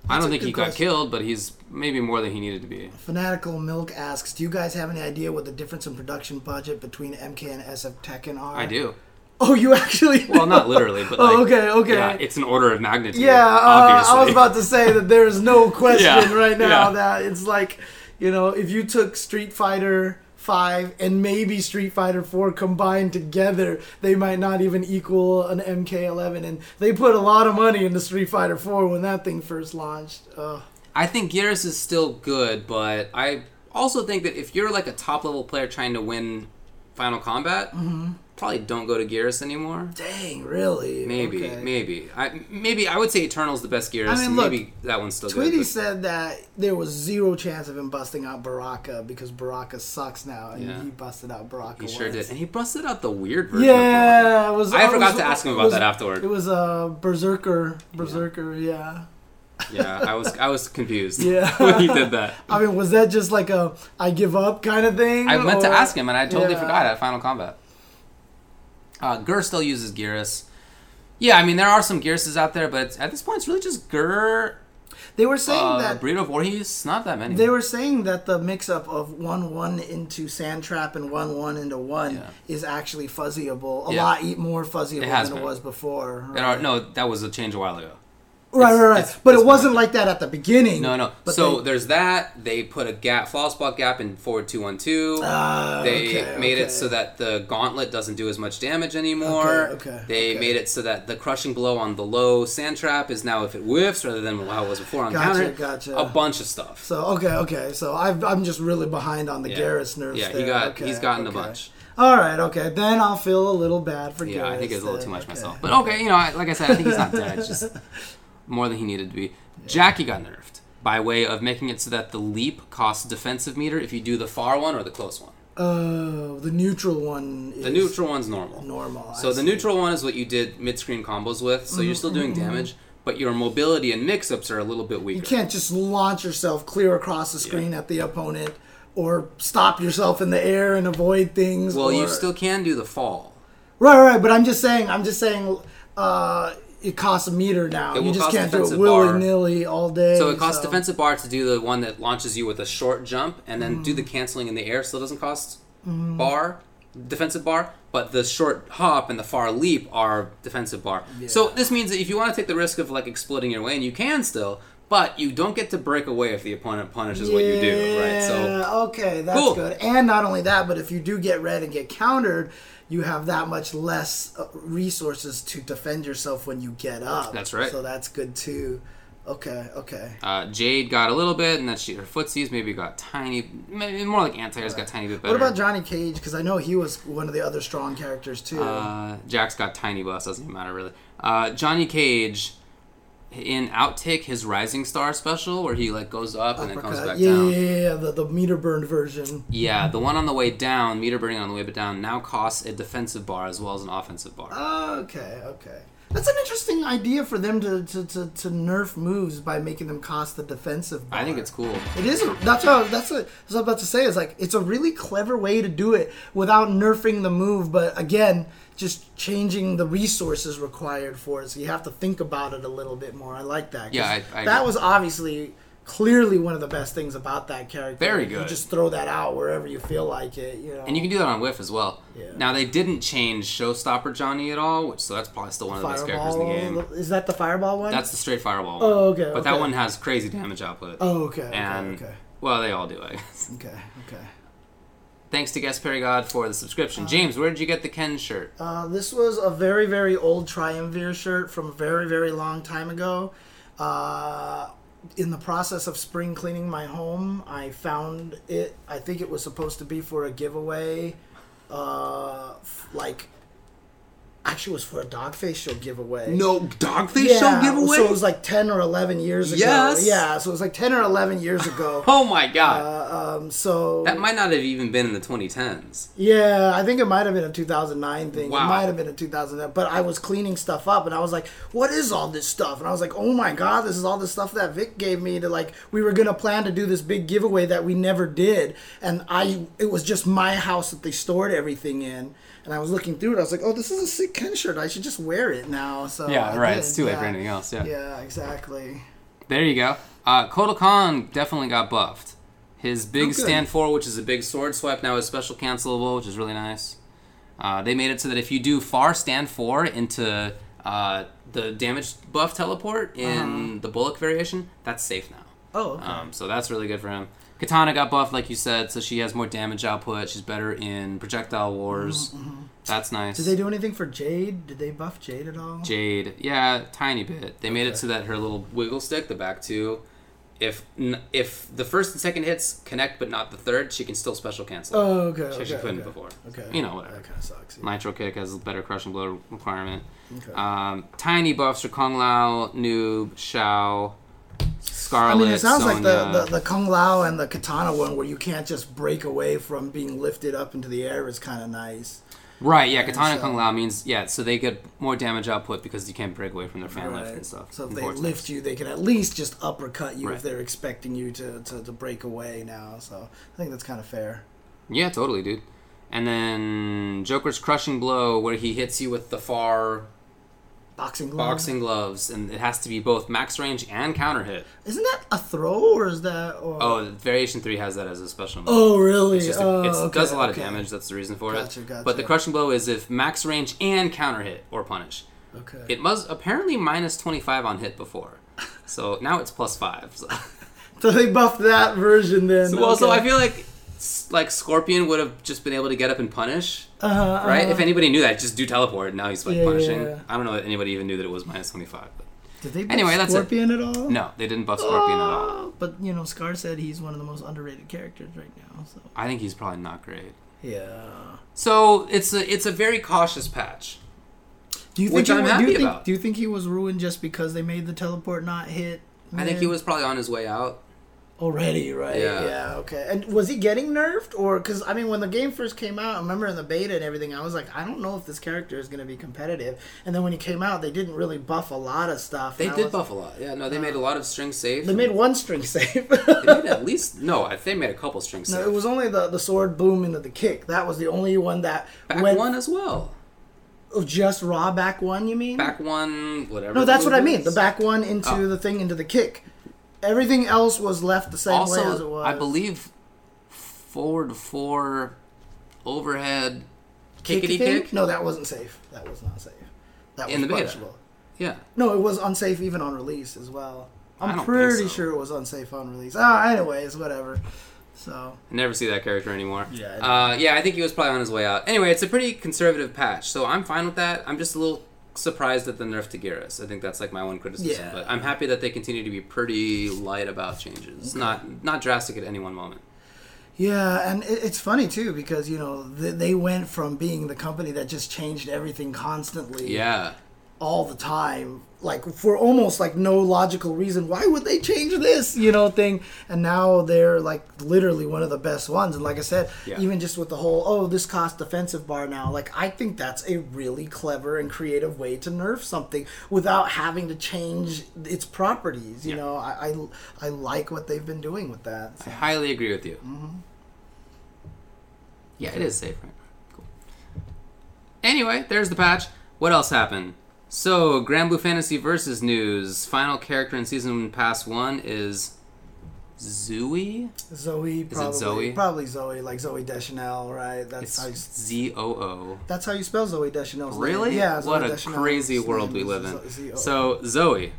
I don't think he got question. killed, but he's maybe more than he needed to be. Fanatical Milk asks, "Do you guys have any idea what the difference in production budget between MK and SF Tekken are?" I do. Oh, you actually? Well, not literally, but Oh, okay, okay. Yeah, it's an order of magnitude. Yeah, uh. I was about to say that there's no question Yeah, right now yeah. that it's like, you know, if you took Street Fighter 5 and maybe Street Fighter 4 combined together, they might not even equal an MK11. And they put a lot of money into Street Fighter 4 when that thing first launched. Uh, I think Geras is still good, but I also think that if you're like a top level player trying to win Final Kombat, Mm-hmm. Probably don't go to Geras anymore. dang, really? Maybe, Okay. maybe. I maybe I would say Eternal's the best Geras. I mean, look, maybe that one's still Tweedy good. but- said that there was zero chance of him busting out Baraka because Baraka sucks now, and Yeah. he busted out Baraka. He sure once. did, and he busted out the weird version. of Yeah, it was. I it forgot was- to ask him about was- that afterward. It was a uh, berserker, berserker. Yeah. Baraka. Yeah, I was I was confused. Yeah. when he did that. I mean, was that just like a I give up kind of thing? I meant to ask him, and I totally Yeah. forgot at Final Kombat. Uh, Gur still uses Geras. Yeah, I mean there are some Gerases out there, but at this point it's really just Gur, They were saying uh, that Burrito Voorhees. Not that many. they were saying that the mix-up of one one into Sandtrap and one one into one Yeah. is actually fuzzyable. A Yeah. lot more fuzzyable It than been. it was before. There are- no, that was a change a while ago. Right, It's- right, right. it's- but it's it wasn't like that at the beginning. No, no. So they- there's that. They put a gap, flaw spot gap in forward two one two. Ah, They okay, made okay. it so that the gauntlet doesn't do as much damage anymore. Okay, okay, they made it so that the crushing blow on the low sand trap is now if it whiffs rather than how it was before on Gotcha, counter. gotcha. A bunch of stuff. So okay, okay. So I've, I'm just really behind on the Yeah. Geras nerfs. Yeah, he there. got Okay, he's gotten a bunch. All right, okay. Then I'll feel a little bad for Yeah, I think Geras it's a little too much myself. But okay, you know, I, like I said, I think he's not dead. It's just more than he needed to be. Jacqui got nerfed by way of making it so that the leap costs defensive meter if you do the far one or the close one. Oh, the neutral one. Is The neutral one's normal. normal. So I the see. neutral one is what you did mid-screen combos with. So you're still doing damage, but your mobility and mix-ups are a little bit weaker. You can't just launch yourself clear across the screen at the opponent or stop yourself in the air and avoid things. Well, you still can do the fall. right, right. But I'm just saying, I'm just saying, uh, it costs a meter now. You just can't do it willy bar. nilly all day. So it costs defensive bar to do the one that launches you with a short jump, and then do mm-hmm. the canceling in the air, so it doesn't cost mm-hmm. bar defensive bar. But the short hop and the far leap are defensive bar. So this means that if you want to take the risk of like exploding your way, and you can still, but you don't get to break away if the opponent punishes what you do, right? So okay, that's Cool. good. And not only that, but if you do get red and get countered, you have that much less uh, resources to defend yourself when you get up. That's right. So that's good too. Okay, okay. uh, Jade got a little bit, and then she her footsies maybe got tiny, maybe more like anti-airs got tiny bit better. What about Johnny Cage? Because I know he was one of the other strong characters too. Uh, Jax got tiny buffs, doesn't even matter really. Uh, Johnny Cage in Outtake, his Rising Star special, where he like goes up and then comes back yeah, down. yeah, yeah, yeah, the, the meter burned version. Yeah, the one on the way down, meter burning on the way but down, now costs a defensive bar as well as an offensive bar. Okay, okay. That's an interesting idea for them to, to, to, to nerf moves by making them cost the defensive. Bar. I think it's cool. It is. A, that's what. That's what I was about to say. Is like it's a really clever way to do it without nerfing the move, but again, just changing the resources required for it. So you have to think about it a little bit more. I like that. Yeah, I- I that was obviously clearly one of the best things about that character. Very good. You just throw that out wherever you feel like it. You know. And you can do that on Whiff as well. Yeah. Now they didn't change Showstopper Johnny at all, which so that's probably still one of the best characters in the game. Is that the fireball one? That's the straight fireball one. Oh, okay, But that one has crazy damage output. Oh, okay. Okay. and okay. well, they all do, I guess. Okay. Okay. Thanks to Guest Perry God for the subscription. James, where did you get the Ken shirt? Uh, this was a very, very old Triumvir shirt from a very, very long time ago. Uh, in the process of spring cleaning my home, I found it. I think it was supposed to be for a giveaway. Uh, like, actually, it was for a Dogface Show giveaway. No Dogface yeah, Show giveaway. So it was like 10 or 11 years ago. Yes. Yeah, so it was like 10 or 11 years ago. oh my god, Uh, um, so that might not have even been in the 2010s. Yeah, I think it might have been a 2009 thing. It Wow. might have been a 2009. But I was cleaning stuff up, and I was like, "What is all this stuff?" And I was like, "Oh my god, this is all the stuff that Vic gave me to like. We were gonna plan to do this big giveaway that we never did, and I it was just my house that they stored everything in." And I was looking through it. I was like, "Oh, this is a sick Ken shirt. I should just wear it now." So Yeah, I right. did, It's too late for anything else. Yeah. Yeah, exactly. There you go. Uh, Kotal Khan definitely got buffed. His big Oh, stand four, which is a big sword swipe, now is special cancelable, which is really nice. Uh, they made it so that if you do far stand four into uh, the damage buff teleport in the Bullock variation, that's safe now. Oh, Uh-huh. okay. Um, so that's really good for him. Katana got buffed, like you said, so she has more damage output. She's better in projectile wars. That's nice. Mm-hmm, Did they do anything for Jade? Did they buff Jade at all? Jade, yeah, tiny bit. They made it so that her little wiggle stick, the back two, if if the first and second hits connect but not the third, she can still special cancel. Oh, okay. She okay, actually couldn't okay. before. Okay. You know, whatever. That kind of sucks. yeah. Nitro kick has a better crushing blow requirement. Okay. Um, tiny buffs for Kung Lao, Noob, Shao, Scarlet. I mean, it sounds like the, the, the Kung Lao and the Katana one where you can't just break away from being lifted up into the air is kind of nice. Right, yeah, Katana and so- Kung Lao means, yeah, so they get more damage output because you can't break away from their fan lift and stuff. So if they lift you, they can at least just uppercut you Right. if they're expecting you to, to, to break away now. So I think that's kind of fair. Yeah, totally, dude. And then Joker's crushing blow, where he hits you with the far Boxing glove. boxing gloves, and it has to be both max range and counter hit. Isn't that a throw or is that? Or... Oh, Variation Three has that as a special. move. Oh, really? It's just a, oh, it's, okay, does a lot of damage. That's the reason for Gotcha, it. gotcha. But the crushing blow is if max range and counter hit or punish. Okay. It was apparently minus twenty five on hit before, so now it's plus five. So, so they buffed that version then. so well, so. I feel like like Scorpion would have just been able to get up and punish. Uh-huh, right? uh-huh. If anybody knew that, just do teleport. and Now he's like Yeah, punishing. yeah, yeah. I don't know that anybody even knew that it was minus twenty five. But Did they buff Anyway. Scorpion at all? no, they didn't buff Scorpion at all. Oh, But you know, Scar said he's one of the most underrated characters right now. So I think he's probably not great. yeah. So it's a it's a very cautious patch. Do you think Which I'm wa- do happy you think, about. Do you think he was ruined just because they made the teleport not hit? I think he was probably on his way out. Already, right? Yeah. Yeah. Okay. And was he getting nerfed, or because I mean, when the game first came out, I remember in the beta and everything, I was like, I don't know if this character is going to be competitive. And then when he came out, they didn't really buff a lot of stuff. They did was- buff a lot. Yeah, no, they made a uh, lot of string safe. They made one string save. They made at least no. I- think They made a couple string no, it was only the the sword boom into the kick. That was the only one that back went one as well. oh, just raw back one. You mean? Back one, whatever. No, that's what I mean. The back one into Oh. the thing into the kick. Everything else was left the same way as it was. I believe forward four, overhead, kickity thing? kick. No, that wasn't safe. That was not safe. That was In the beta. Yeah. No, it was unsafe even on release as well. I I'm pretty so. sure it was unsafe on release. Ah, anyways, whatever. So I never see that character anymore. Yeah, Uh, yeah, I think he was probably on his way out. Anyway, it's a pretty conservative patch, so I'm fine with that. I'm just a little surprised at the nerf to Geras. I think that's like my one criticism. Yeah. But I'm happy that they continue to be pretty light about changes. Not not drastic at any one moment. yeah, and it, it's funny too because you know th- they went from being the company that just changed everything constantly, Yeah. All the time, like for almost like no logical reason. Why would they change this, you know, thing? And now they're like literally one of the best ones. And like I said, Yeah. even just with the whole oh this cost defensive bar now, like I think that's a really clever and creative way to nerf something without having to change its properties. You Yeah. know, I, I I like what they've been doing with that. I highly agree with you. Mm-hmm. Yeah, it is safe, right? Cool. Anyway, there's the patch. What else happened? So, Granblue Fantasy Versus news. Final character in Season Pass 1 is Zoe. Zoe, probably, Zoe? Probably Zoe, like Zooey Deschanel, right? That's It's how you, Z O O. that's how you spell Zooey Deschanel's name. Really? Yeah. Zoe What a crazy world we live in. Z-O-O. So, Zoe.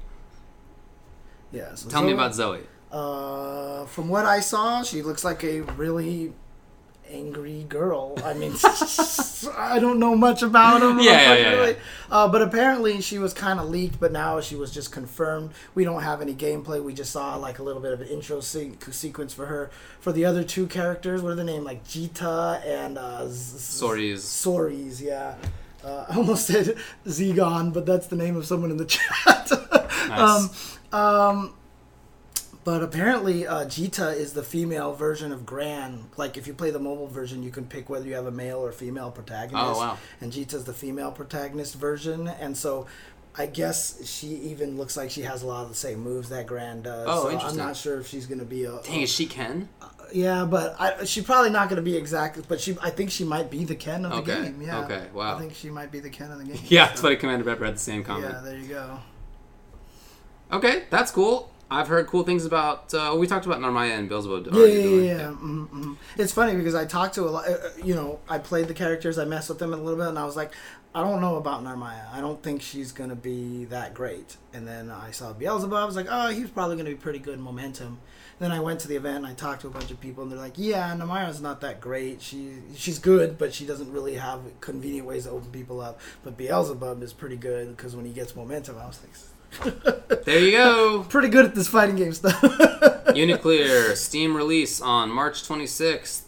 yeah. So Tell me about Zoe. Uh, from what I saw, she looks like a really angry girl. I mean, I don't know much about him. Yeah, yeah, yeah, yeah. Uh, but apparently, she was kind of leaked, but now she was just confirmed. We don't have any gameplay. We just saw like a little bit of an intro se- sequence for her. For the other two characters, what are the name? Like Djeeta and uh, Z- Soriz. Soriz, yeah. Uh, I almost said Zegon, but that's the name of someone in the chat. Nice. um, but apparently, uh, Djeeta is the female version of Gran. Like, if you play the mobile version, you can pick whether you have a male or female protagonist. Oh, wow. And Djeeta's the female protagonist version, and so I guess she even looks like she has a lot of the same moves that Gran does. Oh, so interesting. I'm not sure if she's going to be a. Dang, is she Ken? Yeah, but I, she's probably not going to be exactly. But she, I think she might be the Ken of the game. Yeah. okay, wow. I think she might be the Ken of the game. Yeah, that's so- what Commander Pepper had the same comment. Yeah, there you go. Okay, that's cool. I've heard cool things about. Uh, we talked about Narmaya and Beelzebub. Yeah, yeah, yeah. yeah. mm mm. It's funny because I talked to a lot. uh, You know, I played the characters, I messed with them a little bit, and I was like, I don't know about Narmaya. I don't think she's gonna be that great. And then I saw Beelzebub. I was like, oh, he's probably gonna be pretty good in momentum. Then I went to the event and I talked to a bunch of people, and they're like, yeah, Narmaya's not that great. She she's good, but she doesn't really have convenient ways to open people up. But Beelzebub is pretty good because when he gets momentum, I was like. There you go. Pretty good at this fighting game stuff. UNICLR Steam release on March 26th,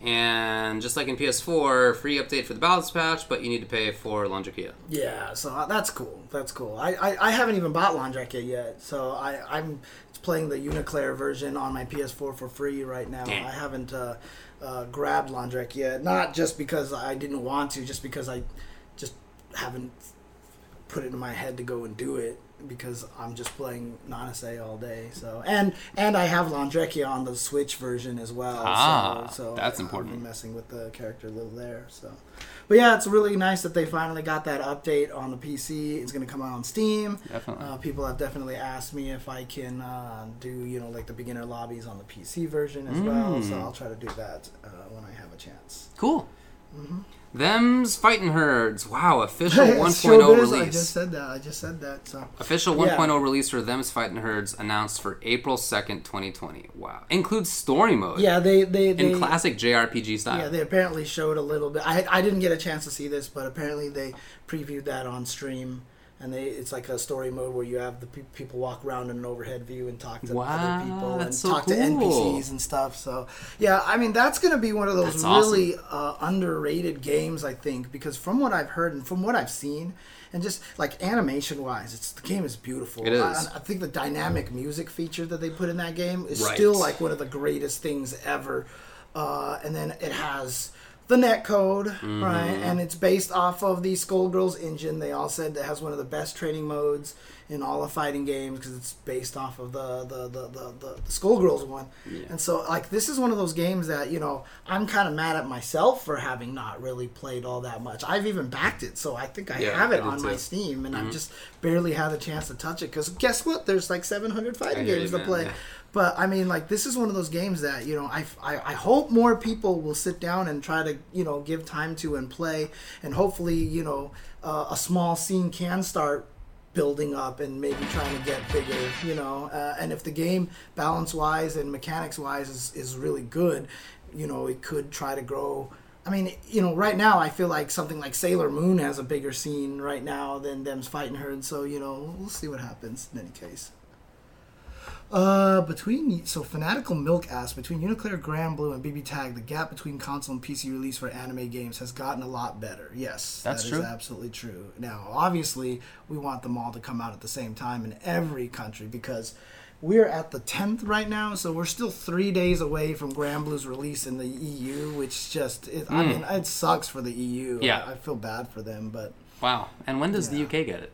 and just like in PS4, free update for the balance patch, but you need to pay for Londrekia. Yeah, so uh, that's cool. That's cool. I, I, I haven't even bought Londrekia yet, so I, I'm playing the UNICLR version on my PS4 for free right now. Damn. I haven't uh, uh, grabbed Londrekia yet, not just because I didn't want to, just because I just haven't put it in my head to go and do it because I'm just playing Nanase all day. So and and I have Londrekia on the Switch version as well. Ah, so, so that's important. been messing with the character a little there. So, but yeah, it's really nice that they finally got that update on the PC. It's going to come out on Steam. Definitely. Uh, people have definitely asked me if I can uh, do you know like the beginner lobbies on the PC version as well. So Mm. I'll try to do that uh, when I have a chance. Cool. Mm-hmm. Them's fighting herds. Wow, official 1.0 sure release. I just said that. I just said that. So. Official oh Yeah. 1.0 release for Them's Fighting Herds announced for April 2nd, 2020. Wow. Includes story mode. Yeah, they they, they In classic JRPG style. Yeah, they apparently showed a little bit. I, I didn't get a chance to see this, but apparently they previewed that on stream, and they it's like a story mode where you have the pe- people walk around in an overhead view and talk to Wow, other people and so talk to. NPCs and stuff. So yeah, I mean that's gonna be one of those That's awesome. really uh, underrated games, I think, because from what I've heard and from what I've seen, and just like animation wise, it's the game is beautiful. It is. I, I think the dynamic music feature that they put in that game is Right. still like one of the greatest things ever. Uh, and then it has the net code, Mm-hmm. right? And it's based off of the Skullgirls engine. They all said it has one of the best training modes in all the fighting games because it's based off of the the the the, the, the Skullgirls one. And so like this is one of those games that you know I'm kind of mad at myself for having not really played all that much. I've even backed it, so I think I Yeah, have it did on my. Steam, and I've just barely had the chance to touch it because guess what? There's like 700 fighting hear you, games to play. yeah. But I mean, like this is one of those games that you know I, I, I hope more people will sit down and try to you know give time to and play, and hopefully you know uh, a small scene can start building up and maybe trying to get bigger. You know, uh, and if the game balance wise and mechanics wise is is really good, you know it could try to grow. I mean, you know, right now I feel like something like Sailor Moon has a bigger scene right now than them's fighting her, and so you know we'll see what happens in any case. Uh, between so fanatical milk asks between UNICLR, Grand Blue, and BB Tag, the gap between console and PC release for anime games has gotten a lot better. Yes, That's that is true. absolutely true. Now, obviously, we want them all to come out at the same time in every country because we're at the tenth right now, so we're still three days away from Granblue's release in the EU, which just it, I mean it sucks for the EU. Hmm. Yeah. I, I feel bad for them, but Wow. And when does the UK get it?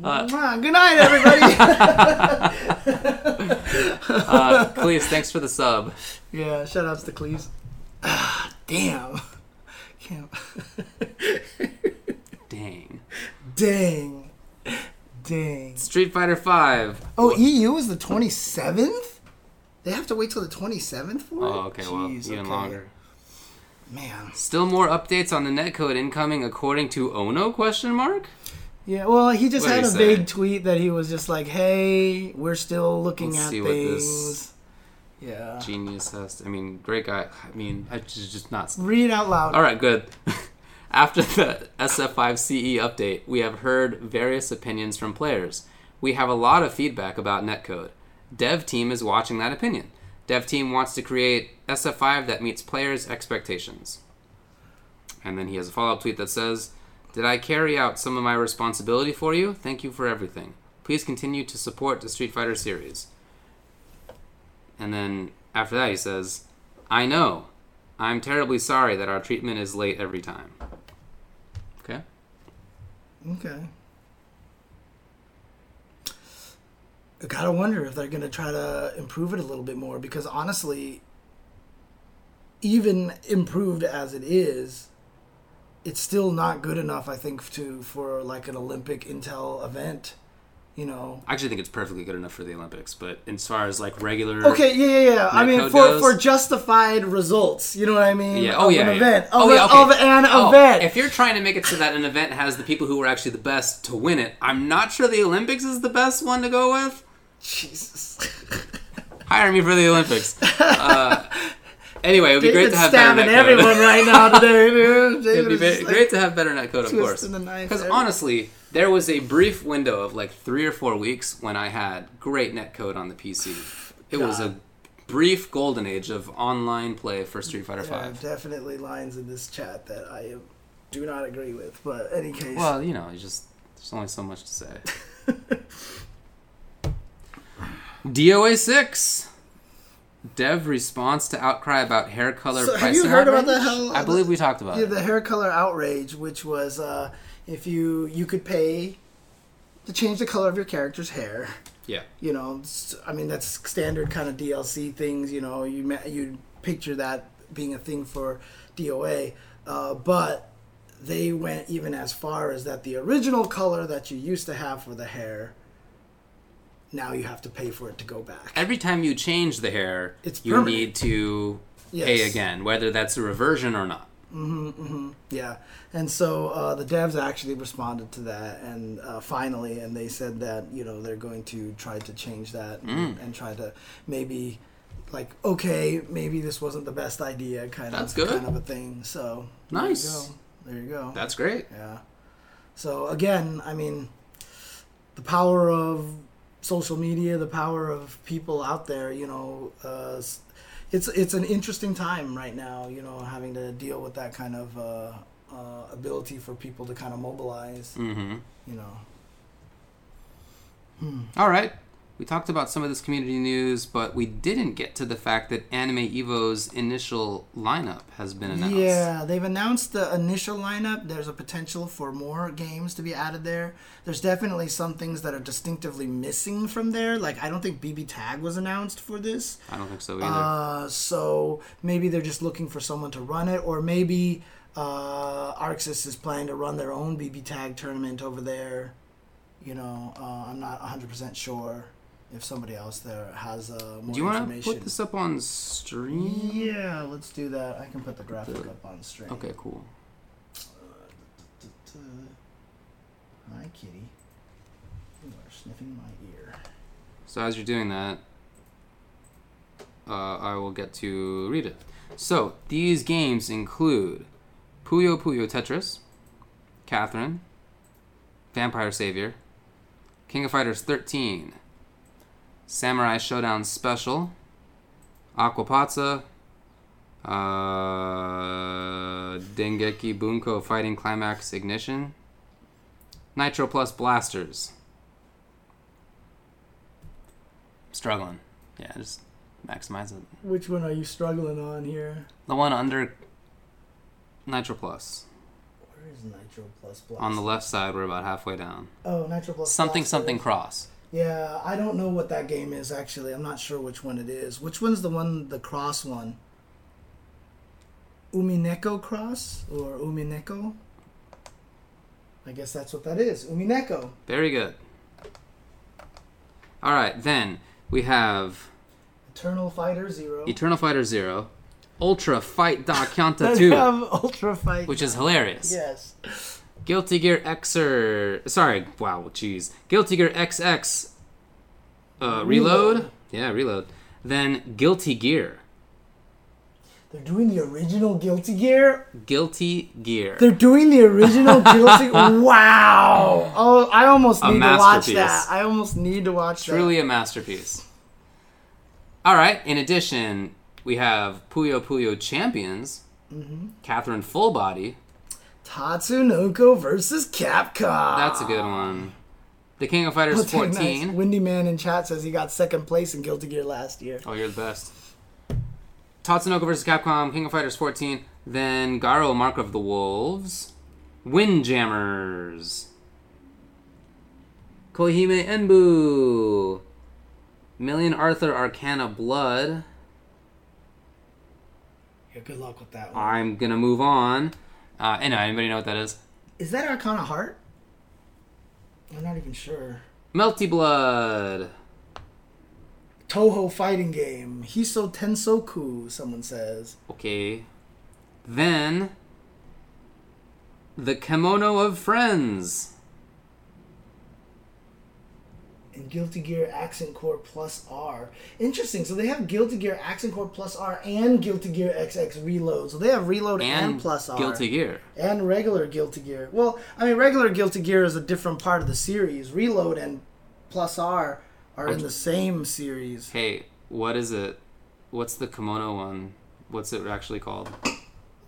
Mwah, good night, everybody. Uh, please, thanks for the sub. Yeah, shout outs to Cleese. Ah, damn. Can't. Dang. Dang. Dang. Street Fighter Five. Oh, EU is the 27th? They have to wait till the 27th for it? Oh, okay. well, Jeez, even okay. longer. Man. Still more updates on the netcode incoming, according to Ono? Question mark. Yeah, well, he just What had a big tweet that he was just like, hey, we're still looking Let's at see what things. this- Yeah. Genius has. I mean, great guy. I mean, I just just not. Read out loud. All right, good. After the SF5 CE update, we have heard various opinions from players. We have a lot of feedback about netcode. Dev team is watching that opinion. Dev team wants to create SF5 that meets players' expectations. And then he has a follow-up tweet that says, "Did I carry out some of my responsibility for you? Thank you for everything. Please continue to support the Street Fighter series." And then after that he says, "I know. I'm terribly sorry that our treatment is late every time." Okay? Okay. I gotta wonder if they're gonna try to improve it a little bit more because honestly, even improved as it is, it's still not good enough. I think to for like an Olympic Intel event, you know. I actually think it's perfectly good enough for the Olympics, but as far as like regular Okay, yeah, yeah, yeah. I mean, for, goes- for justified results, you know what I mean? Yeah. Oh Of yeah. An yeah. event. Of, oh a- yeah. Okay. of an Oh, event. If you're trying to make it so that an event has the people who are actually the best to win it, I'm not sure the Olympics is the best one to go with. Jesus. Hire me for the Olympics. Uh, anyway, it would be great to have better stabbing netcode. everyone right now today, dude. It'd be like- great to have better netcode, of course. twisting the knife Because honestly, there was a brief window of like three or four weeks when I had great netcode on the PC. It was a brief golden age of online play for Street Fighter There are Five. definitely lines in this chat that I do not agree with. But any case, Well, you know, it's just there's only so much to say. DOA six. Dev response to outcry about hair color So have pricing. you heard about the hell- I believe we talked about yeah, it. the hair color outrage, which was uh, if you you could pay to change the color of your character's hair. Yeah. You know, I mean that's standard kind of DLC things. You know, you ma- you picture that being a thing for DOA, uh, but they went even as far as that the original color that you used to have for the hair. Now you have to pay for it to go back. Every time you change the hair, It's you permanent. need to pay again, whether that's a reversion or not. Yeah, and so uh, the devs actually responded to that, and uh, finally, and they said that you know they're going to try to change that and, Mm. and try to maybe like okay, maybe this wasn't the best idea, kind That's of good. kind of a thing. So Nice. There you. There you go. That's great. yeah. So again, I mean, the power of social media, the power of people out there, you know, uh, it's it's an interesting time right now. You know, having to deal with that kind of uh, uh, ability for people to kind of mobilize. Mm-hmm. You know. All right. We talked about some of this community news, but we didn't get to the fact that Anime Evo's initial lineup has been announced. Yeah, they've announced the initial lineup. There's a potential for more games to be added there. There's definitely some things that are distinctively missing from there. Like I don't think BB Tag was announced for this. I don't think so either. Uh, so maybe they're just looking for someone to run it, or maybe uh, ArcSys is planning to run their own BB Tag tournament over there. You know, uh, I'm not 100% sure if somebody else there has uh, more Do you want to put this up on stream? Yeah, let's do that. I can put the graphic up on stream. Okay, cool. Hi, kitty. You are sniffing my ear. So as you're doing that, uh, I will get to read it. So these games include Puyo Puyo Tetris, Catherine, Vampire Savior, King of Fighters 13, Samurai Shodown Special, Aquapazza, uh, Dengeki Bunko Fighting Climax Ignition, Nitro Plus Blasters. Struggling. Yeah, just maximize it. Which one are you struggling on here? The one under Nitro Plus. Where is Nitro Plus Blast? On the left side, we're about halfway down. Oh, Nitro Plus Something, Blast something cross. Yeah, I don't know what that game is actually. I'm not sure which one it is. Which one's the one, the cross one? Umineko Cross or Umineko? I guess that's what that is. Umineko. Very good. All right, then we have Eternal Fighter Zero. Eternal Fighter Zero, Ultra Fight Da Kyanta 2, we have Ultra Fight. which is hilarious. yes. Guilty Gear Xer. Sorry, wow, jeez. Guilty Gear XX. Uh, reload. Reload. Yeah, reload. Then Guilty Gear. They're doing the original Guilty Gear. Guilty Gear. They're doing the original Guilty. wow! Oh, I almost need to watch that. I almost need to watch that. Truly a masterpiece. All right. In addition, we have Puyo Puyo Champions, Mm-hmm. Catherine Full Body. that. Tatsunoko versus Capcom. That's a good one. The King of Fighters Oh, 14. nice. Windy Man in chat says he got second place in Guilty Gear last year. Oh, you're the best. Tatsunoko versus Capcom, King of Fighters 14. Then Garou, Mark of the Wolves. Windjammers. Koihime Enbu. Million Arthur Arcana Blood. Yeah, good luck with that one. I'm gonna move on. Uh, anybody know what that is? Is that Arcana Heart? I'm not even sure. Melty Blood. Toho fighting game. Hiso Tensoku, someone says. Okay. Then the Kemono of Friends. And Guilty Gear Accent Core Plus R. Interesting. So they have Guilty Gear Accent Core Plus R and Guilty Gear XX Reload. So they have Reload and, And Plus R. Guilty Gear. And regular Guilty Gear. Well, I mean, regular Guilty Gear is a different part of the series. Reload and Plus R are in the same series. Hey, what is it? What's the Kemono one? What's it actually called?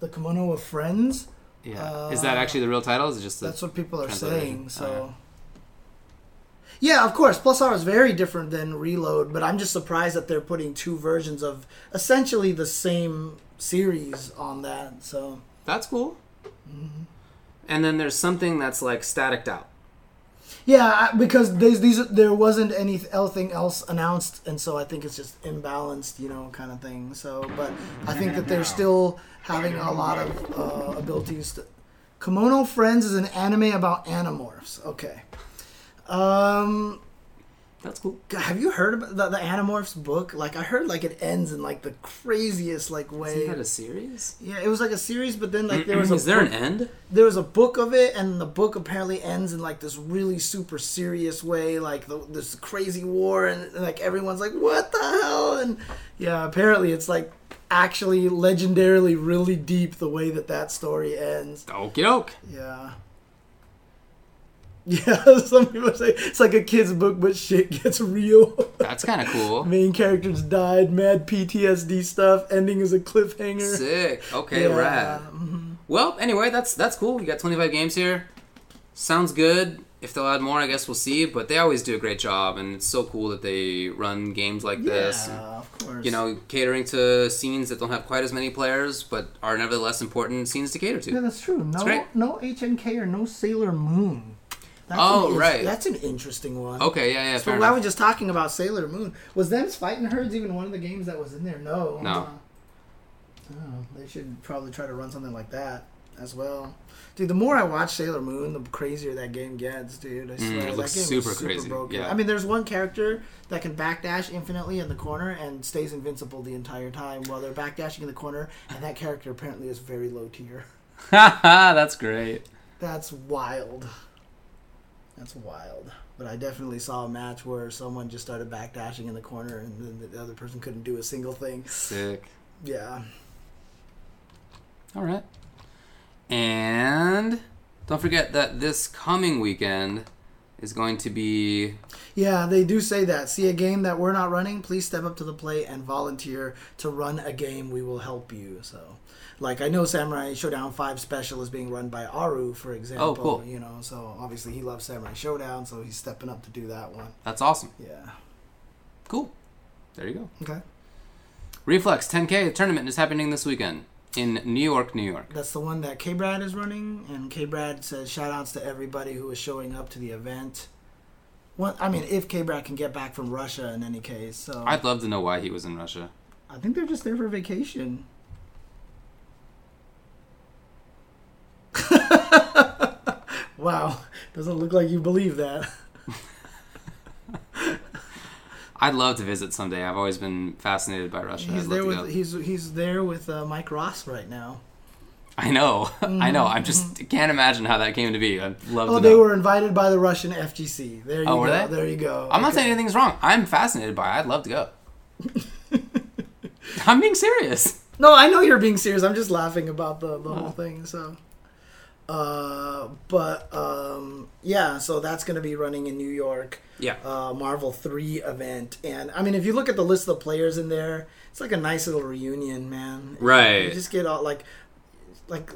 The Kemono of Friends. Yeah. is uh, that actually the real title? Is it just the, That's what people are saying. So. Yeah, of course. Plus R is very different than Reload, but I'm just surprised that they're putting two versions of essentially the same series on that. So That's cool. Mm-hmm. And then there's something that's like staticked out. yeah, because these, these there wasn't anything else announced, and so I think it's just imbalanced, you know, kind of thing. So, but I think that they're still having a lot of uh, abilities. To... Kemono Friends is an anime about animorphs. Okay. Um, That's cool. Have you heard about the, the Animorphs book? Like I heard like it ends in like the craziest like Isn't way. that a series? Yeah, it was like a series, but then like there was a Is there book, an end? there was a book of it, and the book apparently ends in like this really super serious way, like the, this crazy war, and, and, like everyone's like, "What the hell?" And yeah, apparently it's like actually legendarily really deep the way that that story ends. Okie doke. Yeah. Yeah, some people say it's like a kid's book, but shit gets real. That's kind of cool. Main characters died, mad PTSD stuff. Ending is a cliffhanger. Sick. Okay, Yeah, rad. mhm. Well, anyway, that's that's cool. You got 25 games here. Sounds good. If they'll add more, I guess we'll see. But they always do a great job, and it's so cool that they run games like this. Yeah, of course. You know, catering to scenes that don't have quite as many players, but are nevertheless important scenes to cater to. Yeah, that's true. No, no HNK or no Sailor Moon. That's Oh, an right. That's an interesting one. Okay, yeah, yeah, So fair why enough. we just talking about Sailor Moon? Was them fighting herds even one of the games that was in there? No. No. Uh, oh, they should probably try to run something like that as well. Dude, the more I watch Sailor Moon, the crazier that game gets, dude. I swear, Mm, it that game super super crazy, broken. yeah. I mean, there's one character that can backdash infinitely in the corner and stays invincible the entire time while they're backdashing in the corner, and that character apparently is very low tier. Ha ha that's great. That's wild. That's wild. But I definitely saw a match where someone just started backdashing in the corner and then the other person couldn't do a single thing. Sick. Yeah. All right. And don't forget that this coming weekend is going to be Yeah, they do say that. See a game that we're not running, please step up to the plate and volunteer to run a game. We will help you. So, like I know Samurai Shodown 5 Special is being run by Aru, for example. Oh, cool. You know, so obviously he loves Samurai Shodown, so he's stepping up to do that one. that's awesome. Yeah. Cool. There you go. Okay. Reflex 10K tournament is happening this weekend in New York, New York. That's the one that K Brad is running, and K Brad says shout outs to everybody who is showing up to the event. Well, I mean, if K Brad can get back from Russia in any case, so I'd love to know why he was in Russia. I think they're just there for vacation. wow, doesn't look like you believe that. I'd love to visit someday. I've always been fascinated by Russia. He's there with he's he's there with uh, Mike Ross right now. I know. I know. I just can't imagine how that came to be. I'd love Oh, to they were invited by the Russian FGC. There you Oh, go. were they? There you go. I'm not saying anything's wrong. I'm fascinated by it. I'd love to go. I'm being serious. No, I know you're being serious. I'm just laughing about the, the whole thing. So, uh, but um, yeah, so that's going to be running in New York, Yeah. uh, Marvel Three event, and I mean, if you look at the list of the players in there, it's like a nice little reunion, man. Right. You just get all like. Like,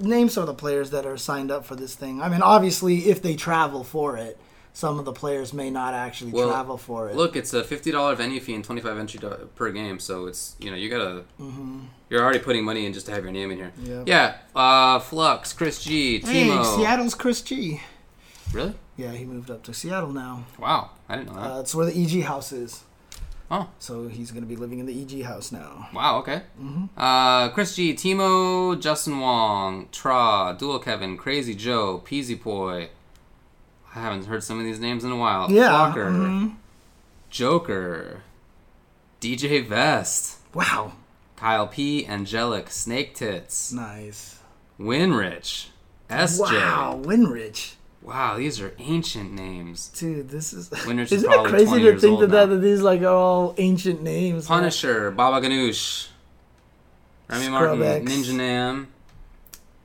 name some of the players that are signed up for this thing. I mean, obviously, if they travel for it, some of the players may not actually Well, travel for it. Look, it's a fifty dollar venue fee and twenty five entry do- per game, so it's you know you gotta Mm-hmm. you're already putting money in just to have your name in here. Yep. Yeah, uh, Flux, Chris G, hey, Timo. Seattle's Chris G. Really? Yeah, he moved up to Seattle now. Wow, I didn't know that. Uh, that's where the EG house is. Oh. So he's going to be living in the EG house now. wow, okay. Mm-hmm. Uh, Chris G, Timo, Justin Wong, Tra, Dual Kevin, Crazy Joe, Peasy Boy. I haven't heard some of these names in a while. Yeah. Flocker, mhm. Joker, DJ Vest, Wow. Kyle P, Angelic, Snake Tits, Nice. Winrich, SJ. Wow. Winrich. Wow, these are ancient names. Dude, this is. Winrich is Isn't it crazy to think that, that, now. that these like are all ancient names? Punisher, Baba Ganoush, Remy Martin. Ninja Nam,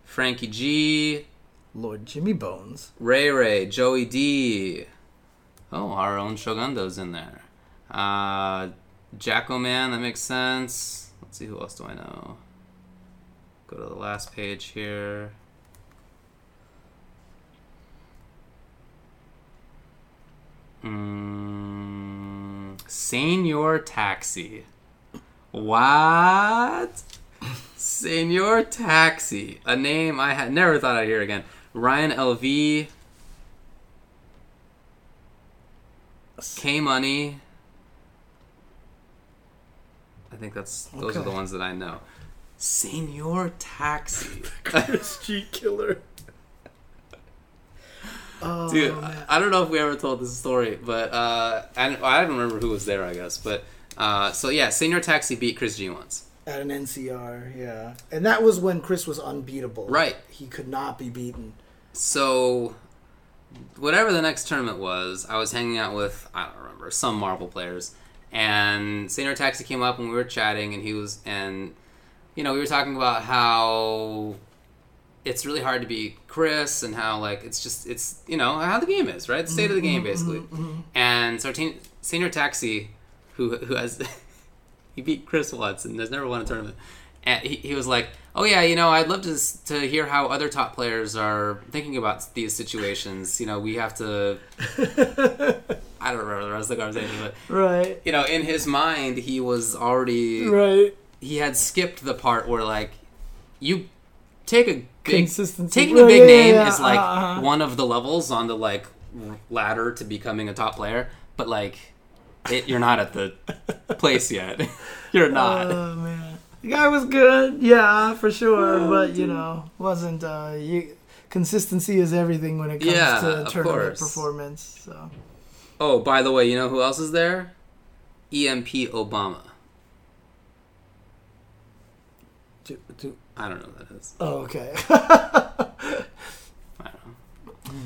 Frankie G, Lord Jimmy Bones. Ray Ray, Joey D. Oh, our own Shogundo's in there. Uh, Jacko Man, that makes sense. Let's see, who else do I know? Go to the last page here. Mm, Senior Taxi. What? Senior Taxi. A name I had never thought I'd hear again. Ryan LV. K Money. I think that's those are the ones that I know. Senior Taxi. Chris G Killer. Oh, Dude, I, man. I don't know if we ever told this story, but uh, I, I don't remember who was there, I guess. But uh, so yeah, Senior Taxi beat Chris G once. At an NCR, yeah. And that was when Chris was unbeatable. Right. He could not be beaten. So, whatever the next tournament was, I was hanging out with I don't remember some Marvel players, and Senior Taxi came up and we were chatting, and he was and you know we were talking about how it's really hard to be Chris and how like it's just it's you know how the game is right? The state of the mm-hmm, game mm-hmm, basically. Mm-hmm, and so senior taxi who who has he beat Chris once and has never won a tournament and he, he was like oh yeah you know I'd love to to hear how other top players are thinking about these situations you know we have to I don't remember the rest of the conversation but Right. you know in his mind he was already Right. he had skipped the part where like you take a big taking a big yeah, name yeah, is like uh-huh. one of the levels on the like ladder to becoming a top player but like it, you're not at the place yet you're not Oh man, the guy was good. Yeah, for sure. But you know, wasn't uh, you, consistency is everything when it comes Yeah, to tournament performance. So oh by the way you know who else is there emp obama to, to, i don't know who that is oh, okay. i don't know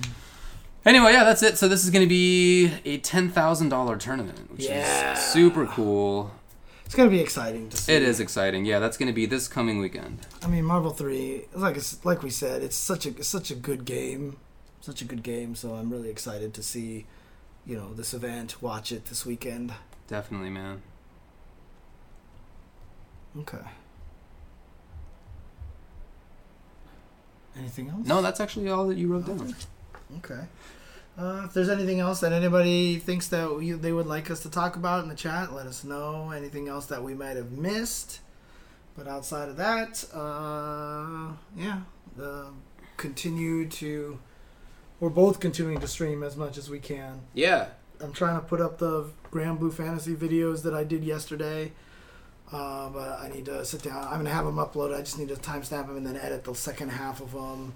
anyway yeah that's it so this is going to be a $10000 tournament which Yeah. is super cool it's gonna be exciting to see. It is exciting. Yeah, that's to be this coming weekend. I mean, Marvel Three, like it's, like we said, it's such a it's such a good game, such a good game. So I'm really excited to see, you know, this event, watch it this weekend. Definitely, man. Okay. Anything else? No, that's actually all that you wrote down. Okay. Uh, if there's anything else that anybody thinks that they would like us to talk about in the chat, let us know. Anything else that we might have missed. But outside of that, uh, yeah, the continue to. We're both continuing to stream as much as we can. Yeah. I'm trying to put up the Granblue Fantasy videos that I did yesterday. Uh, but I need to sit down. I'm gonna have them uploaded. I just need to timestamp them and then edit the second half of them.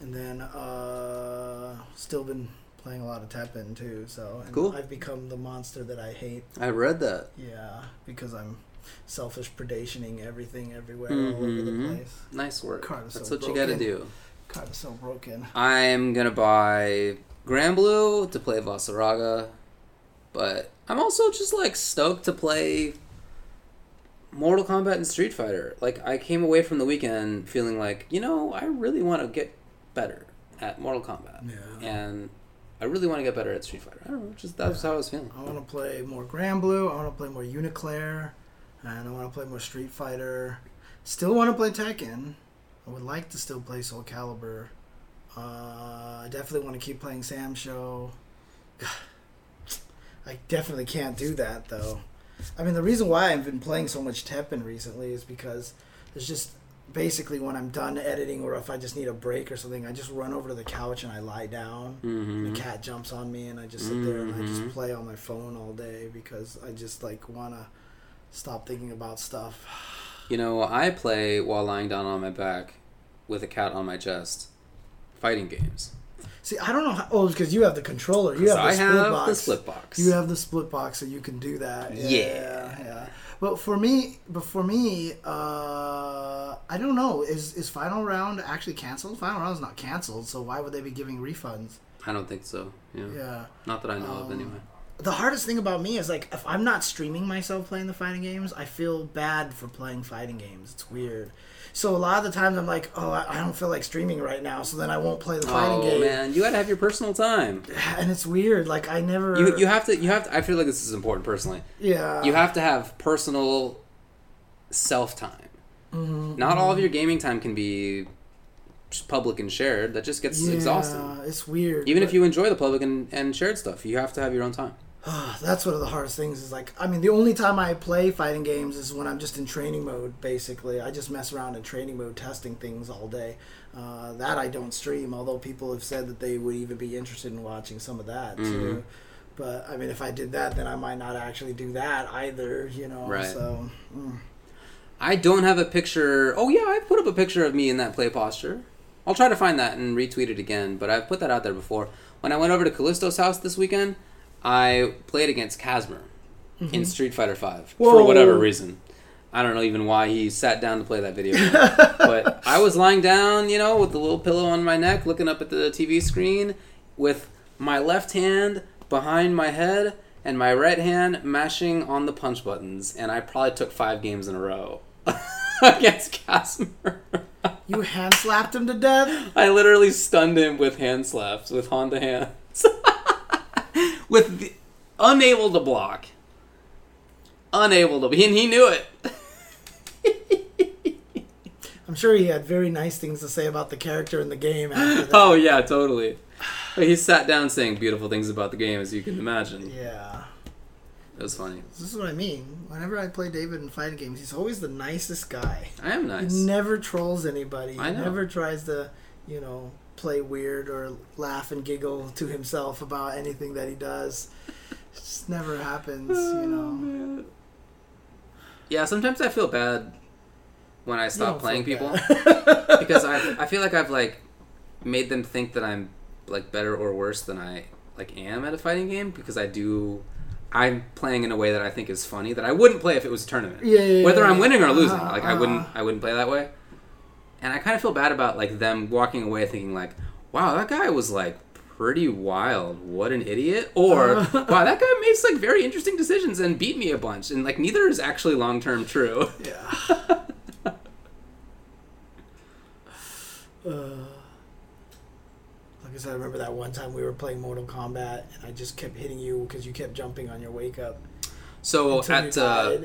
And then uh, still been playing a lot of Tekken too. So Cool. I've become the monster that I hate. I read that. Yeah, because I'm selfish predationing everything everywhere all over the Mhm. place. Nice work. Card is That's so what you got to do. God, it's so broken. I'm to buy Granblue to play Vaseraga, but I'm also just like stoked to play Mortal Kombat and Street Fighter. Like I came away from the weekend feeling like, you know, I really want to get better at Mortal Kombat. Yeah. And I really want to get better at Street Fighter. I don't know, just that's how I was feeling. I want to play more Granblue. I want to play more UNICLR, and I want to play more Street Fighter. Still want to play Tekken. I would like to still play Soul Calibur. Uh, I definitely want to keep playing SamSho. I definitely can't do that though. I mean, the reason why I've been playing so much Tekken recently is because there's just basically when I'm done editing or if I just need a break or something, I just run over to the couch and I lie down. Mm-hmm. The cat jumps on me and I just sit there and I just play on my phone all day because I just like want to stop thinking about stuff. You know, I play while lying down on my back with a cat on my chest, fighting games. See, I don't know how. Oh, because you have the controller. You have the I split have box. the split box. You have the split box, so you can do that. Yeah, Yeah. yeah. But for me, but for me, uh, I don't know. Is is final round actually canceled? Final round is not canceled, so why would they be giving refunds? I don't think so. Yeah. Yeah. Not that I know of, Um, anyway. The hardest thing about me is like if I'm not streaming myself playing the fighting games, I feel bad for playing fighting games. It's weird. So a lot of the times I'm like, oh, I, don't feel like streaming right now, so then I won't play the fighting Oh game. man, you gotta have your personal time. And it's weird. Like I never. You you have to you have to. I feel like this is important personally. yeah. You have to have personal self time. Mhm, Not all of your gaming time can be public and shared. That just gets yeah, exhausting. It's weird. Even if you enjoy the public and, and shared stuff, you have to have your own time. That's one of the hardest things. Is like, I mean, the only time I play fighting games is when I'm just in training mode. Basically, I just mess around in training mode, testing things all day. Uh, that I don't stream. Although people have said that they would even be interested in watching some of that too. But I mean, if I did that, then I might not actually do that either. You know. Right. So. mm. I don't have a picture. Oh yeah, I put up a picture of me in that play posture. I'll try to find that and retweet it again. But I've put that out there before. When I went over to Callisto's house this weekend, I played against Casmer in Street Fighter Five for Mm-hmm. Whatever reason. I don't know even why he sat down to play that video. game. but I was lying down, you know, with the little pillow on my neck, looking up at the TV screen, with my left hand behind my head and my right hand mashing on the punch buttons, and I probably took five games in a row against Casmer. You hand slapped him to death. I literally stunned him with hand slaps with Honda hands. with the, unable to block. Unable to, and he knew it. I'm sure he had very nice things to say about the character in the game after that. Oh yeah, totally. He sat down saying beautiful things about the game, as you can imagine. Yeah. It was funny. This is what I mean. Whenever I play David in fighting games, he's always the nicest guy. I am nice. He never trolls anybody. I He never tries to, you know, play weird or laugh and giggle to himself about anything that he does. It just never happens, you know. Yeah, sometimes I feel bad when I stop playing people because I I feel like I've like made them think that I'm like better or worse than I like am at a fighting game because I do I'm playing in a way that I think is funny that I wouldn't play if it was a tournament. Yeah, yeah, Whether yeah, I'm winning or losing, Uh-huh, like I wouldn't uh-huh. I wouldn't play that way. And I kind of feel bad about like them walking away thinking like, "Wow, that guy was like pretty wild. What an idiot!" Or. "Wow, that guy makes like very interesting decisions and beat me a bunch." And like neither is actually long term true. Yeah. Uh, like I said, I remember that one time we were playing Mortal Kombat, and I just kept hitting you because you kept jumping on your wake up. So at uh.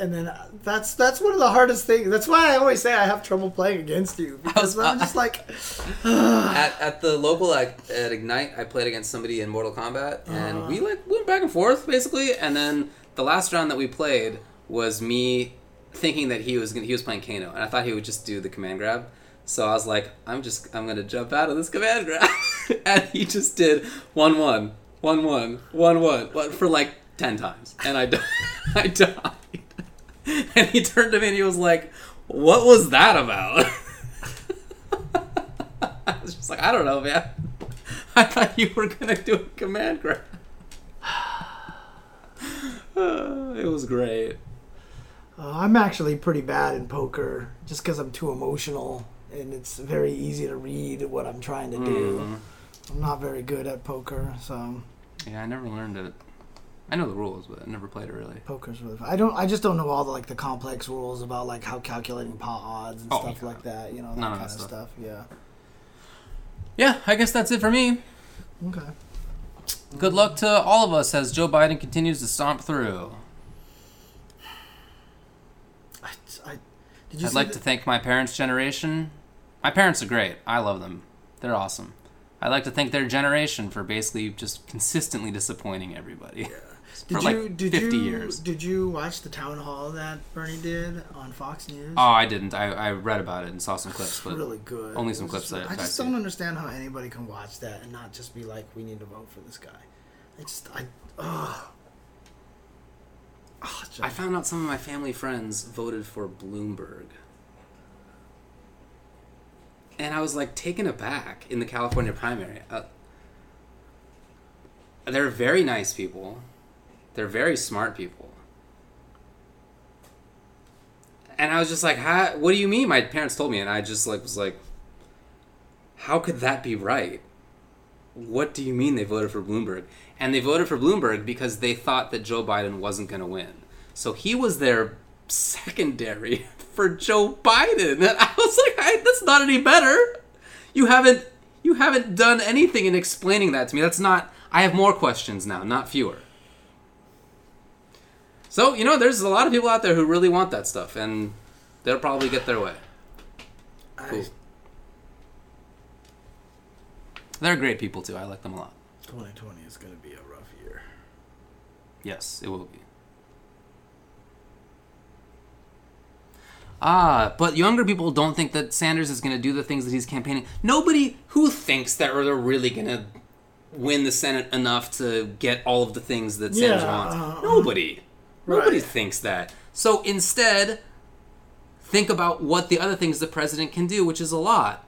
And then uh, that's that's one of the hardest things. That's why I always say I have trouble playing against you because was- I'm just like, at, at the local like at Ignite, I played against somebody in Mortal Kombat, and Uh-huh. we like went back and forth basically. And then the last round that we played was me thinking that he was gonna, he was playing Kano, and I thought he would just do the command grab. So I was like, I'm just I'm gonna jump out of this command grab, and he just did one one one one one one one for like ten times, and I I died. And he turned to me and he was like, "What was that about?" I was just like, I don't know, man. I thought you were gonna do a command grab. it was great. uh, I'm actually pretty bad in poker just because I'm too emotional, and it's very easy to read what I'm trying to do. Mhm. I'm not very good at poker, so Yeah, I never learned it. I know the rules, but I never played it really. poker's really. Fun. I don't. I just don't know all the like the complex rules about like how calculating pot odds and Oh, stuff yeah. like that. You know that None of kind that of stuff. stuff. Yeah. Yeah, I guess that's it for me. Okay. Good luck to all of us as Joe Biden continues to stomp through. I, I, did you I'd see like the- to thank my parents' generation. My parents are great. I love them. They're awesome. I'd like to thank their generation for basically just consistently disappointing everybody. For Did like you did 50 you years. did you watch the town hall that Bernie did on Fox News? Oh, I didn't. I, I read about it and saw some clips, but really good. only some clips just- that I I just don't understand how anybody can watch that and not just be like, "We need to vote for this guy." I just I ugh. Oh, I found out some of my family friends voted for Bloomberg. And I was like taken aback in the California primary. Uh, they're very nice people. They're very smart people. And I was just like, "How? What do you mean?" My parents told me, and I just like was like, "How could that be right?" What do you mean they voted for Bloomberg? And they voted for Bloomberg because they thought that Joe Biden wasn't going to win. So he was their secondary for Joe Biden. And I was like, I, that's not any better. You haven't you haven't done anything in explaining that to me. That's not I have more questions now, not fewer. So, you know, there's a lot of people out there who really want that stuff and they'll probably get their way. Cool. They're great people too. I like them a lot. 2020 is going to be a rough year. Yes, it will be. Ah, but younger people don't think that Sanders is going to do the things that he's campaigning. Nobody who thinks that they're really going to win the Senate enough to get all of the things that Sanders Yeah, wants. uh, Nobody. Nobody Right. thinks that. So instead, think about what the other things the president can do, which is a lot.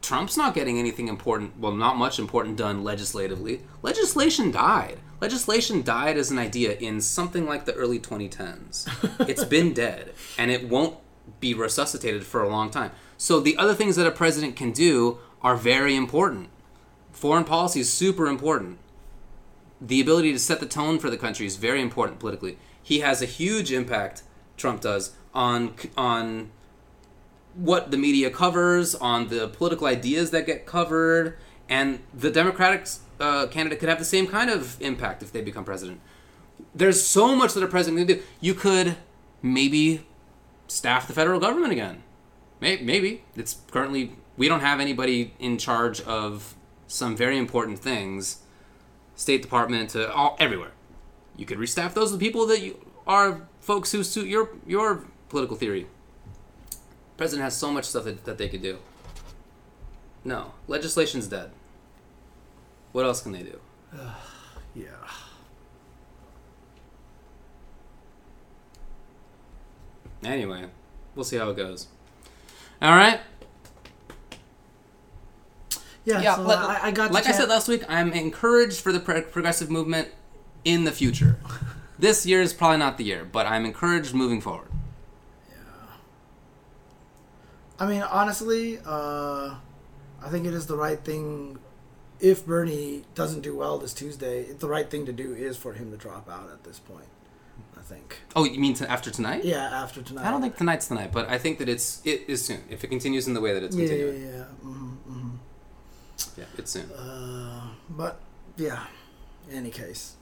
Trump's not getting anything important, well, not much important done legislatively. Legislation died. Legislation died as an idea in something like the early 2010s. it's been dead, and it won't be resuscitated for a long time. So the other things that a president can do are very important. Foreign policy is super important. The ability to set the tone for the country is very important politically. He has a huge impact, Trump does, on on what the media covers, on the political ideas that get covered, and the Democratic uh, candidate could have the same kind of impact if they become president. There's so much that a president can do. You could maybe staff the federal government again. Maybe, maybe. it's currently we don't have anybody in charge of some very important things. State Department to all everywhere. You could restaff those with people that you are folks who suit your your political theory. President has so much stuff that, that they could do. No, legislation's dead. What else can they do? Yeah. Anyway, we'll see how it goes. All right. Yeah, Yeah, so let- I, I got like I chat- said last week, I'm encouraged for the pro- progressive movement in the future. this year is probably not the year, but I'm encouraged moving forward. Yeah. I mean, honestly, uh, I think it is the right thing. If Bernie doesn't do well this Tuesday, the right thing to do is for him to drop out at this point. I think. Oh, you mean t- after tonight? Yeah, after tonight. I don't think tonight's tonight, but I think that it's it is soon. If it continues in the way that it's Yeah, yeah, continuing, yeah. hmm hmm yeah, it's soon. Uh, but yeah, in any case,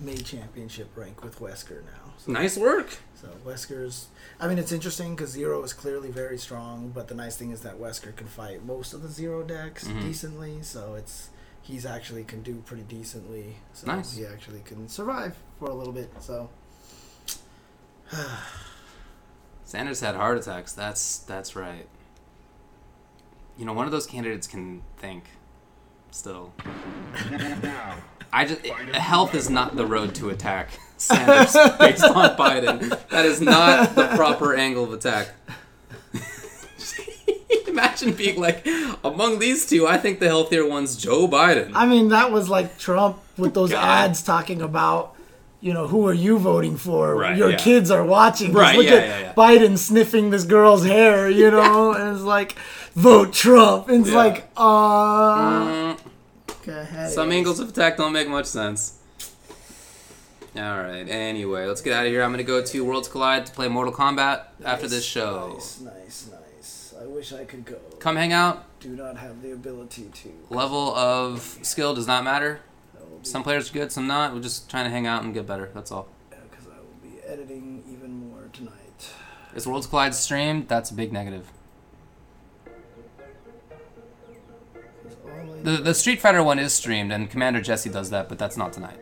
made championship rank with Wesker now. So, Nice work. so Wesker's. I mean, it's interesting because Zero is clearly very strong, but the nice thing is that Wesker can fight most of the Zero decks Mhm. decently. So it's he's actually can do pretty decently. So Nice. he actually can survive for a little bit. So Sanders had heart attacks. That's that's right. You know, one of those candidates can think. Still, I just health is not the road to attack Sanders based on Biden. That is not the proper angle of attack. Imagine being like, among these two, I think the healthier one's Joe Biden. I mean, that was like Trump with those God. ads talking about, you know, who are you voting for? Right, Your yeah. kids are watching. Right, Look yeah, at yeah, yeah. Biden sniffing this girl's hair, you know, and it's like, vote Trump. And it's like, uh. Mm, Some angles of attack don't make much sense. All right. Anyway, let's get out of here. I'm gonna go to Worlds Collide to play Mortal Kombat after Nice, this show. Nice, nice, nice. I wish I could go. Come hang out. Do not have the ability to. Level of skill does not matter. That will be- Some players are good, some not. We're just trying to hang out and get better. That's all. Because I will be editing even more tonight. Is Worlds Collide streamed? That's a big negative. The the Street Fighter one is streamed, and Commander Jesse does that, but that's not tonight.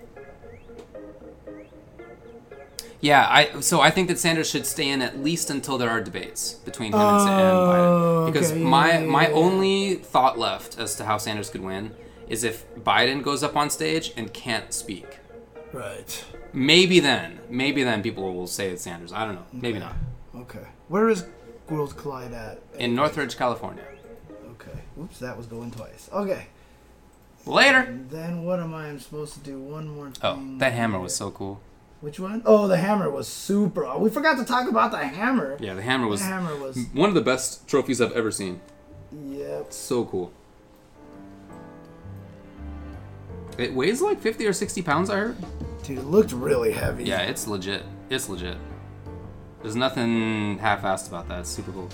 Yeah, I so I think that Sanders should stay in at least until there are debates between him and, Sa- and Oh, Biden. Because okay, my yeah, yeah, my yeah. only thought left as to how Sanders could win is if Biden goes up on stage and can't speak. Right. Maybe then, maybe then people will say it's Sanders. I don't know. Maybe not. Okay. Where is Worlds Collide at? In Northridge, California. Oops, that was going twice. Okay. Later. Then what am I supposed to do? One more oh, thing. Oh, that hammer was so cool. Which one? Oh, the hammer was super. Oh, we forgot to talk about the hammer. Yeah, the hammer was. The hammer was. one of the best trophies I've ever seen. Yep. So cool. It weighs like 50 or 60 pounds, I heard. Dude, it looked really heavy. Yeah, it's legit. It's legit. There's nothing half assed about that. It's super cool.